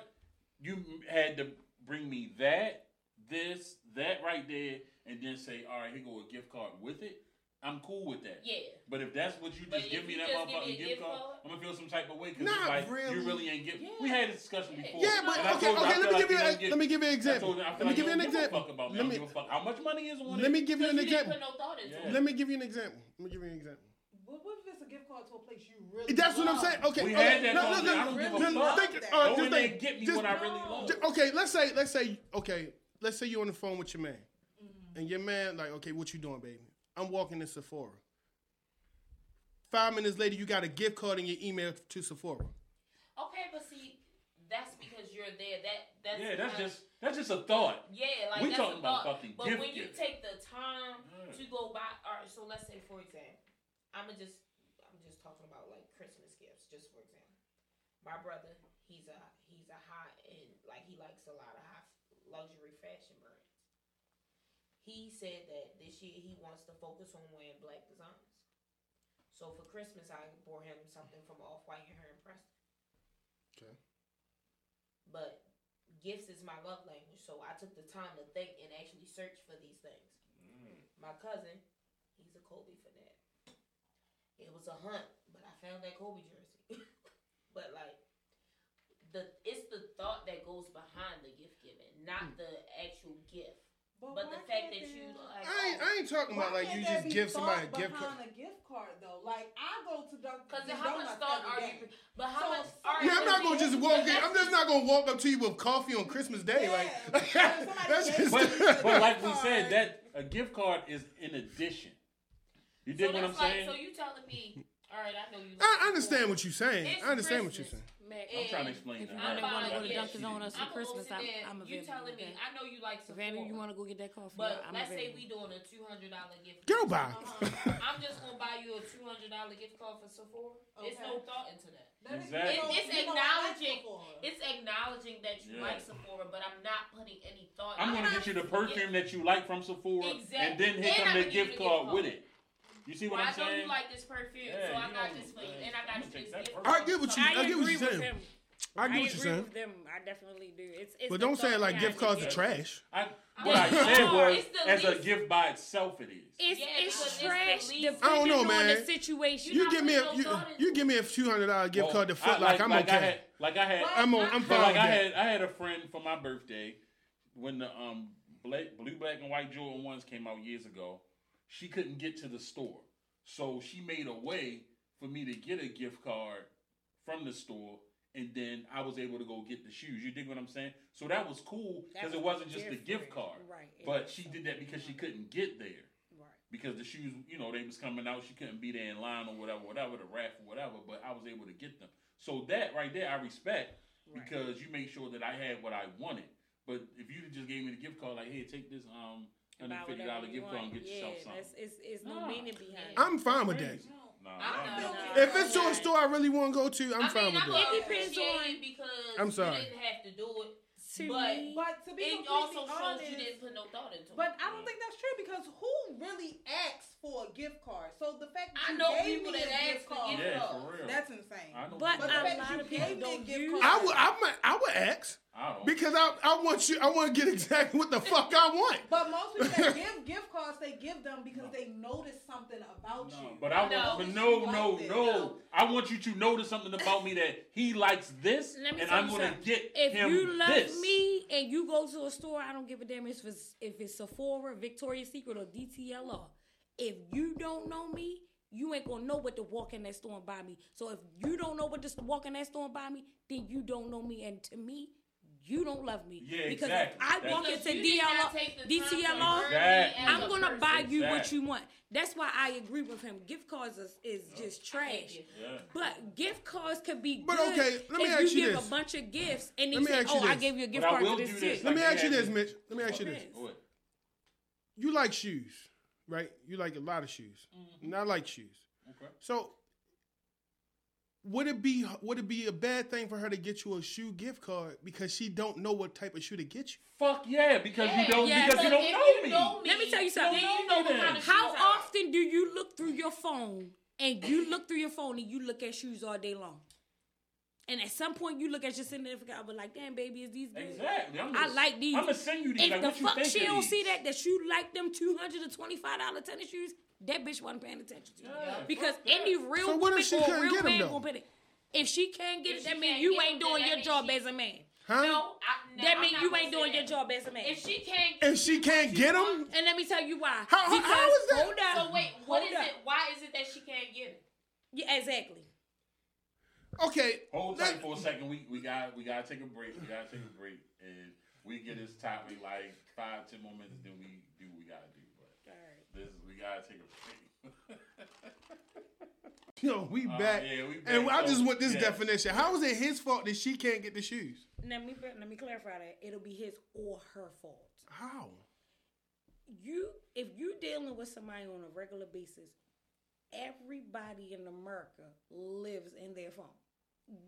B: you had to bring me that, this, that right there, and then say, all right, here go a gift card with it. I'm cool with that.
G: Yeah.
B: But if that's what you
G: But
B: just give me that
G: just
B: motherfucking gift
G: gift
B: card,
G: card-
B: I'm gonna feel some type of way because it's like
C: really.
B: you really ain't give.
G: Yeah.
B: We had this discussion
G: Yeah.
B: before.
C: Yeah, but
B: and
C: okay,
B: you,
C: okay. Let me
B: like
C: give you.
B: don't
C: A,
B: get-
C: let me give you an example.
B: you,
C: Let me
B: like
C: give you an
B: don't give a
C: example.
B: fuck about me.
C: Let
B: I don't
C: me
B: give a fuck how much money is on
C: let me give you an
G: Because you didn't
C: example.
G: no
B: Yeah.
C: Let me give you an example. Let me give you an example.
H: But what if it's a gift card to a place you really
C: That's what I'm saying. Okay,
B: We
C: okay.
B: had that
C: no, no,
B: conversation.
C: no,
B: I don't give a
C: no,
B: fuck.
C: think- uh, just think-
B: get me
C: just-
B: what I really love.
C: J- Okay, let's say, let's say, okay, let's say you're on the phone with your man,
H: Mm-hmm.
C: and your man like, okay, what you doing, baby? I'm walking to Sephora. Five minutes later, you got a gift card in your email to Sephora.
G: Okay, but see, that's because you're there. That that's
B: Yeah, that's just that's just a thought.
G: Yeah, like
B: We talking
G: a
B: about
G: thought.
B: fucking
G: But
B: gift
G: when you
B: giving.
G: take the time
B: Yeah.
G: to go buy, all right. So let's say, for example, I'm just, I'm just talking about like Christmas gifts, just for example. My brother, he's a he's a high end, like he likes a lot of high luxury fashion brands. He said that this year he wants to focus on wearing black designs. So for Christmas, I bought him something from Off White and Heron Preston.
C: Okay.
G: But gifts is my love language, so I took the time to think and actually search for these things. Mm. My cousin, he's a Kobe fanatic. It was a hunt, but I found that Kobe jersey. (laughs) but like the it's the thought that goes behind the gift giving, not hmm. the actual gift. But,
H: why
G: the fact that you like,
C: I ain't, I ain't talking about like you just give somebody a gift card.
H: a gift card though. Like I go to Dunkin'
G: Cause how much thought are
H: every
G: you? But how
H: So
G: much?
H: if
C: Yeah, I'm not gonna just walk in. I'm just not gonna walk up to you with coffee on Christmas Day. Like,
H: Yeah, somebody (laughs)
C: that's just.
B: But, but like we said, that a gift card is in addition. You did
G: so
B: what I'm
G: that's like,
B: saying?
G: so you telling me? All right, I know you.
C: I I understand what you're saying.
G: It's
C: I understand what you're saying.
K: Mac,
B: I'm trying to explain
K: If
B: that.
K: you
G: I'm
K: really want to go to
G: buying
K: Dunkin'
G: gifts.
K: Donuts for
G: I'm
K: Christmas,
G: gonna
K: I'm,
G: go sit.
K: I'm
G: You
K: available.
G: telling me? I know you like
K: If any you want to go get that coffee,
G: But
K: I'm
G: let's say
K: available.
G: we doing a two hundred dollar gift.
C: Girl,
G: card.
C: bye.
G: Uh-huh. I'm just gonna buy you a two hundred dollar gift card for Sephora. It's
H: Okay.
G: no thought into that.
H: That is-
B: Exactly.
H: you
G: It's
H: you know like
G: acknowledging- It's acknowledging that you
B: Yeah.
G: like Sephora, but I'm not putting any thought.
B: I'm gonna get you the perfume that you like from Sephora, and
G: Exactly.
B: then here
G: And
B: come
G: I'ma
B: the gift
G: the gift
B: card
G: card.
B: with it. You see what
G: Well,
B: I'm
G: I know
B: saying?
G: you like this perfume,
B: Yeah,
G: so I
B: you
G: got
B: know,
G: this for you, and I got you this gift
C: I get what you.
K: I,
C: I get what
K: agree
C: you're
K: with
C: saying.
K: him.
C: I get what you're
K: agree
C: saying.
K: with them. I definitely do. It's, it's
C: But don't say it like gift cards are trash.
B: I, what I said
G: oh,
B: was,
G: it's the
B: as a gift by itself, it is.
K: It's,
G: Yeah,
K: it's
G: because it's the
K: trash
C: I don't know, man.
K: the situation.
C: You
G: not
C: give me a you,
G: no thought into
C: you give me a two hundred dollar gift
B: Well,
C: card to
B: I-
C: Foot Like, I'm
B: like I
C: okay.
B: had, like I had,
C: I'm on, I'm fine
B: like I had, I had a friend for my birthday when the um black, blue, black, and white Jordan ones came out years ago. She couldn't get to the store, so she made a way for me to get a gift card from the store, and then I was able to go get the shoes. You dig what I'm saying? So that was cool because it wasn't just the gift card,
K: Right.
B: but she did that because she couldn't get there
K: Right.
B: because the shoes, you know, they was coming out. She couldn't be there in line or whatever, whatever, the raffle, whatever. But I was able to get them. So that right there, I respect
K: Right.
B: because you made sure that I had what I wanted. But if you just gave me the gift card, like, hey, take this um hundred
K: Buy
B: fifty
K: whatever
B: dollar
K: you
B: gift card and get yourself
K: yeah,
B: something.
K: it's, it's no
B: Nah.
K: meaning behind it.
C: I'm fine with that.
B: Crazy. Nah,
G: I'm
B: nah,
G: not-
C: If it's to a store I really want to go to, I'm
G: I
C: fine with
G: I'm
C: that.
K: It depends on-
G: because
C: I'm sorry.
G: you didn't have to do it.
K: To
G: But-
K: me,
H: But to be
G: It
H: completely
G: also shows
H: honest,
G: you didn't put no thought into it.
H: But I don't think that's true because who really asks for a gift card? So the fact that
G: I
H: you
G: know
H: gave
G: people
H: me
G: that
H: a
G: ask
H: gift
G: for
H: card,
G: gift
B: Yeah,
G: cards.
B: for real.
H: that's insane.
B: I know.
K: but
H: But
K: a
H: the fact
K: lot
H: you
K: of people
H: gave me a
K: don't
H: gift
K: use.
H: card-
C: I would, I might, I would ask
B: I don't.
C: because I, I want you, I want to get exactly what the fuck I want.
H: But most people that (laughs) give gift cards, they give them because they notice something about
B: No,
H: you.
B: but I
G: No.
B: want, but no,
H: Like
B: no,
H: this.
B: no.
G: No.
B: I want you to notice something about me that he likes this,
K: Let me
B: and I'm gonna
K: something.
B: get
K: If
B: him
K: you love
B: this.
K: me and you go to a store, I don't give a damn if it's if it's Sephora, Victoria's Secret, or DTLR. If you don't know me, you ain't gonna know what to walk in that store and buy me. So if you don't know what to walk in that store and buy me, then you don't know me. And to me, you don't love me.
B: Yeah,
K: because
B: exactly.
K: if I
B: That's-
K: walk
G: Because
K: into
G: you did not
K: DLR,
G: take the time to
K: DTLR,
G: learn me
B: Exactly.
K: I'm gonna
G: person.
K: buy you what you want. That's why I agree with him. Gift cards is, is just trash.
B: Yeah.
K: But gift cards could be
C: But
K: good
C: okay, let me
K: if
C: ask
K: you
C: you
K: give
C: this.
K: a bunch of gifts and
C: Let
K: then say,
C: ask you
K: "Oh, I gave you a gift
B: But
K: card
B: will
K: to this
B: do this.
C: Let me ask you this, Mitch. Let me ask you this.
B: Go
C: you like shoes, right? You like a lot of shoes. Mm-hmm. And I like shoes.
B: Okay.
C: So would it be would it be a bad thing for her to get you a shoe gift card because she don't know what type of shoe to get you?
B: Fuck yeah, because you don't
E: Yeah,
B: because you don't know
E: you
B: me.
E: know me, Let me tell you something.
B: You know me then.
E: How often do you look through your phone and you look through your phone and you look at shoes all day long? And at some point you look at your significant other like, damn baby, is these good?
B: Exactly. I'm
E: I like these.
B: I'ma send you these,
E: If
B: like,
E: the
B: what you
E: fuck
B: think
E: she don't
B: these?
E: see that that you like them two hundred and twenty five dollar tennis shoes, that bitch wasn't paying attention to you. Because any real
C: So
E: woman
C: if she
E: or a real man
C: though?
E: gonna pay it. If she can't get
G: If
E: it, that
G: she
E: means you ain't doing your job
G: means
E: as a man.
C: Huh?
G: No, I, no,
E: That
G: I'm
E: means you ain't doing your job as a man.
G: If she can't,
C: If she can't get them,
E: And let me tell you why.
C: How- how-
E: because,
C: how is that?
E: Hold up.
G: so wait, what
E: Hold
G: is
E: up.
G: it? Why is it that she can't get it?
E: Yeah, exactly.
C: Okay.
B: Hold tight for a second. We we got we gotta take a break. We gotta take a break, and we get this topic like five ten more minutes. Then we do what we gotta do. But this we gotta take a break. (laughs)
C: Yo, we
B: Uh,
C: back.
B: yeah, we back.
C: And I just want this
B: yeah.
C: definition. How is it his fault that she can't get the shoes?
E: Let me let me clarify that. It'll be his or her fault.
C: How?
E: You if you dealing with somebody on a regular basis, everybody in America lives in their phone.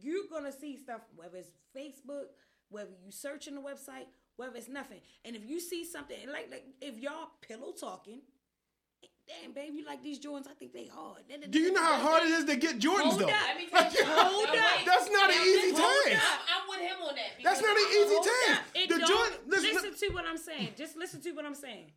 E: You're gonna see stuff, whether it's Facebook, whether you searching the website, whether it's nothing. And if you see something like like if y'all pillow talking, damn babe, you like these Jordans? I think they hard.
C: Do you know how hard it is to get Jordans
E: Hold
C: though?
E: up.
G: Let me tell you.
E: Hold up.
C: That's not an easy
G: listen, hold
C: task.
G: I'm with him on that.
C: That's not an easy
E: Hold
C: task. The
E: don't-
C: Jordan, listen,
E: listen to what I'm saying. Just listen to what I'm saying.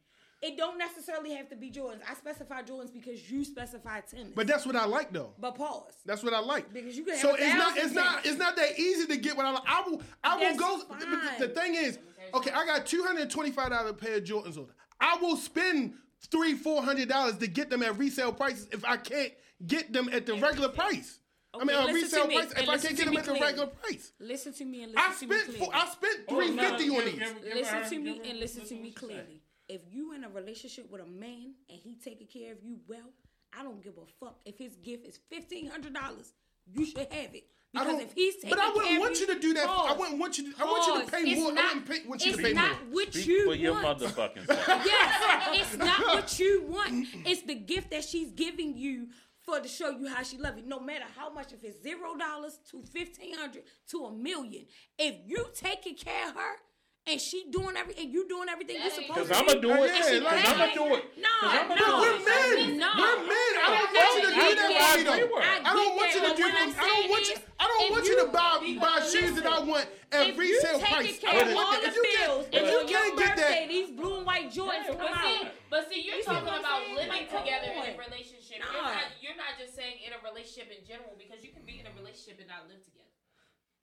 E: It don't necessarily have to be Jordans. I specify Jordans because you specify tennis.
C: but that's what I like though.
E: But pause.
C: That's what I like.
E: Because you can have
C: so it's not. It's not. It's not that easy to get what I like. I will I will go.
E: fine.
C: The, the thing is, okay, I got two hundred twenty five dollar pair of Jordans on. I will spend three four hundred dollars to get them at resale prices if I can't get them at the regular price. I mean, a resale
E: me,
C: price if I can't get them
E: me
C: at the regular price.
E: Listen to me and listen
C: I
E: to me clearly.
C: four, I spent
B: Oh,
C: three
B: no,
C: fifty
B: give-
C: on
B: give-
C: these.
B: give- give
E: Listen
B: her-
E: to me
B: her-
E: and listen to me
B: what she said.
E: clearly. If you in a relationship with a man and he taking care of you well, I don't give a fuck if his gift is fifteen hundred dollars. You should have it.
C: I
E: Because
C: don't,
E: if he's taking
C: but I wouldn't want you to do that. I wouldn't want you. To, I want you to
E: Pause.
C: pay
E: It's
C: more.
E: Not,
C: I wouldn't pay, want you
E: it's
C: to pay
E: not
C: more.
E: what
B: Speak
E: you
B: for your motherfucking (laughs) self.
E: yes, it's not (laughs) what you want. It's the gift that she's giving you for to show you how she love you. No matter how much, if it's zero dollars to fifteen hundred to a million, if you taking care of her and she doing every and you doing everything you
G: That ain't
E: supposed
B: Cause
E: to
B: I'ma
E: do,
B: do it.
C: Yeah,
B: Cause
C: like-
B: I'ma do it.
E: No,
B: Cause I'ma
E: no.
B: do
C: We're men.
E: No.
C: We're men. I don't want you to do
E: that.
C: that
E: I
C: for me though.
E: that.
C: I don't
E: I
C: want you to
E: that.
C: do.
E: I'm
C: don't want you. I don't want you to buy buy shoes that I want at
E: if
C: resale
E: you
C: price.
E: taking care of
C: But
E: all
C: if
E: the
C: you can't- if you can't get that,
E: these blue and white Jordans
G: But
E: come
G: see,
E: out.
G: but see, you're talking about living together in a relationship. You're not. You're not just saying in a relationship in general because you can be in a relationship and not live together.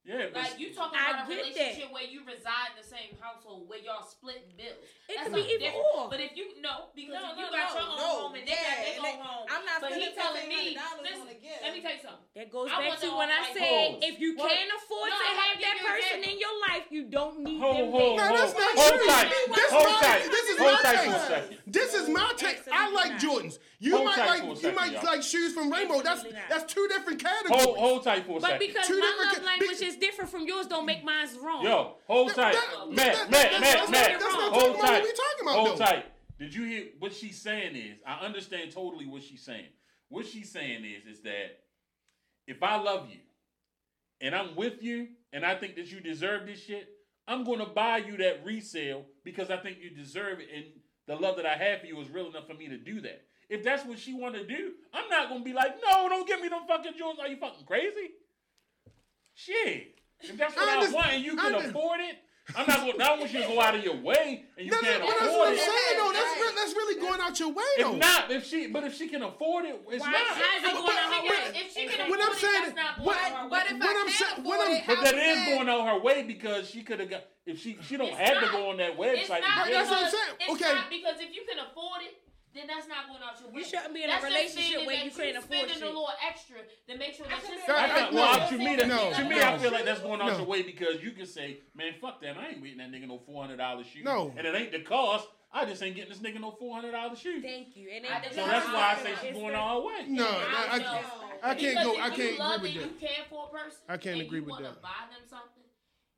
B: Yeah, but
G: Like you talking about a
E: get
G: relationship where you reside in the same household where y'all split bills.
E: It
G: That's
E: could be
G: something
E: either
G: different.
E: or.
G: But if you no, because
H: No,
G: if you
H: no,
G: got
H: no,
G: your own
H: no,
G: home and they got
H: yeah,
G: their own home,
H: I'm not
G: but he telling me, listen,
H: on a gift.
G: let me tell you something.
E: That goes
G: I
E: back to
G: the
E: when I
G: all-white
E: said
B: Hold.
E: if you
G: What?
E: can't afford
G: No,
E: to
G: I'm
E: have that
G: give you an
E: person in your life, you don't need
B: Hold,
E: them
B: hold,
E: there.
C: That's not
B: Hold
C: true.
B: tight.
C: This
B: Hold tight.
C: This is my
B: tight
C: take.
B: for a second.
C: This is my take. I like. Jordans. You
B: Hold
C: might like you might like shoes from Rainbow. That's that's two different categories.
B: hold hold tight for a
E: But because
C: Two
E: my
C: different
E: love
C: ca-
E: language
C: big-
E: is different from yours, don't make mine wrong.
B: Yo, hold tight. Matt, Matt, Matt, Matt.
C: that's
B: Hold tight.
C: what we talking about,
B: Hold tight. Did you hear what she's saying is I understand totally what she's saying. What she's saying is is that if I love you and I'm with you and I think that you deserve this shit, I'm gonna buy you that resale because I think you deserve it and the love that I have for you is real enough for me to do that. If that's what she wanna do, I'm not gonna be like, no, don't give me them fucking jewels. Are you fucking crazy? Shit. If that's what
C: I
B: I, want and you can
C: under-
B: afford it, I'm not gonna. I don't want you to go out of your way and you
C: No, no,
B: can't
C: but that's what I'm
B: it.
C: saying though. That's re- that's really going out your way though.
B: If not, if she, but if she can afford it, it's
E: Why-
B: not.
E: how is it going out her way?
G: If she can
C: What
G: afford
C: I'm
G: it,
C: saying
G: that's not
C: is-
G: going
C: what-
G: on her
H: But
G: way.
H: if
C: What
H: I
C: I'm saying- what I'm-
H: it,
B: But that
H: is
B: is going on her way because she could have got if she she don't
G: It's
B: have to go on that
G: It's
B: website.
G: not
B: to
C: But
B: get
C: that's what I'm saying.
G: It's
C: Okay.
G: not because if you can afford it, then that's not going out your way.
E: You shouldn't be in a
G: That's just
E: relationship where you can't afford
G: spending
E: shit.
G: a little extra to make sure that you're
C: I-
B: That's
C: I-
B: not, well,
C: no.
B: to me, that,
C: No.
B: to me,
C: No.
B: I feel like that's going out
C: No.
B: your way because you can say, "Man, fuck that! I ain't getting that nigga no four hundred dollars shoe."
C: No.
B: and it ain't the cost. I just ain't getting this nigga no four hundred dollars shoe.
E: Thank you. And
G: I
E: it-
B: So that's why I say
E: it's
B: she's going
E: the-
B: all the way.
C: No, I, I,
G: I
C: I can't
G: Because
C: go. I can't
G: love
C: agree with that.
G: You care for a person.
C: I can't
G: and
C: agree
G: you
C: with that.
G: Buy them something,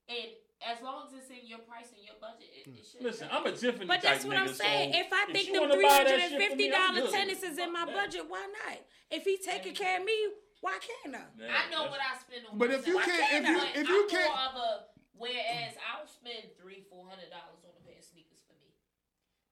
G: and as long as it's in your price and your budget, it, it hmm. should.
B: Listen, I'm a Tiffany
E: But that's
B: type
E: what I'm saying.
B: so
E: if I think
B: she
E: them
B: wanna
E: three
B: buy that
E: hundred
B: shit
E: and
B: for
E: fifty
B: me, I'm
E: dollar
B: good.
E: tennis is in my budget, why not? If he taking care of me, why can't I?
B: Yeah,
G: I know what I spend on.
C: But if you
G: myself.
C: can't- if you- if you
G: I'm
C: can't-
G: more of a whereas I'll spend three, four hundred dollars on a pair of sneakers for me.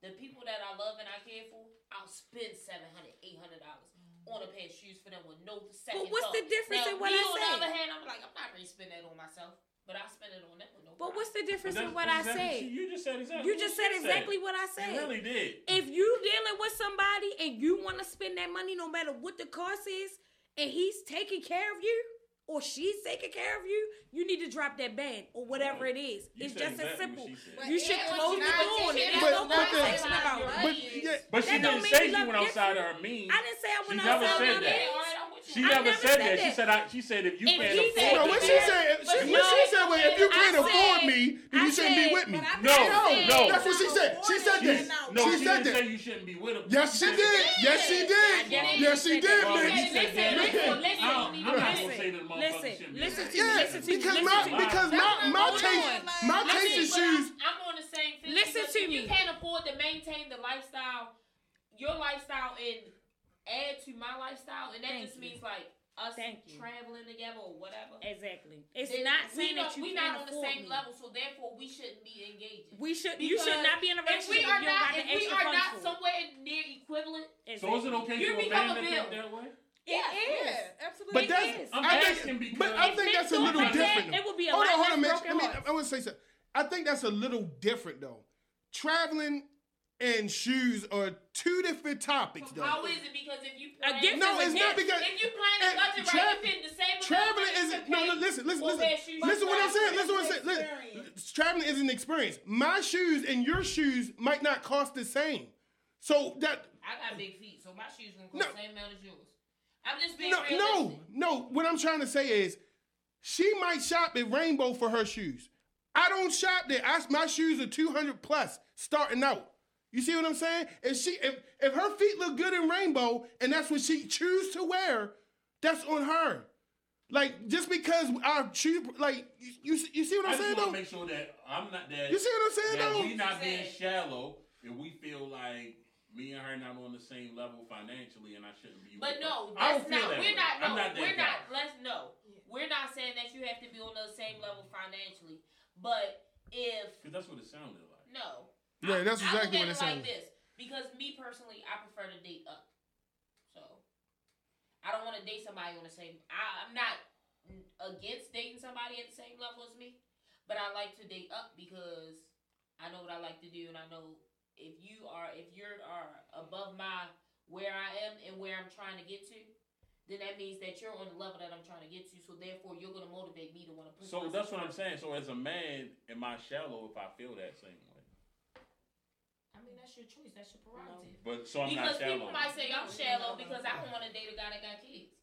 G: The people that I love and I care for, I'll spend seven hundred, eight hundred dollars mm-hmm. on a pair of shoes for them with no second But
E: what's
G: thought.
E: the difference
G: now,
E: in what
G: me
E: I
G: on the other hand, I'm like, I'm not really spending that on myself, but I spend it on them with no.
E: But what's the difference in what I
B: exactly-
E: said?
B: You just said exactly.
E: You
B: what
E: just
B: she
E: said exactly what I said.
B: You really did.
E: If you dealing with somebody and you want to spend that money no matter what the cost is, and he's taking care of you or she's taking care of you, you need to drop that band or whatever it is.
B: You
E: it's
B: said
E: just as simple.
B: what she said.
E: You
G: But
E: should close the door.
G: not-
E: There's
C: But-
E: no
C: but the-
E: conversation about
G: but-
C: But yeah,
B: But she didn't
E: mean
B: say
E: you
B: she went outside of her means.
E: I didn't say I went
B: never
E: outside
B: said
E: my
B: that.
E: means.
B: She never,
E: never
B: said
E: said
B: that. She
E: that.
B: said I, she said if you
E: If
B: can't afford
E: said-
C: No,
B: it,
C: what she said,
G: no,
C: she, what she said was, if you can't afford
E: said-
C: me, then you shouldn't be with me.
B: No,
C: No,
H: she
B: no.
H: said
C: that's what she said. She said that.
B: no,
C: she
B: she,
C: said
B: didn't
C: that.
B: say you shouldn't be with him.
C: Yes, she did. Yes, she did. Yes, she did,
B: Well,
C: bitch.
B: he.
G: Listen, listen,
B: I don't- I'm not gonna say that the motherfucker
E: listen,
B: shouldn't
E: listen to me,
C: Yeah,
E: listen to me,
C: because
E: listen
C: my
E: to
C: because my my
H: Hold
C: taste
H: on.
C: my taste
G: mean,
C: in shoes.
G: I'm, I'm on the same thing.
E: Listen to
G: me. You can't afford to maintain the lifestyle, your lifestyle, and add to my lifestyle, and that
E: Thank
G: just
E: you.
G: means like us
E: Thank you.
G: traveling together or whatever.
E: Exactly. It's
G: then
E: not
G: we
E: saying that
G: don't-
E: you
G: we
E: can't
G: not on the same
E: me.
G: level, so therefore we shouldn't be engaging.
E: We should. You should not be in a relationship.
G: If
E: relationship
G: we are
E: don't
G: not,
E: got the
G: if we are not somewhere near equivalent,
B: So is it okay
G: You become a
B: to
G: bill.
B: think that way?
E: It is.
H: Yeah, absolutely.
C: But that's
E: is.
B: I'm
C: I think, but I think that's a little
E: like that,
C: different.
E: it would be a
C: hold
E: lot
C: on, hold on, Mitch.
E: broken
C: Let me.
E: hearts.
C: I want to say something. I think that's a little different though. Traveling and shoes are two different topics though.
G: how is it? Because if you
E: A
G: plan,
E: gift
C: No,
E: is a
C: it's not
E: gift.
C: because
G: if you plan
C: and
G: a budget
C: tra-
G: right, you paying the same.
C: Traveling isn't
G: to
C: no. no, Listen, listen, listen. Listen what I'm saying.
H: Traveling
C: Listen what I'm
H: is
C: saying.
H: an
C: Listen, traveling is an experience. My shoes and your shoes might not cost the same. So that
G: I got big feet, so my shoes gonna
C: No.
G: cost the same amount as yours. I'm just being
C: no,
G: realistic.
C: no, no. What I'm trying to say is, she might shop at Rainbow for her shoes. I don't shop there. I, my shoes are 200 plus starting out. You see what I'm saying? If she, if if her feet look good in Rainbow and that's what she choose to wear, that's on her. Like just because I choose, like you, you, you see what
B: I
C: I'm
B: just
C: saying
B: want
C: though?
B: to make sure that I'm not that.
C: You see what I'm saying
B: that
C: though?
B: we not being shallow and we feel like me and her not on the same level financially and I shouldn't be.
G: But no,
B: her. I
G: that's
B: don't feel
G: not.
B: that
G: We're
B: way.
G: not. No,
B: I'm not that
G: we're
B: guy.
G: not. Let's no. We're not saying that you have to be on the same level financially. But if
B: Cause that's what it sounded like.
G: no,
C: Yeah, that's
G: I
C: exactly
G: look
C: what
G: at
C: it
G: it like
C: sounds.
G: this because me personally, I prefer to date up. So I don't want to date somebody on the same. I, I'm not against dating somebody at the same level as me, but I like to date up because I know what I like to do, and I know if you are if you are above my where I am and where I'm trying to get to. Then that means that you're on the level that I'm trying to get to, so therefore you're gonna motivate me to want to push.
B: So that's what I'm saying. So as a man, am I shallow if I feel that same way?
G: I mean, that's your choice. That's your prerogative.
B: But so I'm
G: because
B: not shallow.
G: people might say I'm shallow because I don't want to date a guy that got kids.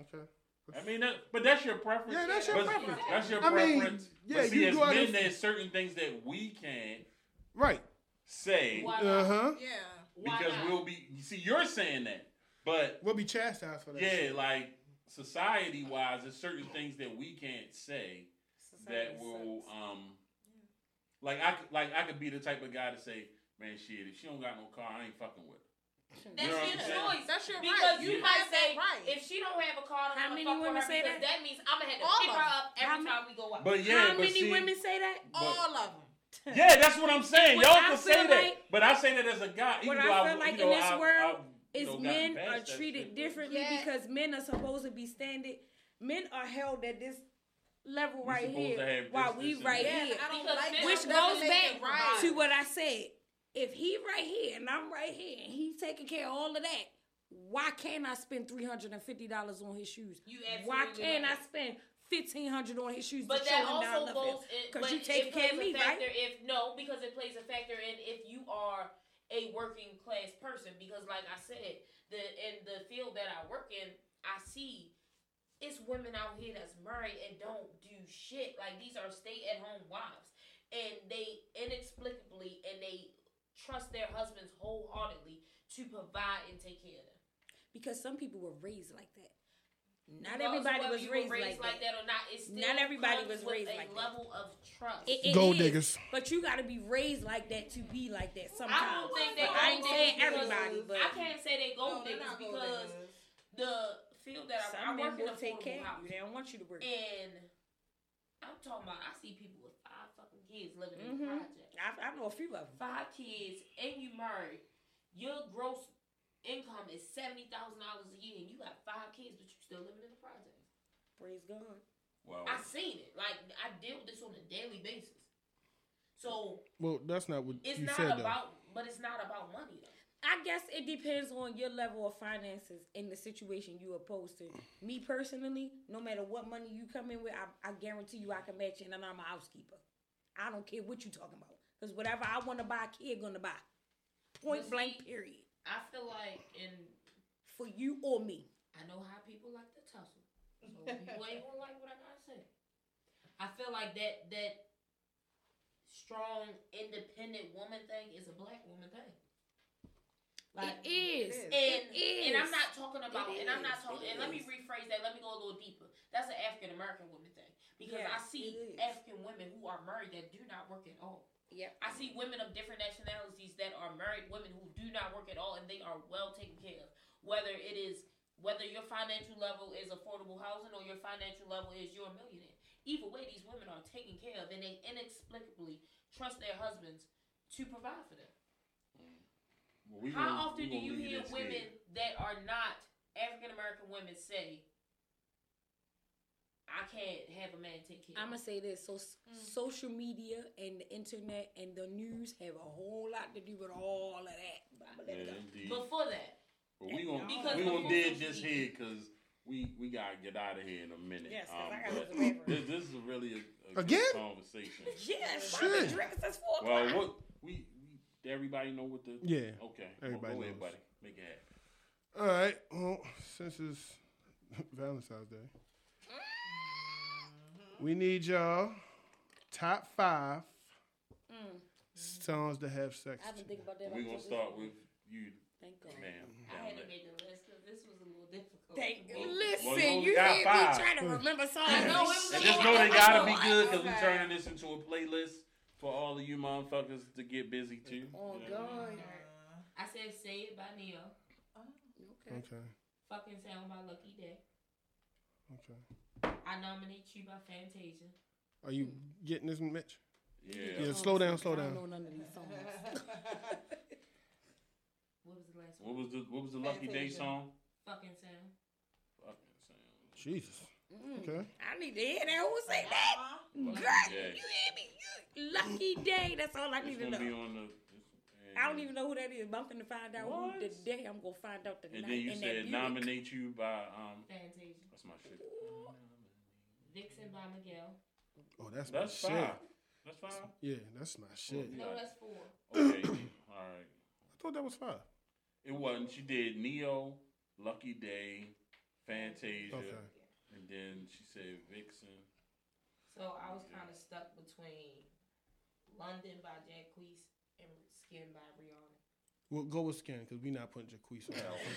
C: Okay.
B: I mean, that, but that's your preference.
C: Yeah, that's your
B: But
C: preference.
B: That's your
C: I mean,
B: preference.
C: yeah,
B: but see,
C: you
B: as
C: go out
B: men,
C: and-
B: there's certain things that we can't
C: Right.
B: say
C: Uh huh.
H: Yeah.
B: Because we'll be. You see, you're saying that, but
C: We'll be chastised for that.
B: yeah,
C: shit.
B: like society wise, there's certain things that we can't say that will um. Like I could, like I could be the type of guy to say, man, shit, if she don't got no car, I ain't fucking with her.
G: That's
B: You know
G: your choice.
H: That's your
G: because
H: right.
G: you
H: You
G: might say
H: right.
G: if she don't have a car, I'm
E: How many
G: fuck
E: women
G: her
E: say that?
G: that means I'm gonna have to
H: All
G: pick her up every
E: How
G: time we go out.
B: But yeah,
E: How
B: but
E: many
B: see,
E: women say that?
H: All of them. (laughs)
B: Yeah, that's what I'm saying. Y'all
E: I
B: can say
E: feel
B: that, but I say that as a guy. Even
E: What
B: though
E: I
B: I
E: feel like
B: you know,
E: in this
B: I-
E: world
B: I, you
E: is
B: know,
E: men are treated differently
H: Yeah.
E: because men are supposed to be standard. Men are held at this level
B: We
E: right here,
B: have
E: while we right
B: that.
H: Yeah,
E: here.
H: I don't like.
E: Which goes back
H: right.
E: to what I said. If he right here and I'm right here and he's taking care of all of that, why can't I spend three hundred and fifty dollars on his shoes?
G: You
E: Why can't
G: right.
E: I spend fifteen hundred on his shoes
G: But that also goes
E: Because
G: but
E: you
G: it
E: care of me, right?
G: if no, because it plays a factor in if you are a working class person. Because like I said, the in the field that I work in, I see it's women out here that's married and don't do shit. Like these are stay at home wives, and they inexplicably and they trust their husbands wholeheartedly to provide and take care of them.
E: Because some people were raised like that. Not
G: Regardless
E: everybody was raised,
G: raised
E: like,
G: that. or not. It still
E: Not everybody
G: comes
E: was
G: with
E: raised
G: a
E: like that.
G: level of trust.
E: It- it
C: Gold
E: is,
C: diggers.
E: But you got to be raised like that to be like that sometimes.
G: I don't think they
E: But I ain't
G: gold
E: saying everybody, but
G: I can't say they gold
H: No,
G: diggers
H: not gold
G: because
H: diggers.
G: the field that I, I
E: some men
G: work in
E: will take care of you. They don't want you to work.
G: And I'm talking about, I see people with five fucking kids living in the
E: Mhm.
G: project.
E: I, I know a few of them.
G: Five kids, and you married. Your gross income is seventy thousand dollars a year, and you got five kids, but you're still living in the project.
E: Praise God.
B: Well,
G: I seen it. Like I deal with this on a daily basis. So
C: Well, that's not what
G: it's
C: you
G: not
C: said though.
G: about, but it's not about money though.
E: I guess it depends on your level of finances in the situation you're opposed to. Me personally, no matter what money you come in with, I, I guarantee you I can match it, and I'm a housekeeper. I don't care what you're talking about, because whatever I want to buy, kid gonna buy. Point
G: But
E: blank.
G: see,
E: Period.
G: I feel like, and
E: For you or me.
G: I know how people like to tussle, so (laughs) people ain't gonna like what I gotta say. I feel like that that strong, independent woman thing is a black woman thing.
E: it is.
G: And
E: It is.
G: and I'm not talking about
E: It
G: and I'm not talking and let me rephrase that. Let me go a little deeper. That's an African American woman thing. Because I see. African women who are married that do not work at all.
E: Yep.
G: I see women of different nationalities that are married women who do not work at all and they are well taken care of. Whether it is whether your financial level is affordable housing or your financial level is you're a millionaire. Either way, these women are taken care of and they inexplicably trust their husbands to provide for them.
B: well, we
G: How
B: gonna-
G: often
B: we
G: do you hear women that are not African American women say, "I can't have a man take care"?
E: I'm gonna say this: so s social media and the internet and the news have a whole lot to do with all of that. But I'ma let it
B: Yeah, indeed.
G: Before that,
B: But we gonna
G: Because
B: we gonna
G: before
B: did this
G: media-
B: here because we we gotta get out of here in a minute.
E: Yes, 'cause
B: um,
E: I gotta go to
B: this, this is really a, a good
C: Again?
B: conversation. (laughs)
E: Yes,
C: Shit.
E: Shit. drinks. That's four
B: Well,
E: o'clock.
B: what we, we everybody know what the
C: Yeah,
B: okay.
C: everybody
B: well, go ahead, buddy. Make it happen.
C: All right. Well, since it's (laughs) Valentine's Day, we need y'all top five
E: Mm.
C: songs to have sex.
E: I've been thinking about that.
B: We
E: all
B: gonna start with you,
E: Thank God.
B: ma'am.
G: I had to make the list because this was a little difficult.
E: Thank
G: Well,
E: you.
B: well,
E: Listen,
B: you only
E: you
B: got
E: hear
B: five.
E: me trying to remember songs.
G: I know, it was
B: And
G: a
B: just know they gotta be good because we
H: Okay.
B: turning this into a playlist for all of you motherfuckers to get busy too.
E: Oh
B: You know?
E: God.
G: I said "Say It" by Ne-Yo.
E: Okay.
C: Okay.
G: Fucking Sound by Lucky Daye.
C: Okay.
G: I nominate you by Fantasia.
C: Are you getting this, Mitch?
B: Yeah.
C: Yeah. Slow down. Slow
E: I don't
C: down.
E: know none of these songs. (laughs)
G: What was the last one?
B: What was the what was the Lucky Daye
H: Fantasia.
B: song?
G: Fucking Sound.
B: Fucking sound.
C: Jesus.
E: Mm.
C: Okay.
E: I need to hear that. Who say that?
B: Lucky
E: Girl,
B: Day.
E: you hear me? You- Lucky Daye. That's all I
B: It's
E: need to
B: gonna be
E: know.
B: on the. it's-
E: I don't even know who that is, but I'm finna find out
B: What?
E: who the day I'm gonna find out tonight.
B: And then you
E: in
B: said
E: that
B: nominate you by um.
G: Fantasia.
B: That's my shit.
G: Vixen by Miguel.
C: Oh, that's,
B: That's
C: my
B: five.
C: shit.
B: That's five.
C: Yeah, that's my shit.
G: No, that's four.
B: Okay. All right.
C: I thought that was five.
B: It wasn't. She did Ne-Yo, Lucky Daye, Fantasia,
C: Okay.
B: and then she said Vixen.
G: So I was kind of stuck between London by Jacquees and Skin by Rihanna.
C: We'll go with Skin because we not putting Jacquees on. (laughs)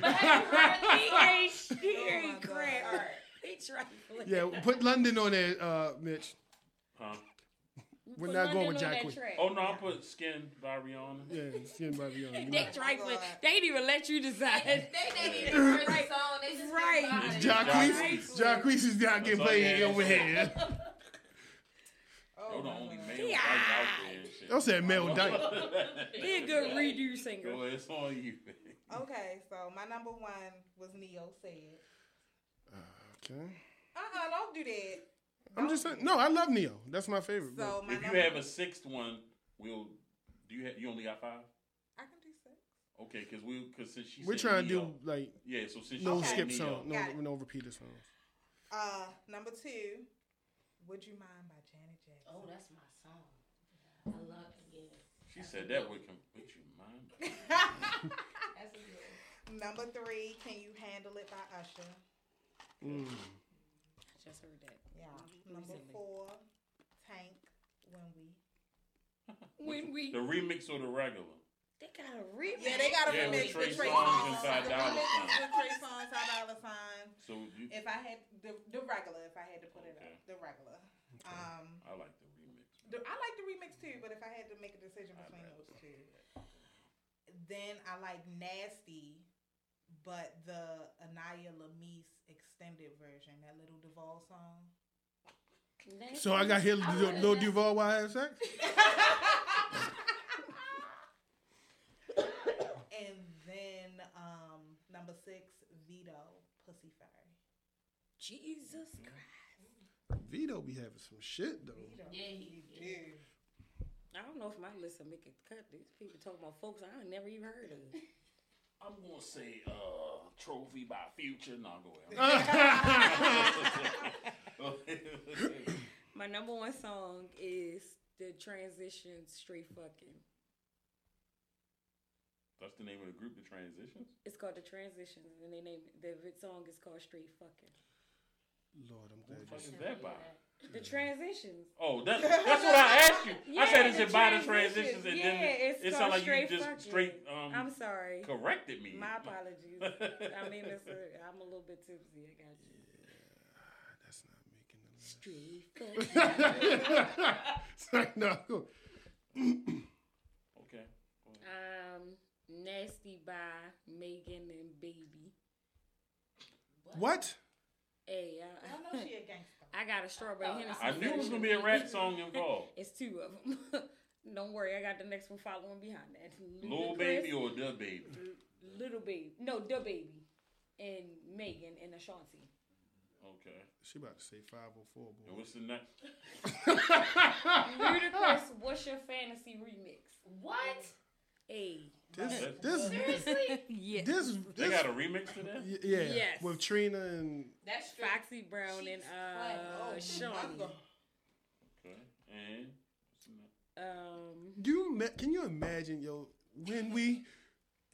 G: But have you heard
E: He
G: the
E: ain't, he
H: Oh
E: ain't crap. He trifling.
C: yeah, put London on there, uh, Mitch.
B: Huh?
C: We're
E: Put
C: not going
E: London
C: with
E: on that
C: Jacquees.
B: Oh no, I put Skin by Rihanna.
C: Yeah, Skin by Beyond.
E: They trifling. They didn't even let you decide.
G: They didn't even heard the song. They just
E: Right.
G: right.
C: Jacquees, Jacquees is not getting played over here. (laughs)
H: Oh,
B: You're the only
H: God.
B: male
E: Yeah.
B: out there and shit.
C: Y'all said male dyke. (laughs)
E: He a good redo singer.
B: Go ahead, it's on you.
H: Okay, so my number one was Ne-Yo said.
C: Okay.
H: Uh uh-uh, uh, do not do that.
C: I'm just saying. No, I love Ne-Yo. That's my favorite.
H: So my
B: If you have a sixth one, we'll. Do you have? You only got five?
H: I can do six.
B: Okay, because we because since she
C: We're
B: said
C: trying to do like
B: yeah. So since
C: no
B: she said
C: skip
B: Ne-Yo,
C: song, no
H: Got it.
C: no repeater songs.
H: Uh, number two, Would You Mind by Janet Jackson.
G: Oh, that's my song. I love it. Yeah.
B: She said that would come. Would you mind? (laughs)
G: That's a good
H: number three, Can You Handle It by Usher.
C: Mm.
E: Just heard that.
H: Yeah.
E: Recently.
H: Number four, Tank, When We. (laughs)
E: When we
B: The remix or the regular?
E: They got a remix.
H: Yeah, they got a
B: Yeah,
H: remix
B: Trey
H: with Trey
B: Songz
H: Songz.
B: and Ty
H: The
B: Dolla Sign.
H: with Trey Songz, Ty Dolla Sign.
B: So you,
H: If I had the the regular, if I had to put it
B: Okay.
H: up, the regular. Um,
B: I like the
H: I like the remix too, but if I had to make a decision between those two, then I like Nasty, but the Anaya Lamise extended version, that little Duval song.
C: So I got here Lil Lil Duval while I had sex. (coughs)
H: and then um, number six, Vedo, Pussy Fairy.
E: Jesus Christ.
C: Vedo be having some shit though.
G: Yeah, he
H: did.
E: I don't know if my list will make it cut. These people talking about folks I ain't never even heard of. (laughs)
B: I'm gonna say uh trophy by future. No, go ahead. (laughs)
E: My number one song is the transition straight fucking.
B: That's the name of the group, the Transitions.
E: It's called the Transitions, and they name the song is called Straight Fucking.
C: Lord, I'm
B: What the
C: glad
B: fuck
C: you
B: is that by?
E: The Transitions.
B: Oh, that, that's what I asked you. I said, is
E: the
B: it by the
E: Transitions.
B: transitions? And
E: yeah,
B: then
E: it's
B: it
E: called
B: sounded like
E: straight
B: you just
E: fucking.
B: straight um,
E: I'm sorry.
B: corrected me.
E: My apologies. (laughs) I mean, it's a, I'm a little bit tipsy. I got you.
C: Yeah, That's not making the list.
E: Straight fucking. (laughs)
C: Sorry, (laughs) no. (coughs)
B: Okay.
E: um, Nasty by Megan and Baby.
C: What?
E: Hey, I,
H: I know she a gangster. (laughs)
E: I got a strawberry Hennessy.
B: I knew it was gonna be a rap song involved. (laughs)
E: it's two of them. (laughs) Don't worry, I got the next one following behind that.
B: Little,
E: Ludacris,
B: baby or the baby?
E: Little baby. No, the baby. And Megan and Ashanti.
B: Okay.
C: She about to say five 504,
B: And
C: boy.
B: what's the next?
E: Ludacris, what's your fantasy remix?
G: What?
E: Hey.
C: This,
B: That's-
C: this,
G: Seriously? (laughs)
E: Yeah.
C: this,
B: They got a remix to that?
C: y- yeah,
E: Yes.
C: with Trina and
G: That's straight.
E: Foxy Brown and
G: She's
E: uh
G: fun. Oh,
E: Shawnna.
B: Okay. And what's the next?
E: Um
C: do you ma- can you imagine yo when we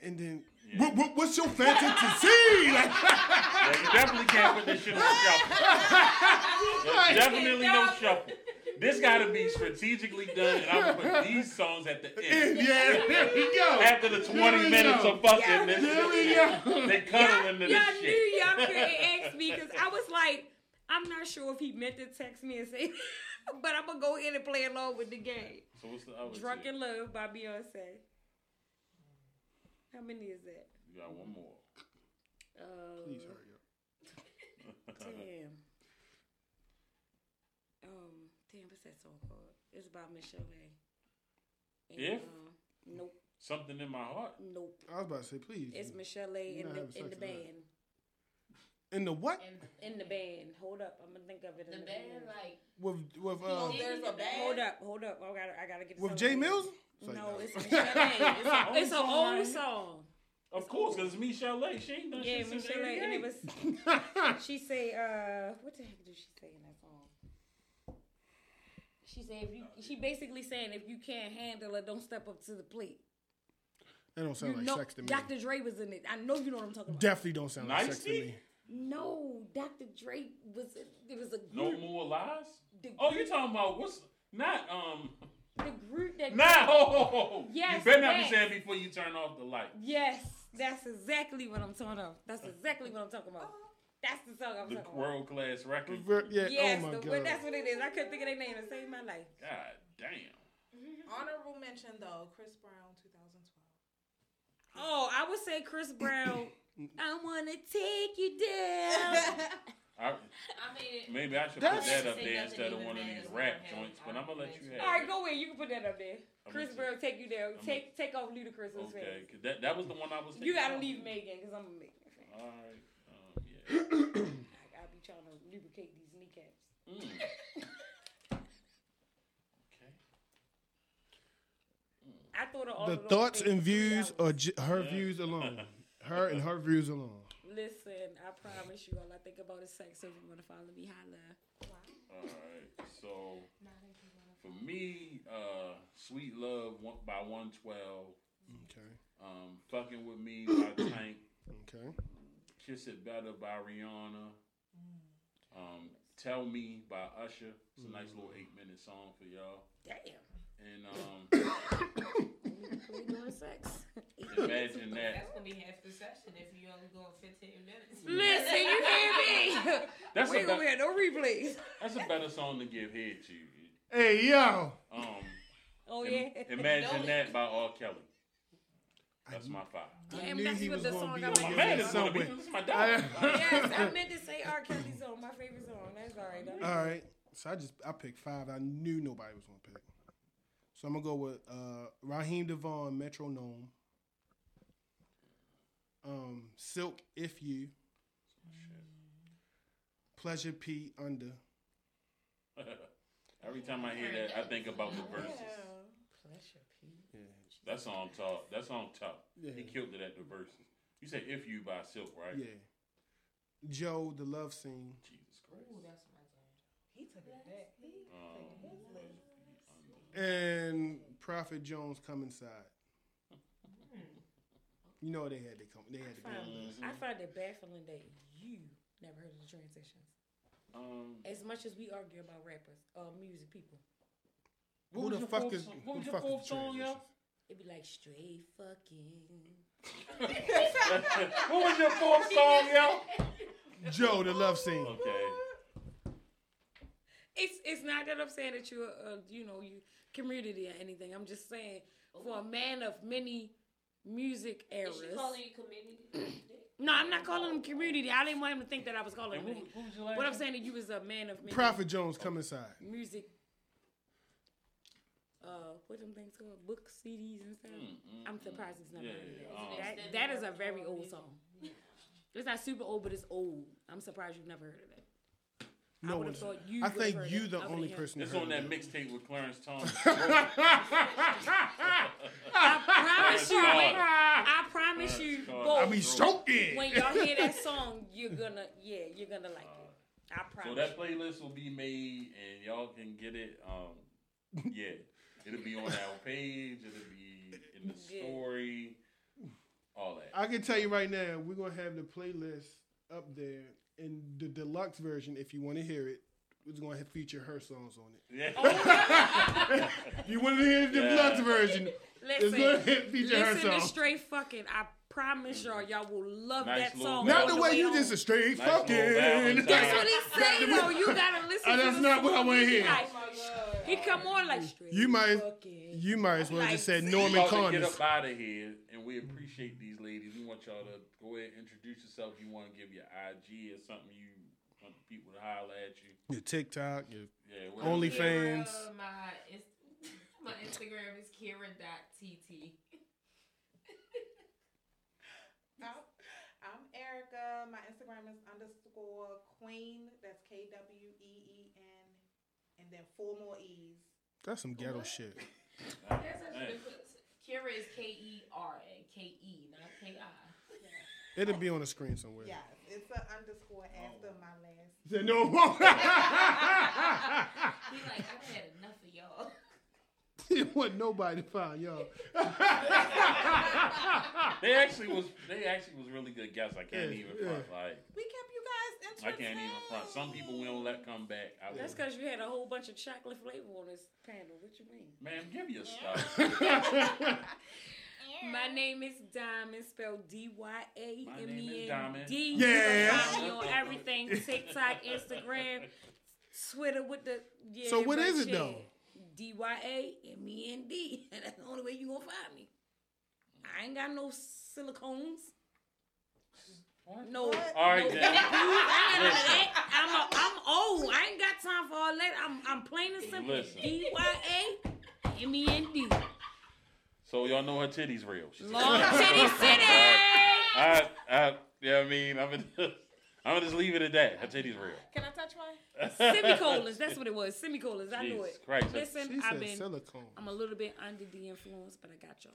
C: and then
B: Yeah.
C: what, what, what's your fantasy? (laughs) Like,
B: Yeah, you definitely can't put this shit on shuffle. (laughs) There's definitely no shuffle. This got to be strategically done, and I'm gonna put these songs at the end. (laughs)
C: yeah, there we go.
B: After the 20 minutes
C: go.
B: of fucking this,
C: There we go.
B: they cuddle into this
E: y'all
B: shit.
E: knew y'all couldn't ask me because I was like, I'm not sure if he meant to text me and say, (laughs) but I'm gonna go in and play along with the game.
B: So what's the other?
E: Drunk
B: two?
E: in Love by Beyonce. How many is that?
B: You got one more.
E: Uh,
C: Please hurry up.
E: Damn. Um, damn, what's that song called? It's about Michelle A. And,
B: If?
E: um, nope,
B: Something in my heart.
E: nope.
C: I was about to say, please.
E: It's Michelle A. In the in the band.
C: In the what?
G: And
E: In the band. Hold up, I'm gonna think of it.
G: the
E: in
G: band, like,
C: With with
H: Oh,
C: uh,
H: there's a band.
E: Hold up, hold up. I gotta, I gotta get.
C: with Jay Mills. It's like,
E: No,
C: no.
E: it's Michelle (laughs) A. It's, a, it's an
B: Old song,
E: old
B: right?
E: song.
B: Of course, because it's Michelle A. She ain't done
E: Yeah,
B: shit since
E: Michelle A. And it was. (laughs) She say, uh, what the heck did she say in that song? She said, if you, she basically saying if you can't handle it, don't step up to the plate.
C: That don't sound
E: You
C: like
E: know,
C: sex to me.
E: Dr. Dre was in it. I know you know what I'm talking about.
C: Definitely don't sound like sex to me.
E: no, Dr. Dre was. It was a
B: No more lies.
E: The
B: Oh, you're talking about what's not um.
E: The group that.
B: Nah.
E: Yes,
B: you better not be saying before you turn off the light.
E: Yes, that's exactly what I'm talking about. That's exactly what I'm talking about. That's the song I'm
B: The
E: talking about.
B: world class record.
C: Ver- Yeah, oh
E: Yes,
C: oh my
E: the,
C: god.
E: but that's what it is. I couldn't think of their name to save my life.
B: God damn.
H: Honorable mention though, Chris Brown, 2012.
E: Oh, I would say Chris Brown. (coughs) I wanna take you down. (laughs)
B: I,
G: I mean,
B: maybe I should put that up there instead of one of these rap
G: one
B: joints, but I'm gonna let you
G: arguments.
B: have
E: All right,
B: it.
E: go in. You can put that up there.
B: I'm
E: Chris Brown, take you down.
B: I'm
E: Take take off Ludacris'
B: Okay,
E: face.
B: cause that that was the one I was.
E: You gotta leave Megan because I'm a Megan fan.
B: All right. Yeah.
E: I, I be trying to lubricate these kneecaps.
B: Mm. Okay. (laughs)
E: I thought of all
C: the
E: of
C: thoughts and views
E: hours.
C: are j- her views alone. (laughs) Her and her views alone.
E: Listen, I promise you, all I think about is sex. So if you want to follow me, holla.
B: All right. So for me, uh, "Sweet Love" one- by One Twelve.
C: Okay.
B: Um, "Fucking with Me" by Tank.
C: Okay.
B: "Kiss It Better" by Rihanna. Um, "Tell Me" by Usher. It's a nice little eight minute song for y'all.
E: Damn.
B: And um, (coughs)
E: We doing sex.
B: Imagine that.
G: That's gonna be half the session if you only going 15 minutes.
E: Listen, you hear me? (laughs)
B: That's
E: we
B: a
E: gonna
B: be-
E: no replays.
B: That's a better song to give head to.
C: Hey yo,
B: Um,
E: Oh
B: im-
E: yeah.
B: Imagine that by R. Kelly. That's my five.
C: I
E: Damn,
C: knew
E: that's
C: he
E: what
C: was
E: the
C: gonna
E: song
C: be
E: I'm
C: on
E: like.
C: your
B: Man,
C: list
B: it's gonna be this is my dog. (laughs)
E: yes, I (laughs) meant to say R. Kelly's song, my favorite song. That's all right.
C: All right. so I just I picked five. I knew nobody was gonna pick. So I'm gonna go with uh, Raheem DeVaughn, Metronome. Um, Silk, If You. Pleasure P, Under. (laughs)
B: Every time I hear that, I think about the verses.
C: Yeah.
B: That song top. That song top.
C: Yeah.
B: He killed it at the verses. You say "If You" by Silk, right?
C: Yeah. Joe, The Love Scene.
B: Jesus Christ.
G: Ooh, that's my jam.
H: He took it back.
B: Um,
C: And Prophet Jones, Come Inside. You know they had to come. They had to
E: I
C: go.
E: find, I find it baffling that you never heard of the transitions.
B: um,
E: As much as we argue about rappers, uh, music people,
B: what
C: Who the fuck is who
B: What was
C: the
B: your
C: fuck is
B: fourth
C: the
B: song, yo?
C: Transitions?
E: it'd be like straight fucking. (laughs)
B: what was your fourth song, yo?
C: Joe, The Love Scene.
B: Okay.
E: It's it's not that I'm saying that you're uh, you know you community or anything. I'm just saying for a man of many music eras.
G: Is she calling you community? (clears throat)
E: No, I'm not calling him community. I didn't want him to think that I was calling him.
B: what, what was your last
E: What I'm saying that you was a man of many
C: Prophet Jones, Come Inside.
E: music. What them things called? Books, CDs, and stuff.
B: Mm,
E: I'm surprised it's not
B: Yeah,
E: heard of
B: yeah,
E: that.
B: um,
E: that. That is a very old
G: music.
E: song. It's not super old, but it's old. I'm surprised you've never heard of it.
C: No
E: would
C: one.
E: have thought you.
C: I think you
E: it
C: the
E: other
C: only
E: than
C: person.
B: It's on that mixtape with Clarence (laughs) Thomas.
E: I promise you. When, I promise you, both.
C: I be stroking.
E: when y'all hear that song, you're gonna, yeah, you're gonna like it. I promise.
B: So that playlist will be made, and y'all can get it. Um, yeah, it'll be on our (laughs) page. It'll be in the story. All that.
C: I can tell you right now, we're gonna have the playlist up there in the deluxe version. If you want to hear it, it's gonna have, feature her songs on it.
B: Yeah.
C: Oh, if (laughs) you want to hear the
B: Yeah.
C: deluxe version, it's
E: Listen,
C: gonna feature her
E: listen to straight fucking. I promise y'all, y'all will love
B: Nice
E: that song.
C: Not the way you
E: home.
C: just a straight
B: Nice
C: fucking.
E: That's what he say though. You gotta listen.
C: Oh,
E: to
C: that's
E: the
C: not what I wanna hear.
E: like- oh He come on like straight.
C: You might,
E: fucking.
C: you might as well
E: Like,
C: just said
E: see?
C: Norman
B: about to get up out of here, and we appreciate these ladies. We want y'all to go ahead and introduce yourself. You want to give your IG or something you want people to holler at you.
C: Your TikTok, your
B: Yeah.
C: OnlyFans.
G: Kira, my, Inst- (laughs) my Instagram is Kira.tt.
H: I'm, (laughs) I'm Erica. My Instagram is underscore Queen. That's K W E E N, and then four more E's.
C: That's some ghetto shit.
G: That's
B: Man.
G: actually good. Kira is K E R A K E, not K I.
C: It'll be on the screen somewhere.
H: Yes, it's an underscore after my last.
C: Say (laughs) no more. (laughs)
G: He like, I've had enough of y'all. (laughs)
C: It wasn't nobody to find y'all.
B: They actually was. They actually was really good guests. I can't
C: Yeah,
B: even
C: yeah.
B: front. Like
H: We kept you guys
B: I can't even front. Some people we don't let come back. I
E: That's because you had a whole bunch of chocolate flavor on this panel. What you mean?
B: man, give me your stuff. (laughs)
E: My name is Diamond, spelled D Y A
B: My
E: M
B: name
E: E
B: is
E: N
B: Diamond.
E: D.
C: Yeah.
E: You can find on everything TikTok, Instagram, Twitter with the. Yeah,
C: So what is it,
E: yeah.
C: though?
E: D Y A M E N D. (laughs) That's the only way you gonna find me. I ain't got no silicones. No.
B: All right,
E: no
B: then.
E: I ain't got none of that. I'm, a, I'm old. I ain't got time for all that. I'm, I'm plain and simple.
B: Listen.
E: D Y A M E N D.
B: So y'all know her titties real. She's
E: Long Titty City.
B: I, I, yeah, I mean, I'm gonna, I'm gonna just leave it at that. Her titties real.
H: Can I touch mine? (laughs)
E: Semicolons. That's what it was. Semicolons. I knew
B: Jesus
E: it.
B: Christ.
E: Listen,
C: She
E: I've
C: said
E: been.
C: silicone.
E: I'm a little bit under the influence, but I got y'all.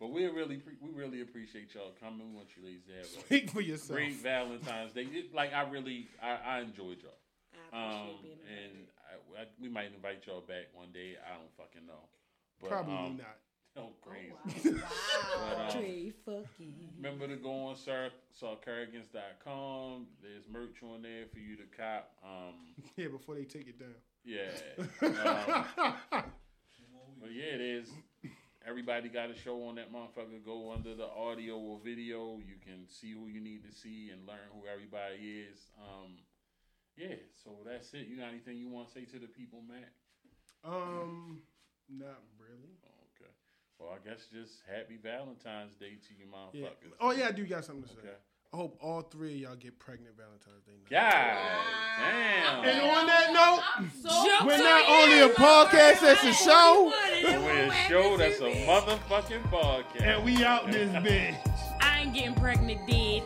B: But we really, pre- we really appreciate y'all coming. We want you ladies to have a
C: Speak for yourself.
B: great Valentine's Day. It- Like I really, I, I enjoyed y'all.
E: I appreciate
B: Um,
E: being
B: and
E: invited.
B: I, I, we might invite y'all back one day. I don't fucking know. But,
C: Probably
B: um,
C: not. (laughs)
B: Oh, crazy. (laughs)
H: Wow.
B: But, um, (laughs)
E: Trey fucking.
B: Remember to go on Sar- sarcarrogance.com. There's merch on there for you to cop. Um,
C: Yeah, before they take it down.
B: yeah. Um, but yeah, it is. Everybody got a show on that motherfucker. Go under the audio or video. You can see who you need to see and learn who everybody is. Um, yeah, so that's it. You got anything you want to say to the people, Matt?
C: Um, not really.
B: Okay. Well, I guess just happy Valentine's Day to you,
C: Yeah.
B: motherfuckers.
C: Oh yeah, I do got something to say.
B: Okay.
C: I hope all three of y'all get pregnant Valentine's Day night.
B: God damn.
C: And on that note,
K: Jokes (laughs)
C: we're not only a podcast, that's a show,
B: We're a show that's a motherfucking podcast.
C: and we out this bitch.
K: I ain't getting pregnant, dead.